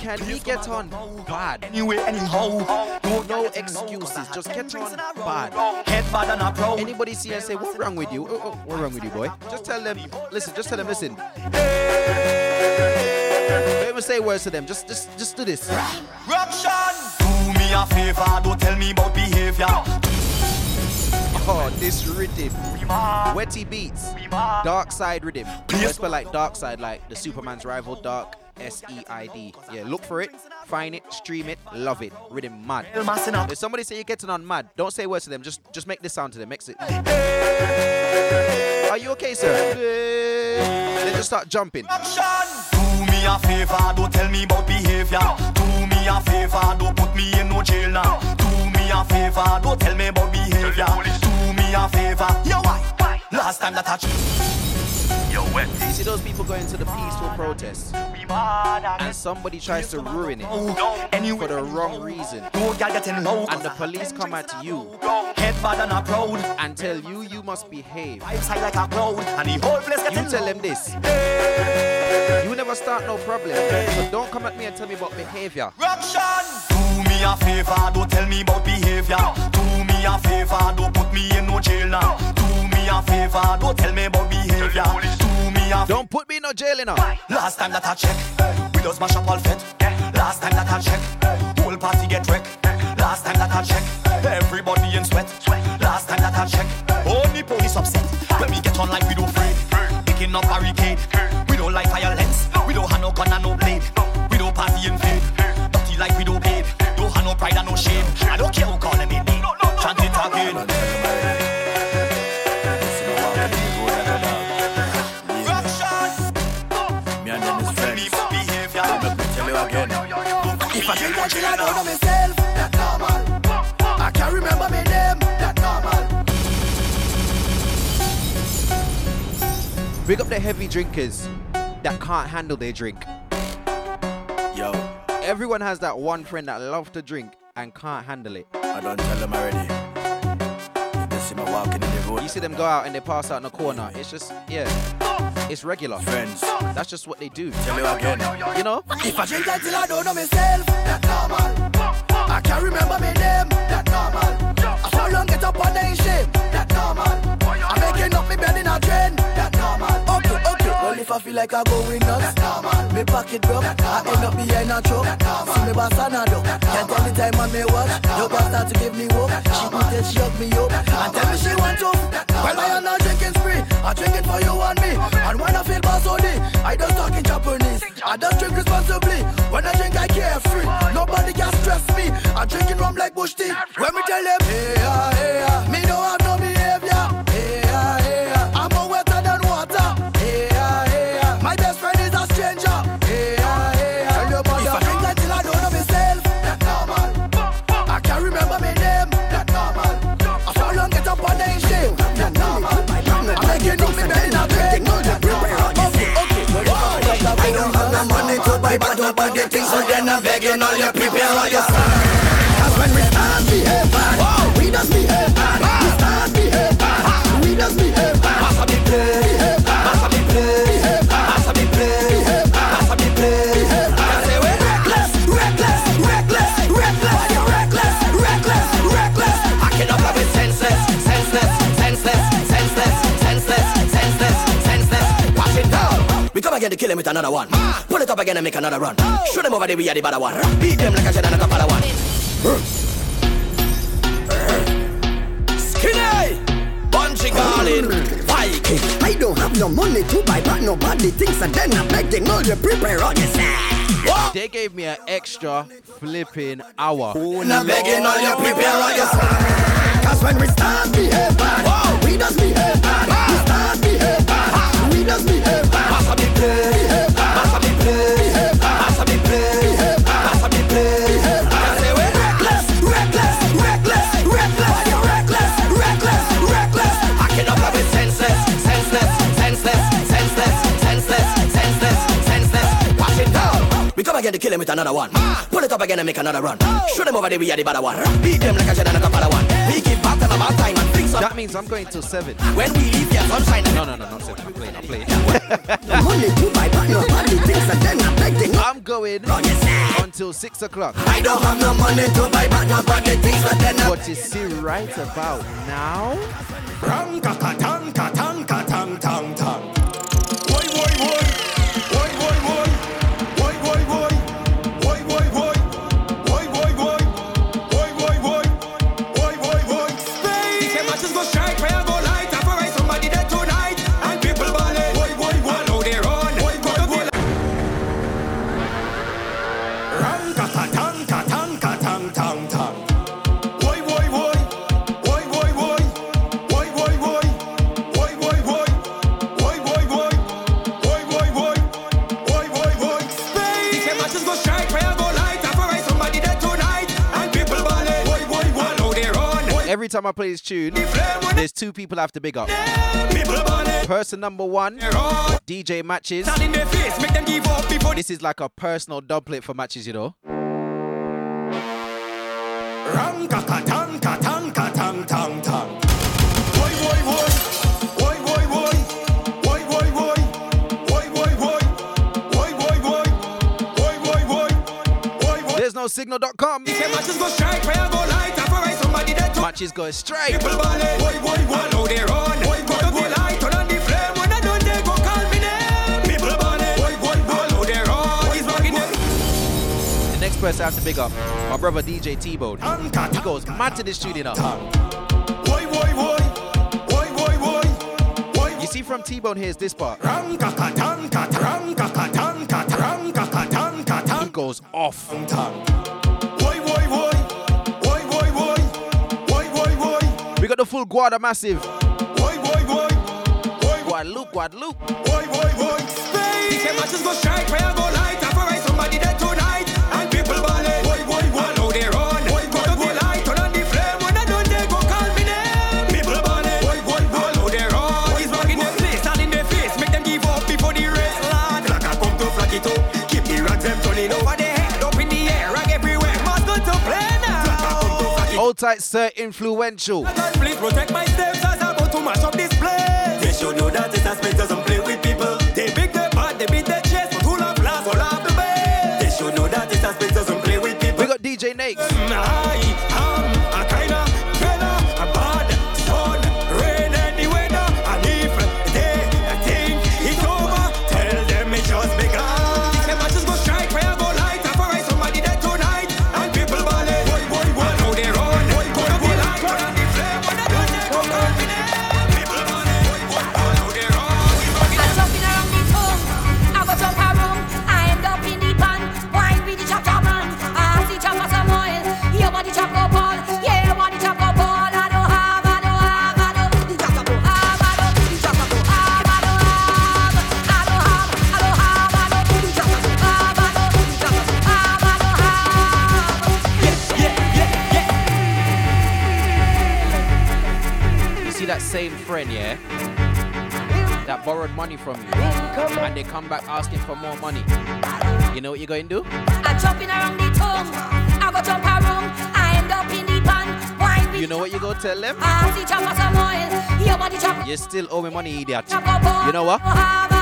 Speaker 2: can we get on bad?
Speaker 47: Anyway, anyhow,
Speaker 2: no excuses, just get on bad.
Speaker 47: Head bad and a.
Speaker 2: Anybody see and say, what's wrong with you? Oh, oh, what wrong with you, boy? Just tell them, listen, just tell them, listen. Don't even say words to them, just just just do this.
Speaker 47: Ruction! Me a favor, don't tell me about behavior.
Speaker 2: Oh, this rhythm. Wetty beats. Dark side rhythm. I spell like dark side, like the Superman's rival, dark S E I D. Yeah, look for it, find it, stream it, love it. Rhythm mad. If somebody say you're getting on mad, don't say words to them. Just just make this sound to them. Makes it. Are you okay, sir? Then just start jumping.
Speaker 47: Do me a favor, don't tell me about behavior. Me a favor, don't put me in no jail now. Do me a favor, don't tell me about behavior. Do me a favor, yo why? Last time that I ch- yo wet.
Speaker 2: You see those people going to the peaceful protests, and somebody tries to ruin it for the wrong reason, and the police come at you
Speaker 47: Head bad and a proud.
Speaker 2: and tell you you must behave.
Speaker 47: Vibes high like a cloud, and the whole place
Speaker 2: You
Speaker 47: getting
Speaker 2: tell them this. You never start no problem, so don't come at me and tell me about behavior.
Speaker 47: Do me a favor, don't tell me about behavior. Do me a favor, don't put me in no jail now. Do me a favor, don't tell me about behavior. Do me a
Speaker 2: Don't put me in no jail, you know.
Speaker 47: Last time that I check, we just mash up all fit. Last time that I check, whole party get wrecked. Last time that I check, everybody in sweat. Last time that I check, only police upset. When we get on like we don't afraid, picking up barricade. We don't like violence, we don't have no gun and no blade. We don't party in vain, dirty like we don't babe. Don't have no pride and no shame. I don't care who calling me name. Chant it again.
Speaker 9: If I drink one chill, I don't know myself. That normal. I can't remember my name. That normal.
Speaker 2: Big up the heavy drinkers that can't handle their drink.
Speaker 48: Yo,
Speaker 2: Everyone has that one friend that love to drink and can't handle it.
Speaker 48: I don't tell them already. You just see me walking in the road.
Speaker 2: You see them go out and they pass out in the corner. It's just, yeah, it's regular.
Speaker 48: Friends.
Speaker 2: That's just what they do.
Speaker 48: Tell you again.
Speaker 2: You know?
Speaker 9: If I drink until I don't know myself, that normal. I can't remember my name, that normal. I fall down, get up on the shame, I feel like I'm going nuts. Me pocket broke, I end up behind a truck. See me boss and a dog. Can't tell the time on me watch. Your girl start to give me hope. She it, she me up, and tell me she want to. Well, I am not drinking spree. I'm drinking for you and me. And when I feel boss on it, I don't talk in Japanese. I don't drink responsibly. When I drink, I carefree. Nobody can stress me. I'm drinking rum like bush tea. When me tell them, hey, yeah, hey, yeah. me don't have
Speaker 47: money to buy but nobody thinks so then I'm begging all you prepare all your
Speaker 9: Cause
Speaker 47: kill him with another one. Pull it up again and make another run. Shoot them over there, we are the better one. Beat them like a jet and a top of the one. Skinny! Bunji Garlin! Viking!
Speaker 9: I don't have no money to buy, but nobody thinks and then I'm begging all you prepare on yourself.
Speaker 2: They gave me an extra flipping hour.
Speaker 9: And I'm begging all you prepare on yourself. Cause when we start behave we just behave bad. We start behave bad, we just behave bad.
Speaker 47: Massa me eh? play,
Speaker 9: bad.
Speaker 47: massa me eh? play, come again to kill him with another one. Pull it up again and make another run. Shoot them over there, we are the better one. Beat them like a jet and a top of the one. We give back them about time and bring some.
Speaker 2: That means I'm going till seven.
Speaker 47: When we leave here, sunshine.
Speaker 2: No, no, no, not seven. I'm playing. I'm playing.
Speaker 9: No money to buy, but nobody thinks and then
Speaker 2: I'm going until six o'clock.
Speaker 9: I don't have no money to buy, but nobody thinks and then I'm
Speaker 2: But you see, right about now,
Speaker 6: Rang ka ka tang ka tang ka tang tang tang.
Speaker 2: Every time I play this tune, there's two people I have to big up. Person number one, DJ Matches.
Speaker 6: Stand in their face, make them give up before
Speaker 2: This is like a personal dubplate for Matches, you know. There's no signal.com.
Speaker 6: Matches go
Speaker 2: straight.
Speaker 6: People ballet, boy, boy, boy, know. Boy, boy, boy, on the flame when I done they go call me name. People ballet, boy, boy, boy, know. He's.
Speaker 2: The next person I have to pick up, my brother DJ T-Bone. He goes mad to this studio you know. Boy, boy, boy. You see from T-Bone here is this part. He goes off. at the full Guada massive.
Speaker 49: Boy, boy, boy. boy. Guadeloupe, Guadeloupe. Boy, boy, boy. Spain. Go strike,
Speaker 2: go tight, sir, influential. same friend, yeah, that borrowed money from you, and they come back asking for more money, you know what you're going to do?
Speaker 35: I jump in around the tongue, I go jump around, I end up in the pan.
Speaker 2: You know what you go tell them?
Speaker 35: Ah,
Speaker 2: you're still owe me money, idiot. You know what?
Speaker 49: Oh,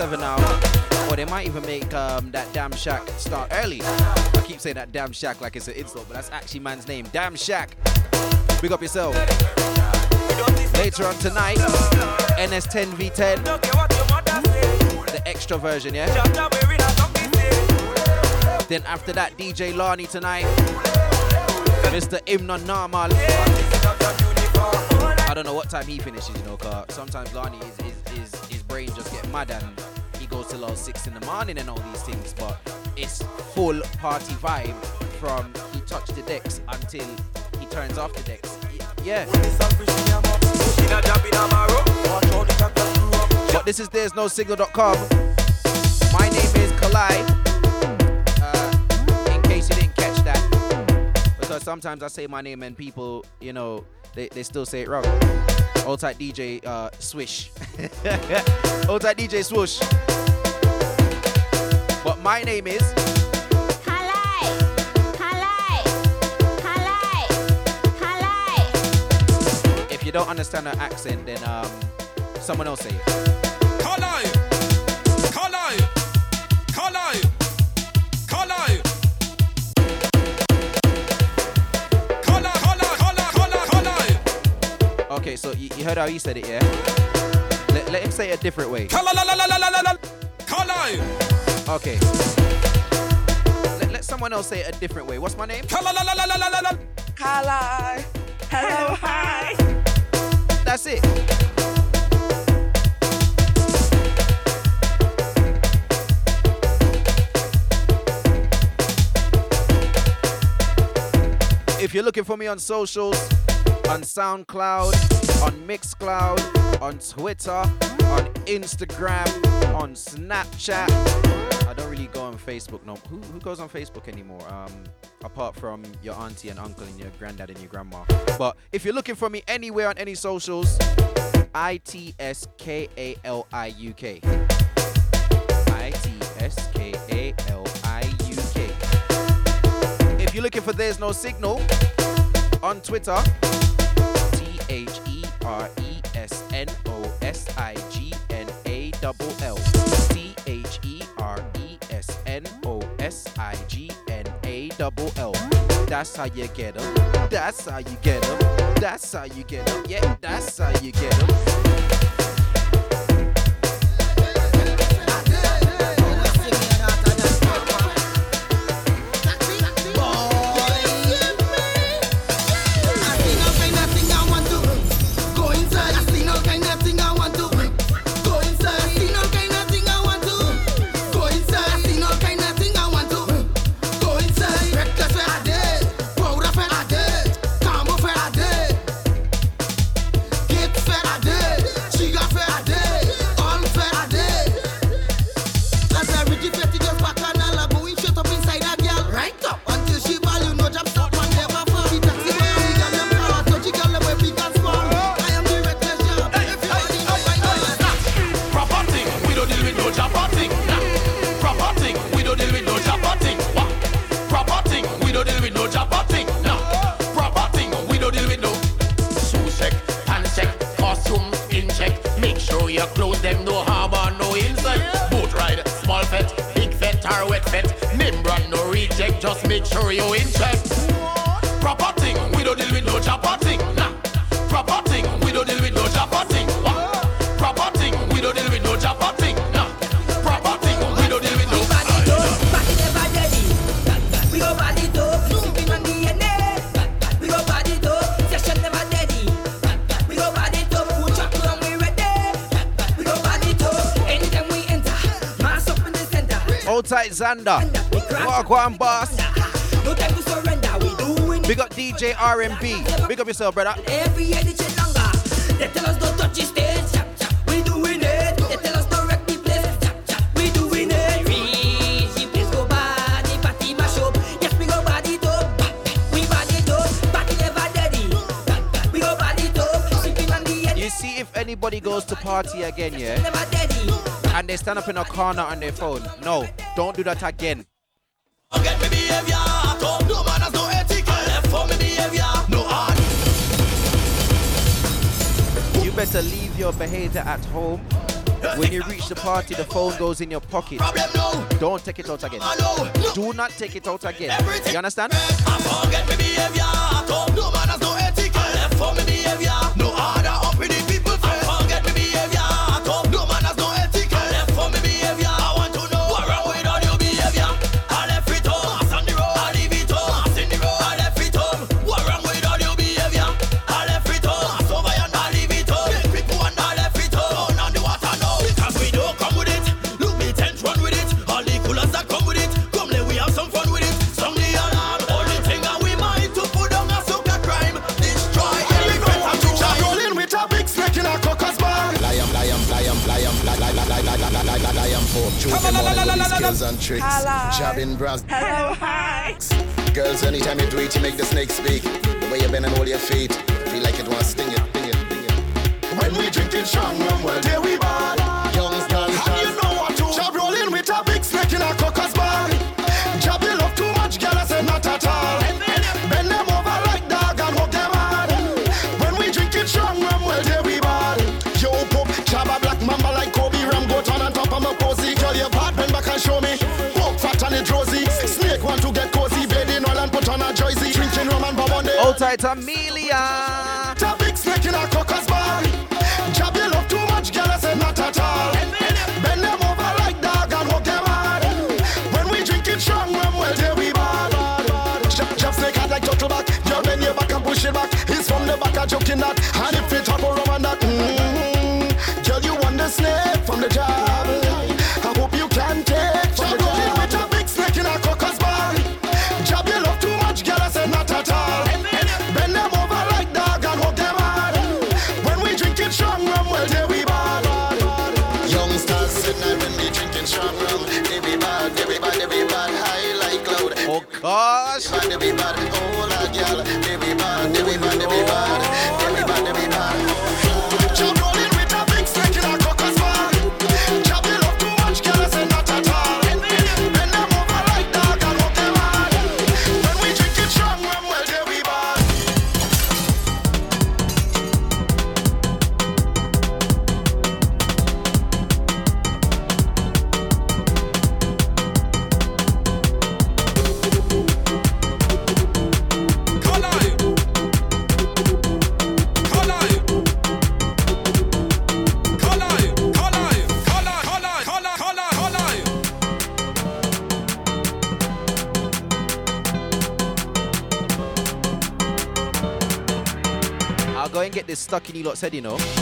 Speaker 2: seven now, or they might even make um, that damn shack start early. I keep saying that damn shack like it's an insult, but that's actually man's name, damn shack. Big up yourself. Later on tonight, NS10 V10, the extra version, yeah. Then after that, DJ Lani tonight, Mr. Imnon Namal. I don't know what time he finishes, you know, cause sometimes Lani is, his brain just get mad and till all six in the morning and all these things, but it's full party vibe from he touched the decks until he turns off the decks. Yeah. But this is there's no signal.com. My name is Kali. Uh, in case you didn't catch that. Because sometimes I say my name and people, you know, they, they still say it wrong. Old type DJ uh, Swish. Old type DJ Swoosh. But my name is. If you don't understand her accent, then um, someone else say it. Okay, so you, you heard how he said it, yeah? Let, let him say it a different way.
Speaker 50: Kala,
Speaker 2: Okay. Let, let someone else say it a different way. What's my name?
Speaker 1: Hello. Hello, hi.
Speaker 2: That's it. If you're looking for me on socials, on SoundCloud, on Mixcloud, on Twitter, on Instagram, on Snapchat. Facebook no. Who, who goes on Facebook anymore? Um, apart from your auntie and uncle and your granddad and your grandma. But if you're looking for me anywhere on any socials, I T S K A L I U K. I T S K A L I U K. If you're looking for There's No Signal on Twitter, T H E R E S N O S I double L. That's how you get them. That's how you get them. That's how you get them. Yeah, that's how you get them. Old tight Xander. What on, boss.
Speaker 1: No time to surrender, we doing
Speaker 2: Big up DJ R&B. Big up yourself, brother.
Speaker 1: every year the change longer. They tell us don't touch the stage, chap chap. We doing it. They tell us don't wreck the place, chap chap. We doing it. Reach the place go body, party mash up. Yes we go body dope, we body dope. Party never daddy. We go body dope, sipping on the
Speaker 2: You see, if anybody goes to party again, yeah, and they stand up in a corner on their phone, no, don't do that again. You better leave your behavior at home. When you reach the party, the phone goes in your pocket. Don't take it out again. Do not take it out again. You understand?
Speaker 51: tricks.
Speaker 1: Hello.
Speaker 51: Jobbing bras.
Speaker 1: Hello, hi.
Speaker 14: Girls, anytime you do it, you make the snake speak. The way you bend and hold your feet, feel like it wants to sting it, sting it, sting it. When we drinking strong rum, well, dear said, you
Speaker 2: know.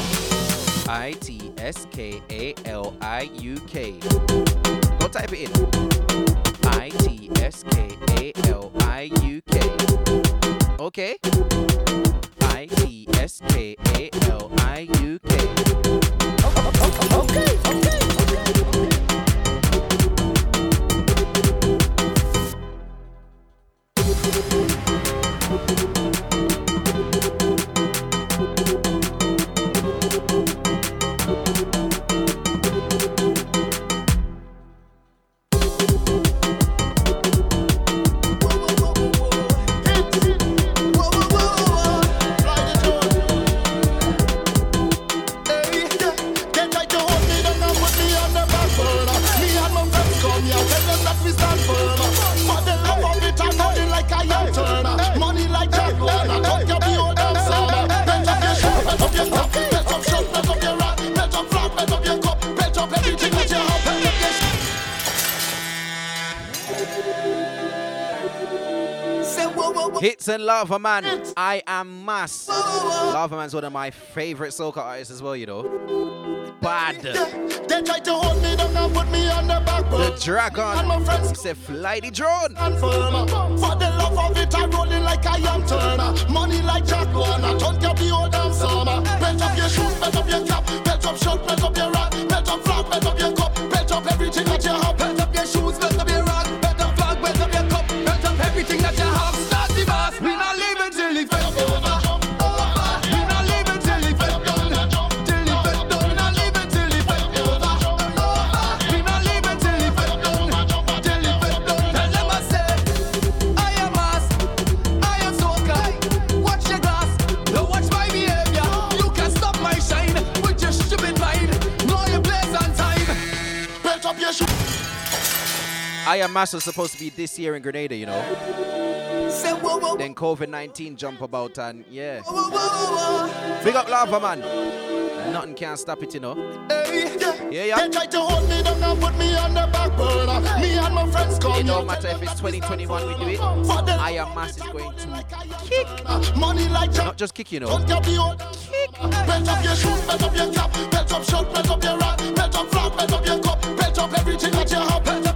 Speaker 14: and
Speaker 2: Lava Man. I am mass. Lava Man's one of my favorite soca artists as well, you know. Bad.
Speaker 14: They tried to hold me down and put me on the back.
Speaker 2: The dragon.
Speaker 14: And my friends
Speaker 2: say fly the drone.
Speaker 14: For the love of it, I'm rolling like I am Turner. Money like Jack Warner. Don't get the old damn summer. Belt up your shoes, belt up your cap, belt up shirt, belt up your rock, belt up flag, belt up your cup, belt up everything that you have, belt up your shoes, belt up your I am
Speaker 2: Master supposed to be this year in Grenada, you know. Say, whoa, whoa. Then COVID 19 jump about and yeah. Whoa, Big up Lava Man. Nothing can stop it, you know. Hey, yeah, yeah. yeah.
Speaker 14: They try to hold me down and put me on the back burner. Me and my friends come
Speaker 2: It don't matter if it's 2021 we do it. I am mass is going to kick.
Speaker 14: Money like
Speaker 2: Not just kick, you know.
Speaker 14: Kick. Belt up your shoes, belt up your cap, belt up shirt, belt up your belt up belt up your cup, belt up everything that you have,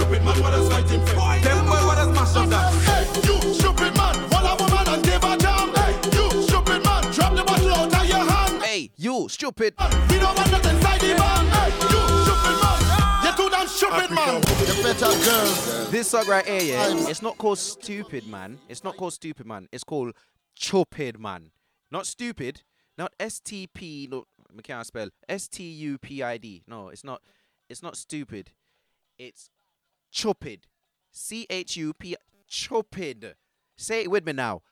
Speaker 6: Stupid man, what does fighting for? Them boy, what does mash up that? Hey, you stupid man, hold a woman and give a jam. Hey, you stupid man, drop the bottle out of your hand.
Speaker 2: Hey, you stupid.
Speaker 6: We don't want nothing inside the van. Hey, you stupid man, you too damn stupid man.
Speaker 14: The better girls.
Speaker 2: This song right here, yeah, it's not called Stupid Man. It's not called Stupid Man. It's called Chupid Man. Not stupid. Not S T P. No, I can't spell. S T U P I D. No, it's not. It's not stupid. It's chupid. C H U P. Chupid. Say it with me now.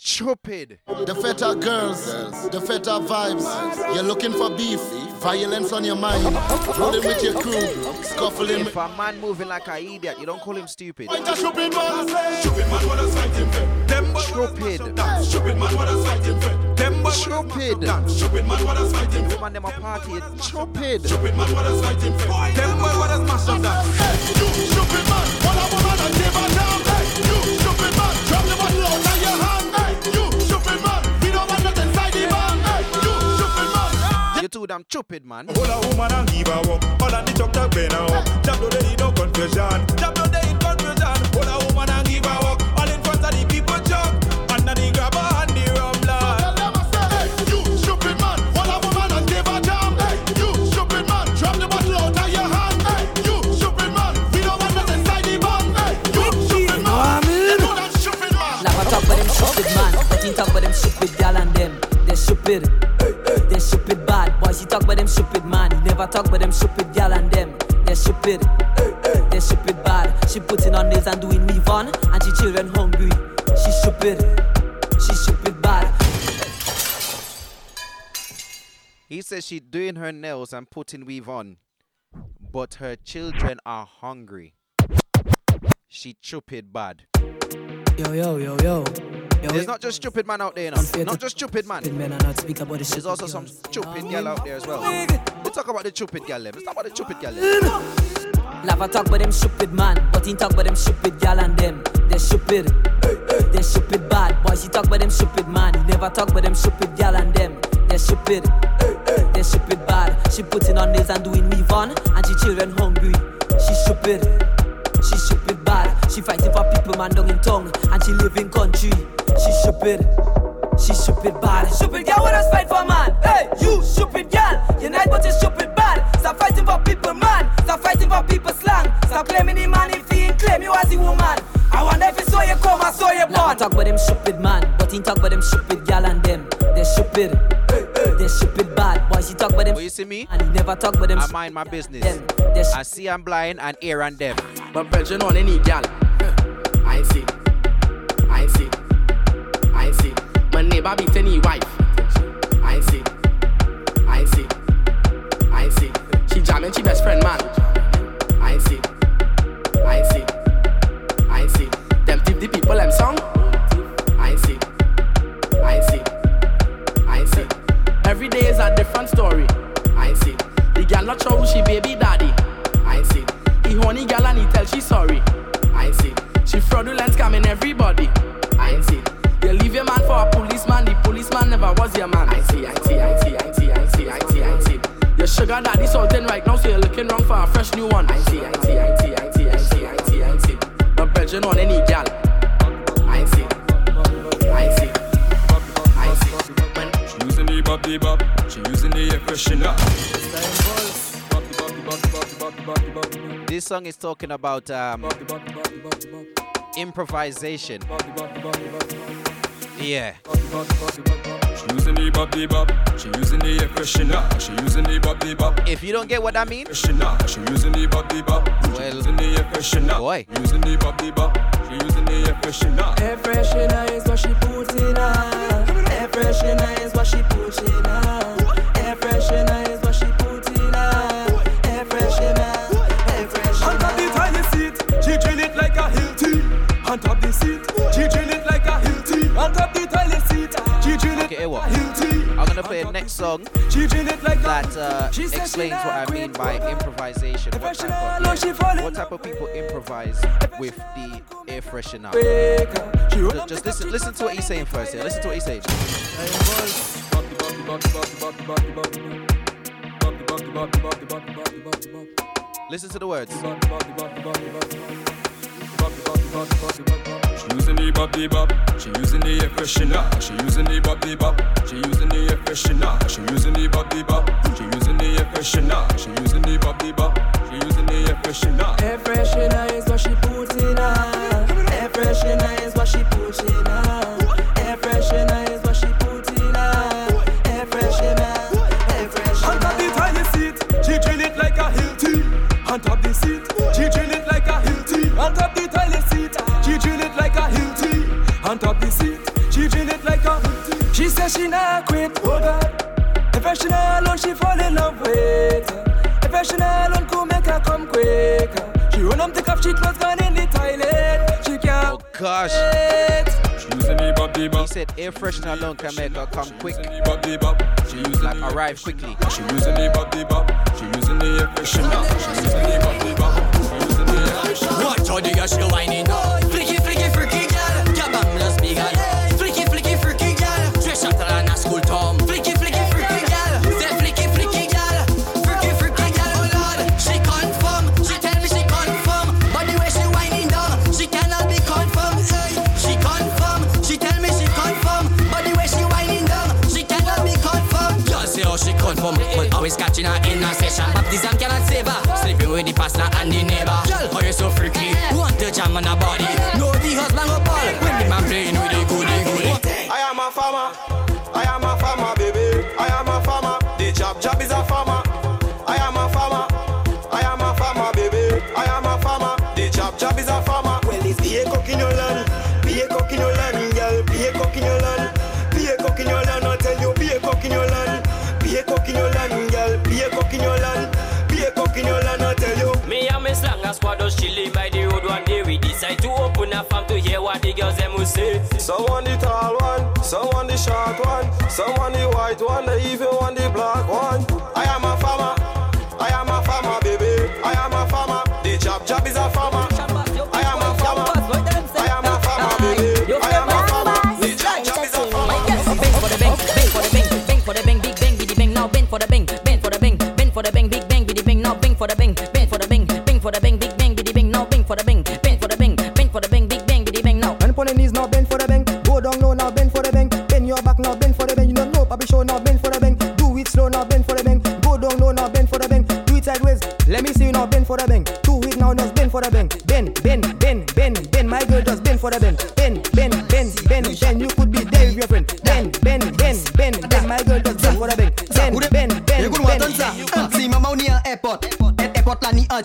Speaker 2: Chupid.
Speaker 14: The feta girls, the feta vibes. You're looking for beef, violence on your mind. Rolling with your crew, scuffling.
Speaker 2: If a man moving like an idiot, you don't call him stupid.
Speaker 6: Point a stupid man. Stupid man, what does fighting for? Them boy,
Speaker 2: Stupid.
Speaker 6: Stupid man, what does fighting for?
Speaker 2: Stupid.
Speaker 6: Stupid man, what does fighting for?
Speaker 2: Man, them a party. Stupid.
Speaker 6: Stupid man, what does fighting for? Them boy, what does mash up that? Hey, you stupid man, hold a woman and You
Speaker 2: too damn stupid, man.
Speaker 6: Hold a woman and give her up. All on the chuck chuck bend her up. Jab no day no confusion. Jab no day in confusion. Hold a woman and give her up. All in front of the people chuck. Under the grabber and the rumbler. Hey, you stupid man. Hold a woman and give her jam. Hey, you stupid man. Drop the bottle out of your hand. Hey, you stupid man. We don't want nothing inside the van. Hey, you stupid man. You know that.
Speaker 52: Like I talk about them stupid man, but he talk about them stupid gal and them. They're stupid. They're stupid bad. Boys, he talk about them stupid man. He never talk about them stupid gal and them. They're stupid. They're stupid bad. She putting on nails and doing weave on, and she children hungry. She stupid. She stupid bad.
Speaker 2: He says she doing her nails and putting weave on, but her children are hungry. She stupid bad.
Speaker 52: Yo, yo, yo, yo. Yo,
Speaker 2: There's not just stupid man out there, you know. Not just stupid man.
Speaker 52: men are not speak about the
Speaker 2: There's also some stupid gal out there as well. We talk about the stupid gal. Let's talk about the stupid gal.
Speaker 52: Lava talk about them stupid man, but he talk about them stupid gal and them. They're stupid. They're stupid bad. Boys, he talk about them stupid man. He never talk about them stupid gal and them. They're stupid. They're stupid bad. She putting on nails and doing weave on, and she children hungry. She stupid. She stupid. She fighting for people man down in tongue, and she live in country. She stupid. She stupid bad. Stupid girl, what us fight for man? Hey, you stupid girl. You nice but you stupid bad. Stop fighting for people man. Stop fighting for people slang. Stop claiming the man if he ain't claim you as a woman. I wonder if it's so you come or so you born. talk about them stupid man, but he talk about them stupid girl and them. They're stupid. They're stupid bad. Boys, he talk about them.
Speaker 2: But you see me?
Speaker 52: And he never talk about them.
Speaker 2: I mind my business. I see I'm blind and hear and deaf.
Speaker 53: But Belgian on any gal. I see. I see. I see. My neighbor beat any wife. I see. I see. I see. She jamming she best friend man. I see. I see. I see. Them 50 people them song. I see. I see. I see. Every day is a different story. I see. The gal not sure who she baby daddy. I see. He horny gal and he tell she sorry. Policeman was your man. I see. I see. I see. I see. I see. I see. I see. Your sugar daddy salting right now, so you're looking wrong for a fresh new one. I see. I see. I see. I see. I see. I see. I see. Not Belgian on any gal. I see. I see. I see.
Speaker 6: She using the bop bop. She using the air freshener.
Speaker 2: This song is talking about um, improvisation. Yeah.
Speaker 6: She using the bop bop. She using the air freshener. She using the bop bop.
Speaker 2: If you don't get what I mean,
Speaker 6: Freshener. She using the bop bop.
Speaker 2: Well,
Speaker 6: using the air freshener.
Speaker 2: Boy.
Speaker 6: Using the bop bop. She using the air freshener.
Speaker 44: Air freshener is what she puts in her. Air freshener is what she puts in her. Air freshener is what she puts in her. Air freshener, air freshener.
Speaker 6: On top the toilet seat, she drill it like a Hilti. On top the seat, she drill it
Speaker 2: one song that uh, explains what I mean by improvisation. What type, of, what type of people improvise with the air freshener? Just, just listen, listen to what he's saying first. Here. Listen to what he's saying. Listen to the words.
Speaker 7: She using the bop the bop. She using the air freshener. She using the bop the bop. She using the air freshener. She using the bop the bop. She using the air freshener. She using the bop the bop. She using the air freshener.
Speaker 1: Air freshener is what she puts in her. Air freshener is what she puts in her. Air freshener is what she puts in her. Air freshener. Air freshener.
Speaker 7: On the tiny seat, she drill it like a Hilti. On top the seat. She
Speaker 1: not quit, oh God. If she not alone, she fall in love with. If she not alone, could make her come quicker. She run up the off, she close gone in the toilet. She can't.
Speaker 2: Oh gosh. He said air freshener alone can make her come quick.
Speaker 7: She using
Speaker 2: like arrive quickly.
Speaker 7: She using the body bop. She using the air freshener. She using the body bop.
Speaker 40: Watch all the girls she lining freaky. Flick always catching her in a session. Baptism cannot save her. Sleeping with the pastor and the neighbor. Girl, oh, how you so freaky? Eh, eh. Want to jam on her body? No, the husband go does. Some the
Speaker 36: tall one, some the short one, some the white one, they even want the black one.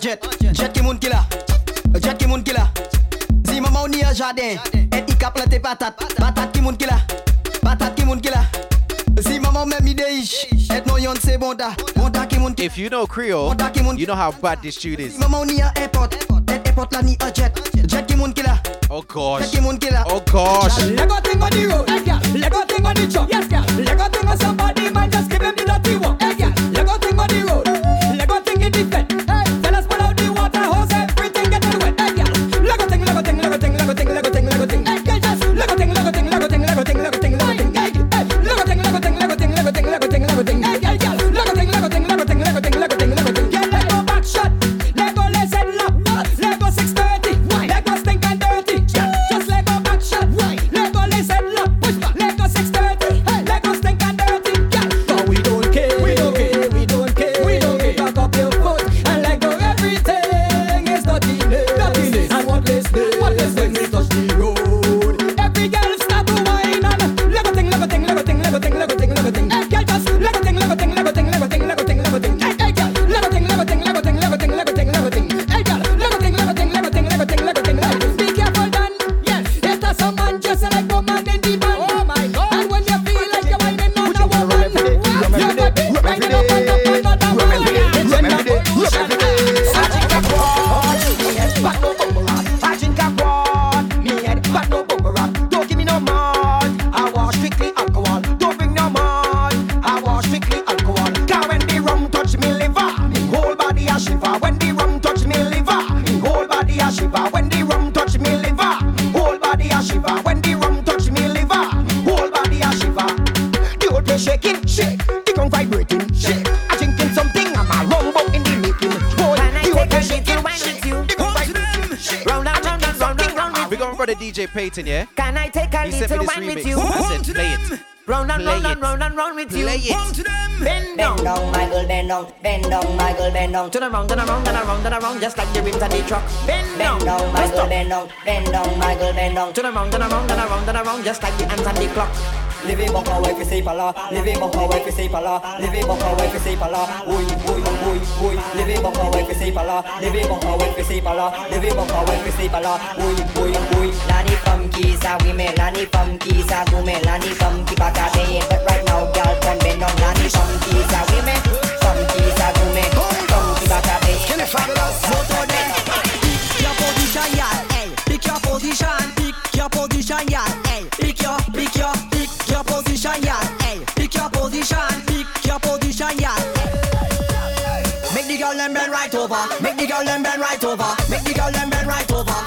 Speaker 40: jet Jet ki moun ki Jet ki moun ki la Zi ou ni an jaden Et i ka plante patat Patat ki moun ki Patat ki moun ki la Zi maman men mi ish Et nou yon se bonda Bonda ki moun ki
Speaker 2: If you know Creole You know how bad this tune is
Speaker 40: Zi maman ou ni an airport Et airport la ni an jet Jet ki moun ki
Speaker 2: Oh gosh. Oh gosh.
Speaker 1: Lego thing on the road, yes, yeah. Lego thing on the truck, yes, yeah. Lego thing on somebody, man, just give him the dirty work, yes, yeah. Lego thing on the road.
Speaker 22: c'est pas là, levez mon power que
Speaker 1: c'est pas là, levez mon power que c'est pas là, oui, oui, oui, oui, levez mon power que c'est pas là, levez mon power que c'est pas là, levez mon power que c'est pas là, oui, oui, oui. Lani funky, ça oui mais
Speaker 22: Lani funky, ça tout mais Lani funky, pas qu'à payer, but right now, girl, turn bend on Lani
Speaker 54: funky, ça oui mais funky, ça
Speaker 1: tout mais funky, pas qu'à payer. over. Make the girl them bend right over. Make the girl them bend right over.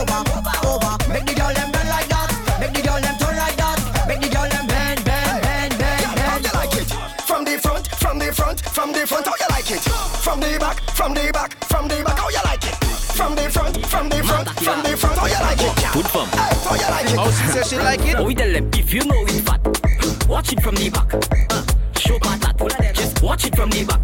Speaker 1: Over, over. Make the girl them bend like that. Make the girl them turn like that. Make the girl them bend, bend, bend, bend, bend.
Speaker 2: How you like it? From the front, from the front, from the front. How you like it? From the back, from the back, from the back. How you like it? From the front, from the front, from the front. How you like it?
Speaker 16: Good fun.
Speaker 2: How you like it?
Speaker 14: Oh, she says she like it.
Speaker 16: We tell them if you know it fat, watch it from the back. Uh, show part that. Just watch it from the back.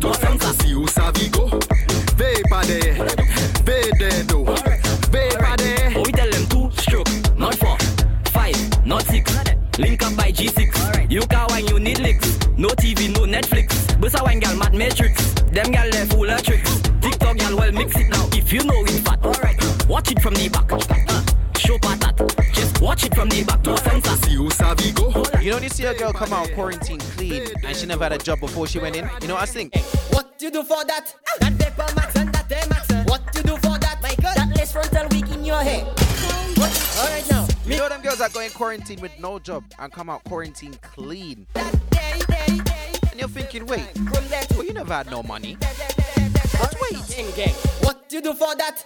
Speaker 16: matrix. Them gal left full of tricks. TikTok gal well mix it now. If you know it fat, alright. Watch it from the back. Uh, show patat. Just watch it from the back. No sensor.
Speaker 55: See who savvy go.
Speaker 14: You know, this year girl come out quarantine clean and she never had a job before she went in. You know I think?
Speaker 22: What you do for that? That paper max and that day max. What you do for that? My girl, that less frontal weak in your head. All right now.
Speaker 14: You know them girls are going quarantine with no job and come out quarantine clean. And you're thinking, wait, never had no money.
Speaker 22: But wait. In game. What you do for that?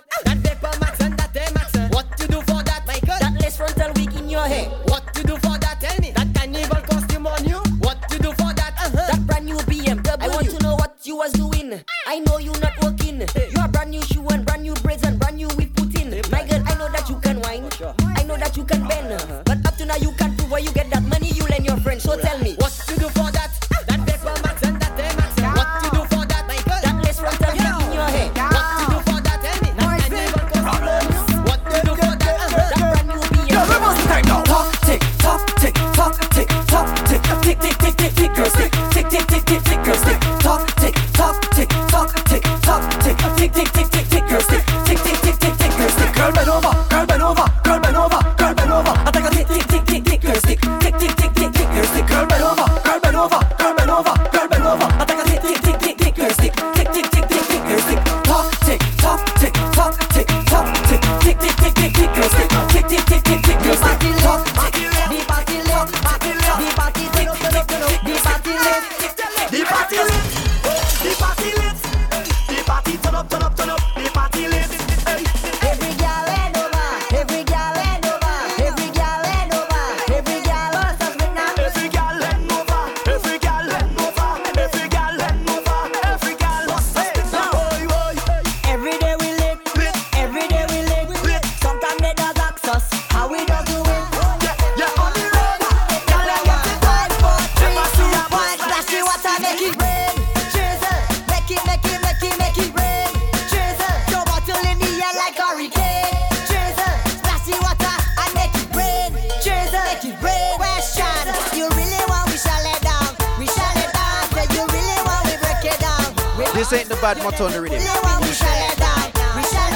Speaker 14: This ain't the bad motto on the rhythm.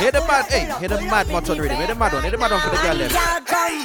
Speaker 14: Hear the bad, hey, hear the mad motto on the rhythm. Hear the mad one, hear the mad one for the girl. Them.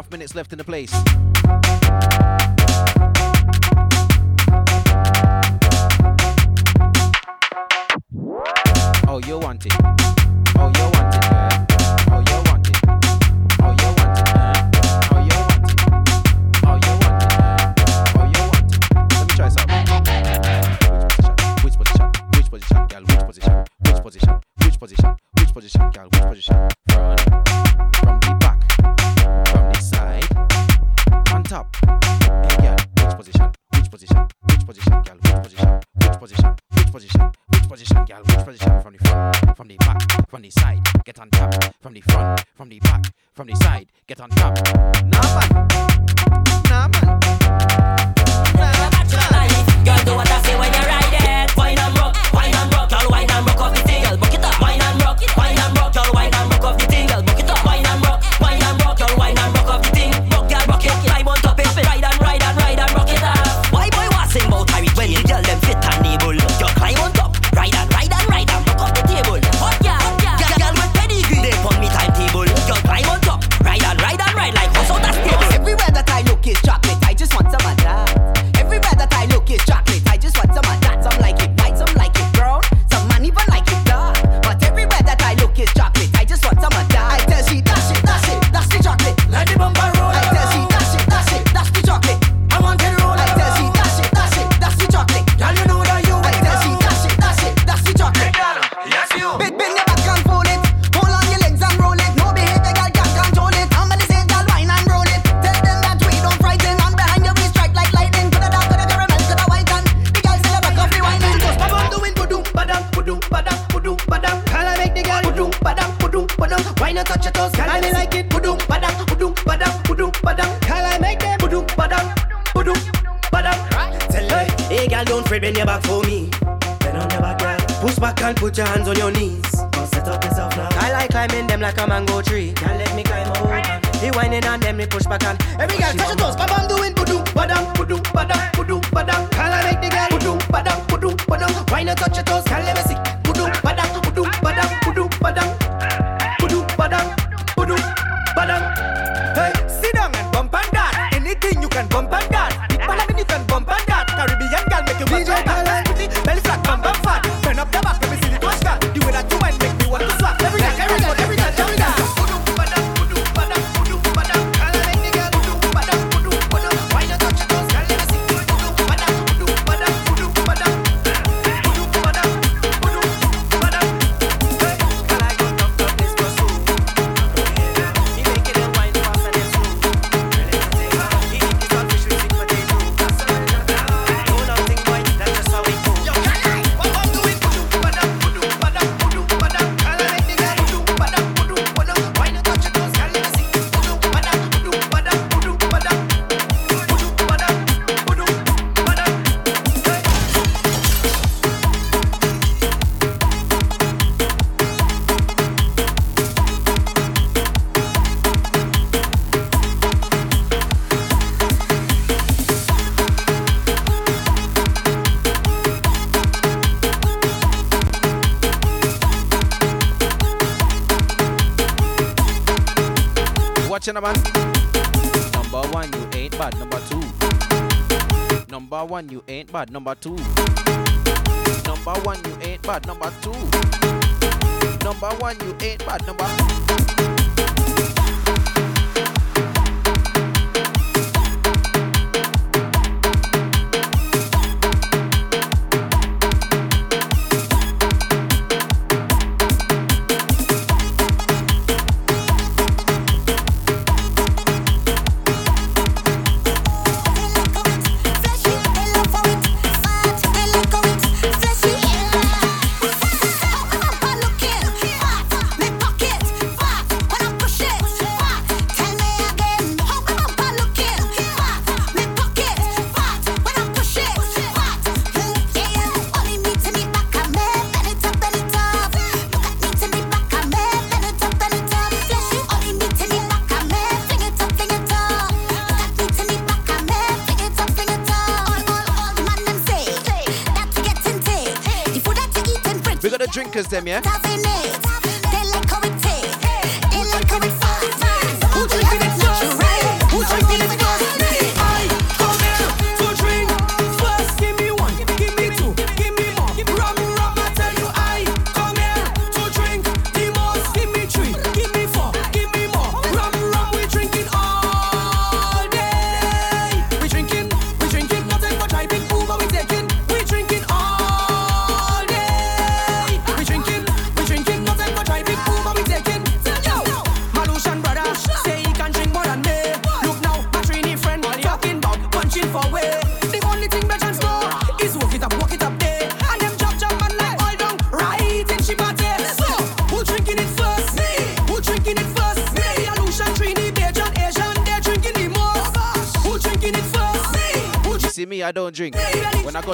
Speaker 2: half minutes left in the place. Number two. Number one, you ain't bad. Number two. Number one, you ain't bad. Number nie?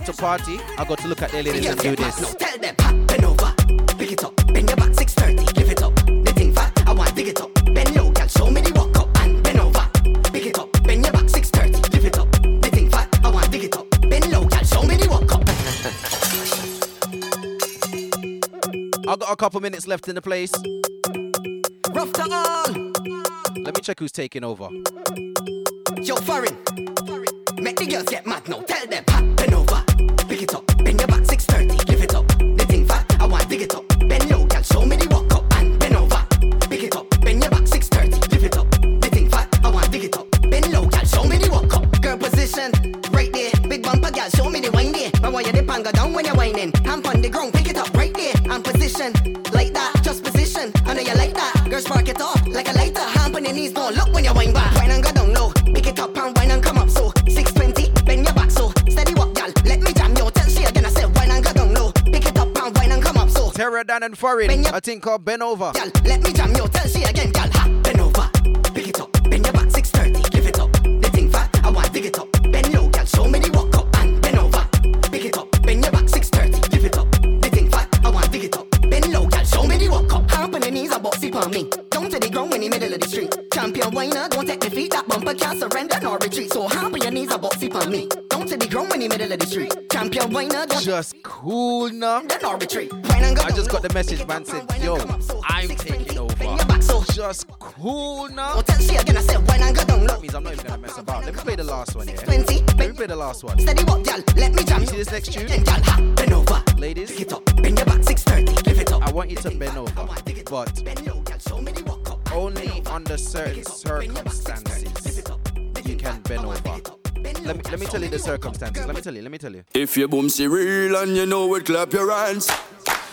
Speaker 2: To party, I got to look at their ladies and do this.
Speaker 56: Tell them, bend over, pick it up, bend your back 630, give it up. Fat, I want dig it up. Bend low, girl, show me the walk up and bend over, pick it up, bend your back 630, give it up. Fat, I want dig it up. Bend low, girl, show me the walk up.
Speaker 2: I got a couple minutes left in the place.
Speaker 56: Rough to all.
Speaker 2: Let me check who's taking over.
Speaker 56: Yo, foreign. Make the girls get mad now. Tell them, ha, bend over, Down
Speaker 2: foreign. I think called Ben Over.
Speaker 56: Girl, let me jam yo. Tell she again, girl. Ha, I
Speaker 2: just got the message, man said, yo, I'm taking over. Just cool now.
Speaker 56: tell she again, I said, wine and go down low.
Speaker 2: That means I'm not even gonna mess about. Let me play the last one, yeah? Let me play the last one.
Speaker 56: Steady walk, girl. Let me jam.
Speaker 2: You see this next tune? Ladies,
Speaker 56: Pick it up. Bend your back 630. Give it up.
Speaker 2: I want you to bend over, but only under certain circumstances you can bend over. Let me, let me tell you the circumstances. Let me tell you. Let me tell you.
Speaker 57: If your boomsy real and you know it, clap your hands.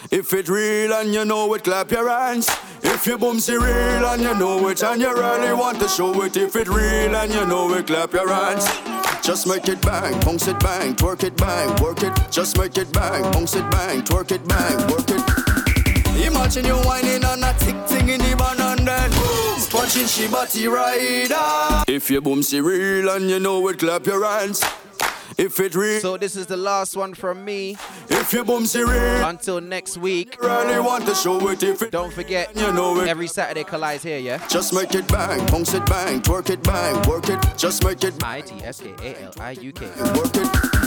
Speaker 57: If it real and you know it, clap your hands. If your boomsy real and you know it and you really want to show it. If it real and you know it, clap your hands. Just make it bang, bounce it bang, twerk it bang, work it. Just make it bang, bounce it bang, twerk it bang, work it. Imagine you whining on a tick thing in the van and then punching she body rider. If your boomsy real and you know it, clap your hands. If it real,
Speaker 2: So this is the last one from me.
Speaker 57: if your boomsy real,
Speaker 2: Until next week.
Speaker 57: really want to show it. If it
Speaker 2: Don't forget,
Speaker 57: you know it.
Speaker 2: every Saturday Kali's here, yeah?
Speaker 57: Just make it bang, bounce it bang, twerk it bang, work it. Just make it
Speaker 2: I T S K A L I U K.
Speaker 57: work it.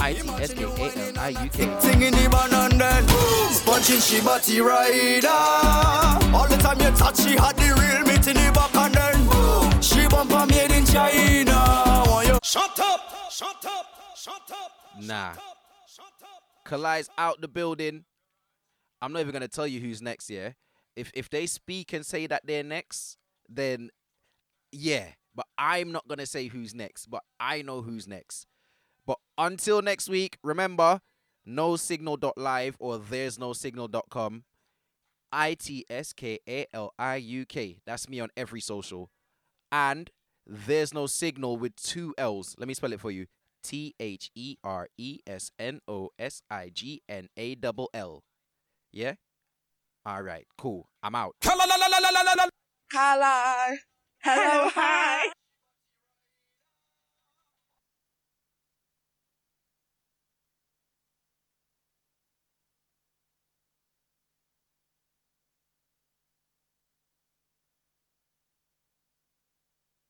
Speaker 2: I T S K A L I U K.
Speaker 57: Sing in the van and then punching she body rider. All the time you touch, she had the real meat in the back and then she bumper made in China. Want you shut up, shut up, shut up.
Speaker 2: Nah. Kali's out the building. I'm not even gonna tell you who's next, yeah? If if they speak and say that they're next, then yeah. But I'm not gonna say who's next, but I know who's next. But until next week, remember, no signal.live or there's no signal.com. I T S K A L I U K. That's me on every social. And there's no signal with two L's. Let me spell it for you. T H E R E S N O S I G N A double L. Yeah? All right, cool. I'm out.
Speaker 58: Hello, hi.